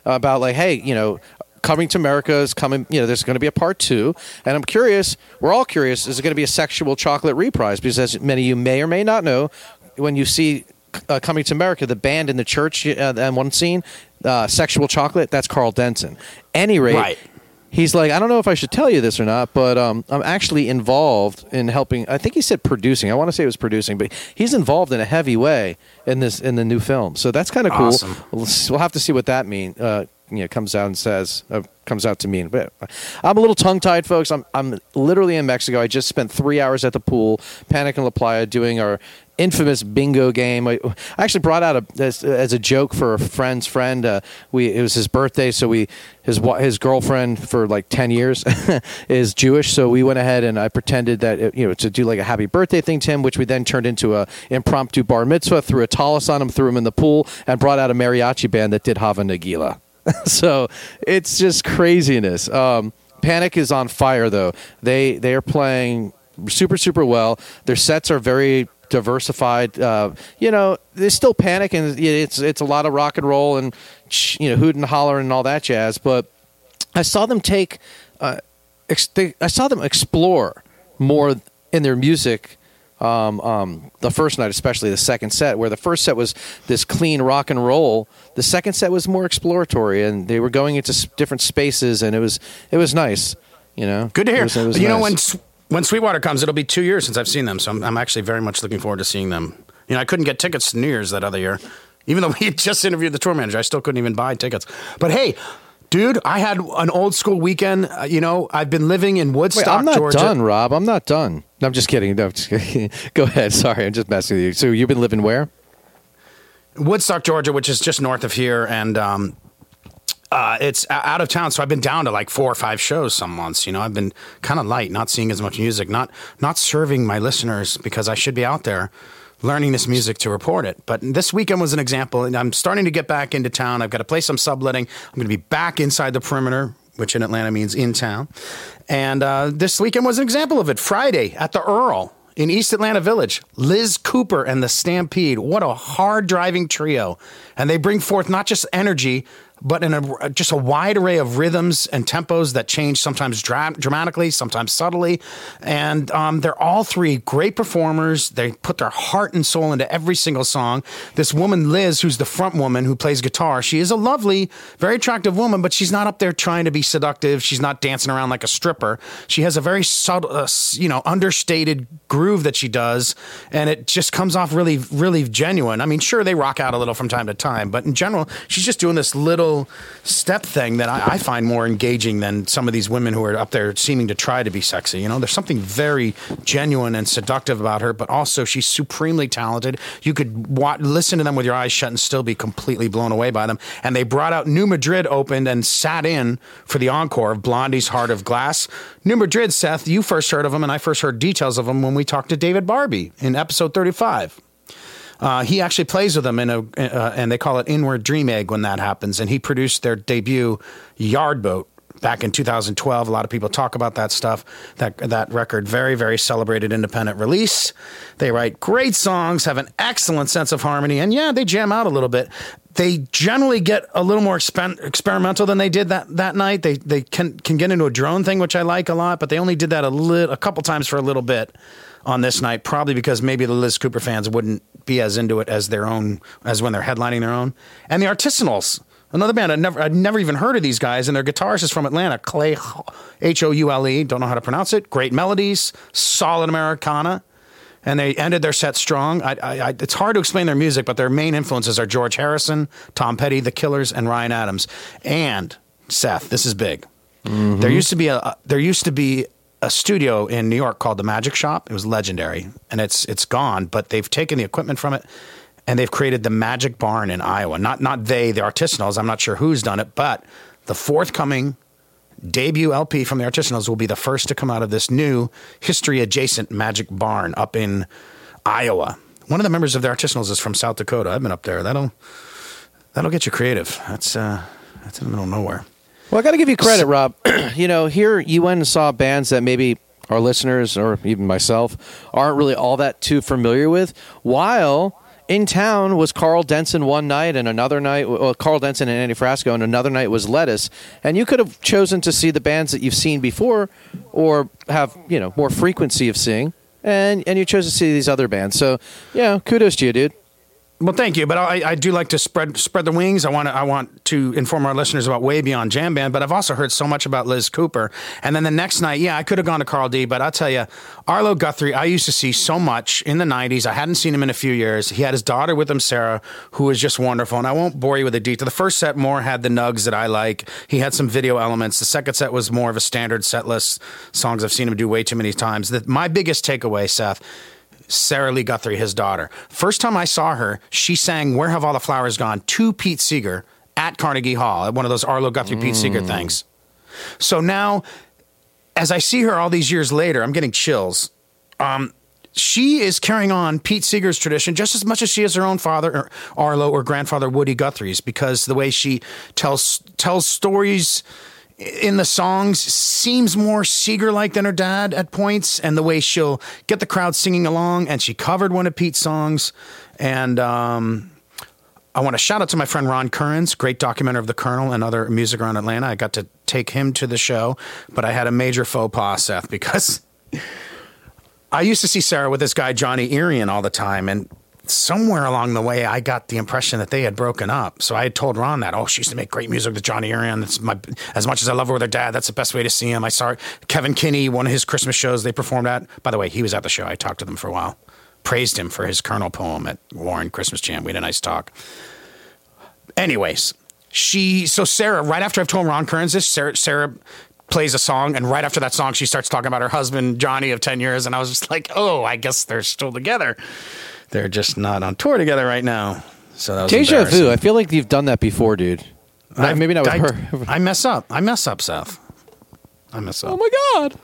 about like, hey, you know, coming to America is coming. You know, there's going to be a part two, and I'm curious. We're all curious. Is it going to be a sexual chocolate reprise? Because as many of you may or may not know, when you see. Uh, coming to America, the band in the church uh, and one scene, uh, "Sexual Chocolate." That's Karl Denson. Any rate, Right. He's like, I don't know if I should tell you this or not, but um, I'm actually involved in helping. I think he said producing. I want to say it was producing, but he's involved in a heavy way in this in the new film. So that's kind of cool. Awesome. We'll, we'll have to see what that means. Uh, you know, comes out and says uh, comes out to mean. But I'm a little tongue tied, folks. I'm I'm literally in Mexico. I just spent three hours at the pool, Panic en la Playa, doing our infamous bingo game. I, actually brought out a as, as a joke for a friend's friend. Uh, we it was his birthday, so we his his girlfriend for like ten years is Jewish, so we went ahead and I pretended that it, you know to do like a happy birthday thing to him, which we then turned into a impromptu bar mitzvah. Threw a tallis on him, threw him in the pool, and brought out a mariachi band that did Hava Nagila. so it's just craziness. Um, Panic is on fire though. They they are playing super super well. Their sets are very diversified. Uh, you know, there's still Panic and it's it's a lot of rock and roll and you know hoot and holler and all that jazz. But I saw them take, uh, ex- they, I saw them explore more in their music Um, um, the first night, especially the second set, where the first set was this clean rock and roll. The second set was more exploratory, and they were going into s- different spaces, and it was it was nice. You know, Good to hear. It was- it was you know, when when Sweetwater comes, it'll be two years since I've seen them, so I'm, I'm actually very much looking forward to seeing them. You know, I couldn't get tickets to New Year's that other year, even though we had just interviewed the tour manager. I still couldn't even buy tickets. But hey. Dude, I had an old school weekend. Uh, you know, I've been living in Woodstock, Wait, I'm not Georgia. done, Rob. I'm not done. No, I'm just kidding. No, I'm just kidding. Go ahead. Sorry, I'm just messing with you. So you've been living where? Woodstock, Georgia, which is just north of here, and um, uh, it's out of town. So I've been down to like four or five shows some months. You know, I've been kind of light, not seeing as much music, not not serving my listeners because I should be out there learning this music to report it. But this weekend was an example, and I'm starting to get back into town. I've got a place I'm subletting. I'm going to be back inside the perimeter. Which in Atlanta means in town. And uh, this weekend was an example of it. Friday at the Earl in East Atlanta Village, Liz Cooper and the Stampede. What a hard driving trio. And they bring forth not just energy, but in a, just a wide array of rhythms and tempos that change sometimes dra- dramatically, sometimes subtly. And um, they're all three great performers. They put their heart and soul into every single song. This woman, Liz, who's the front woman who plays guitar, she is a lovely, very attractive woman, but she's not up there trying to be seductive. She's not dancing around like a stripper. She has a very subtle, uh, you know, understated groove that she does, and it just comes off really, really genuine. I mean, sure, they rock out a little from time to time, but in general, she's just doing this little step thing that I, I find more engaging than some of these women who are up there seeming to try to be sexy. You know, there's something very genuine and seductive about her, but also she's supremely talented. You could wa- listen to them with your eyes shut and still be completely blown away by them. And they brought out New Madrid opened and sat in for the encore of Blondie's Heart of Glass. New Madrid, Seth, you first heard of them, and I first heard details of them when we talked to David Barbe in episode 35. Uh, he actually plays with them in a, uh, and they call it Inward Dream Egg when that happens. And he produced their debut Yardboat back in 2012. A lot of people talk about that stuff. That that record, very very celebrated independent release. They write great songs, have an excellent sense of harmony, and yeah, they jam out a little bit. They generally get a little more expen- experimental than they did that that night. They they can can get into a drone thing, which I like a lot, but they only did that a little a couple times for a little bit on this night, probably because maybe the Liz Cooper fans wouldn't be as into it as their own as when they're headlining their own. And the Artisanals, another band I'd never I'd never even heard of these guys, and their guitarist is from Atlanta, Clay H O U L E. Don't know how to pronounce it. Great melodies, solid Americana. And they ended their set strong. I, I, I, it's hard to explain their music, but their main influences are George Harrison, Tom Petty, The Killers, and Ryan Adams. And Seth, this is big. Mm-hmm. There used to be a there used to be a studio in New York called the Magic Shop. It was legendary, and it's it's gone. But they've taken the equipment from it, and they've created the Magic Barn in Iowa. Not not they, the Artisanals. I'm not sure who's done it, but the forthcoming debut LP from the Artisanals will be the first to come out of this new history adjacent Magic Barn up in Iowa. One of the members of the Artisanals is from South Dakota. I've been up there. That'll that'll get you creative. That's uh, that's in the middle of nowhere. Well, I got to give you credit, Rob. you know, here you went and saw bands that maybe our listeners or even myself aren't really all that too familiar with. While in town was Karl Denson one night, and another night, well, Karl Denson and Andy Frasco, and another night was Lettuce. And you could have chosen to see the bands that you've seen before, or have you know more frequency of seeing, and and you chose to see these other bands. So yeah, kudos to you, dude. Well, thank you, but I, I do like to spread spread the wings. I want to I want to inform our listeners about Way Beyond Jam Band, but I've also heard so much about Liz Cooper. And then the next night, yeah, I could have gone to Karl D, but I'll tell you, Arlo Guthrie, I used to see so much in the '90s. I hadn't seen him in a few years. He had his daughter with him, Sarah, who was just wonderful. And I won't bore you with the detail. The first set more had the nugs that I like. He had some video elements. The second set was more of a standard set list songs I've seen him do way too many times. The, my biggest takeaway, Seth. Sarah Lee Guthrie, his daughter. First time I saw her, she sang Where Have All the Flowers Gone to Pete Seeger at Carnegie Hall at one of those Arlo Guthrie Pete Seeger things. So now, as I see her all these years later, I'm getting chills. Um, she is carrying on Pete Seeger's tradition just as much as she is her own father, or Arlo, or grandfather Woody Guthrie's, because the way she tells tells stories in the songs seems more Seeger like than her dad at points, and the way she'll get the crowd singing along. And she covered one of Pete's songs. And um, I want to shout out to my friend Ron Currens, great documenter of the Colonel and other music around Atlanta. I got to take him to the show, but I had a major faux pas, Seth, because I used to see Sarah with this guy Johnny Irion all the time, and somewhere along the way, I got the impression that they had broken up. So I had told Ron that, oh, she used to make great music with Johnny Irion. That's my as much as I love her with her dad. That's the best way to see him. I saw Kevin Kinney, one of his Christmas shows they performed at. By the way, he was at the show. I talked to them for a while, praised him for his Colonel poem at Warren Christmas Jam. We had a nice talk. Anyways, she so Sarah right after I've told Ron Kearns this, Sarah, Sarah plays a song, and right after that song, she starts talking about her husband Johnny of ten years, and I was just like, oh, I guess they're still together. They're just not on tour together right now. So that was Deja vu. I feel like you've done that before, dude. Not- maybe not with I, her. I mess up. I mess up, Seth. I mess up. Oh my god.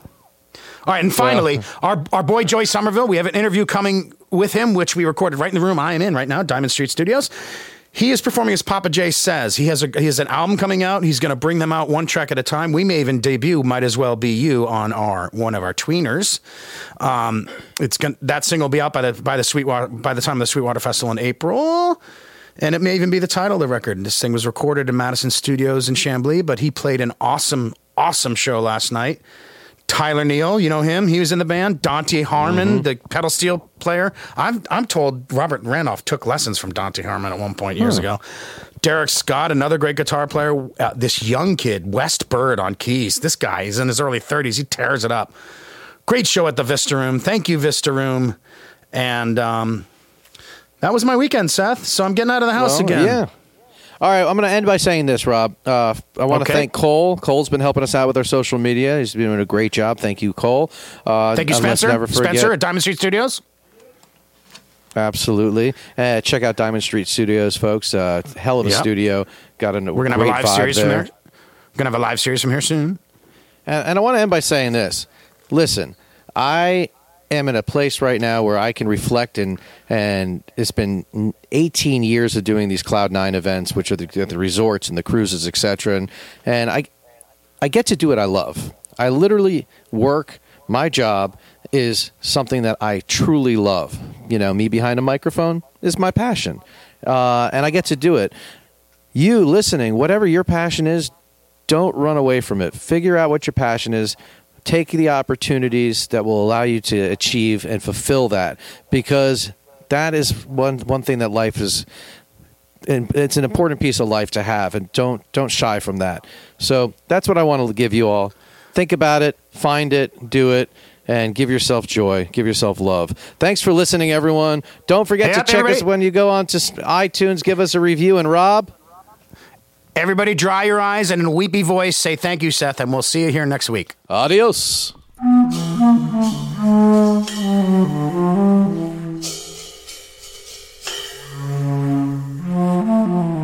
All right, and finally, our our boy Joy Somerville. We have an interview coming with him, which we recorded right in the room I am in right now, Diamond Street Studios. He is performing as Papa Jay says. He has a he has an album coming out. He's going to bring them out one track at a time. We may even debut "Might As Well Be You" on our one of our tweeners. Um, it's going that single will be out by the by the Sweetwater by the time of the Sweetwater Festival in April. And it may even be the title of the record. This thing was recorded in Madison Studios in Chamblee, but he played an awesome, awesome show last night. Tyler Neal, you know him. He was in the band. Dante Harmon, the pedal steel player. I'm I'm told Robert Randolph took lessons from Dante Harmon at one point years ago. Derek Scott, another great guitar player. Uh, this young kid, West Bird on keys. This guy, he's in his early 30s. He tears it up. Great show at the Vista Room. Thank you, Vista Room. And um, that was my weekend, Seth. So I'm getting out of the house Well, again. Yeah. All right, I'm going to end by saying this, Rob. Uh, I want to Okay. thank Cole. Cole's been helping us out with our social media. He's been doing a great job. Thank you, Cole. Uh, Thank you, Spencer. Never forget, Spencer at Diamond Street Studios. Absolutely. Uh, check out Diamond Street Studios, folks. Uh, hell of a Yep. studio. Got a We're gonna have a live series from there. there. We're gonna have a live series from here soon. And, and I want to end by saying this. Listen, I am in a place right now where I can reflect and and it's been 18 years of doing these Cloud Nine events, which are the, the resorts and the cruises, etc. And and I I get to do what I love. I literally work. My job is something that I truly love. You know, me behind a microphone is my passion, uh, and I get to do it. You listening, whatever your passion is, don't run away from it. Figure out what your passion is. Take the opportunities that will allow you to achieve and fulfill that, because that is one one thing that life is. And it's an important piece of life to have, and don't don't shy from that. So that's what I want to give you all. Think about it, find it, do it, and give yourself joy, give yourself love. Thanks for listening, everyone. Don't forget Hey, to check us when you go on to iTunes. Give us a review, and Rob. Everybody, dry your eyes and in a weepy voice say thank you, Seth, and we'll see you here next week. Adios.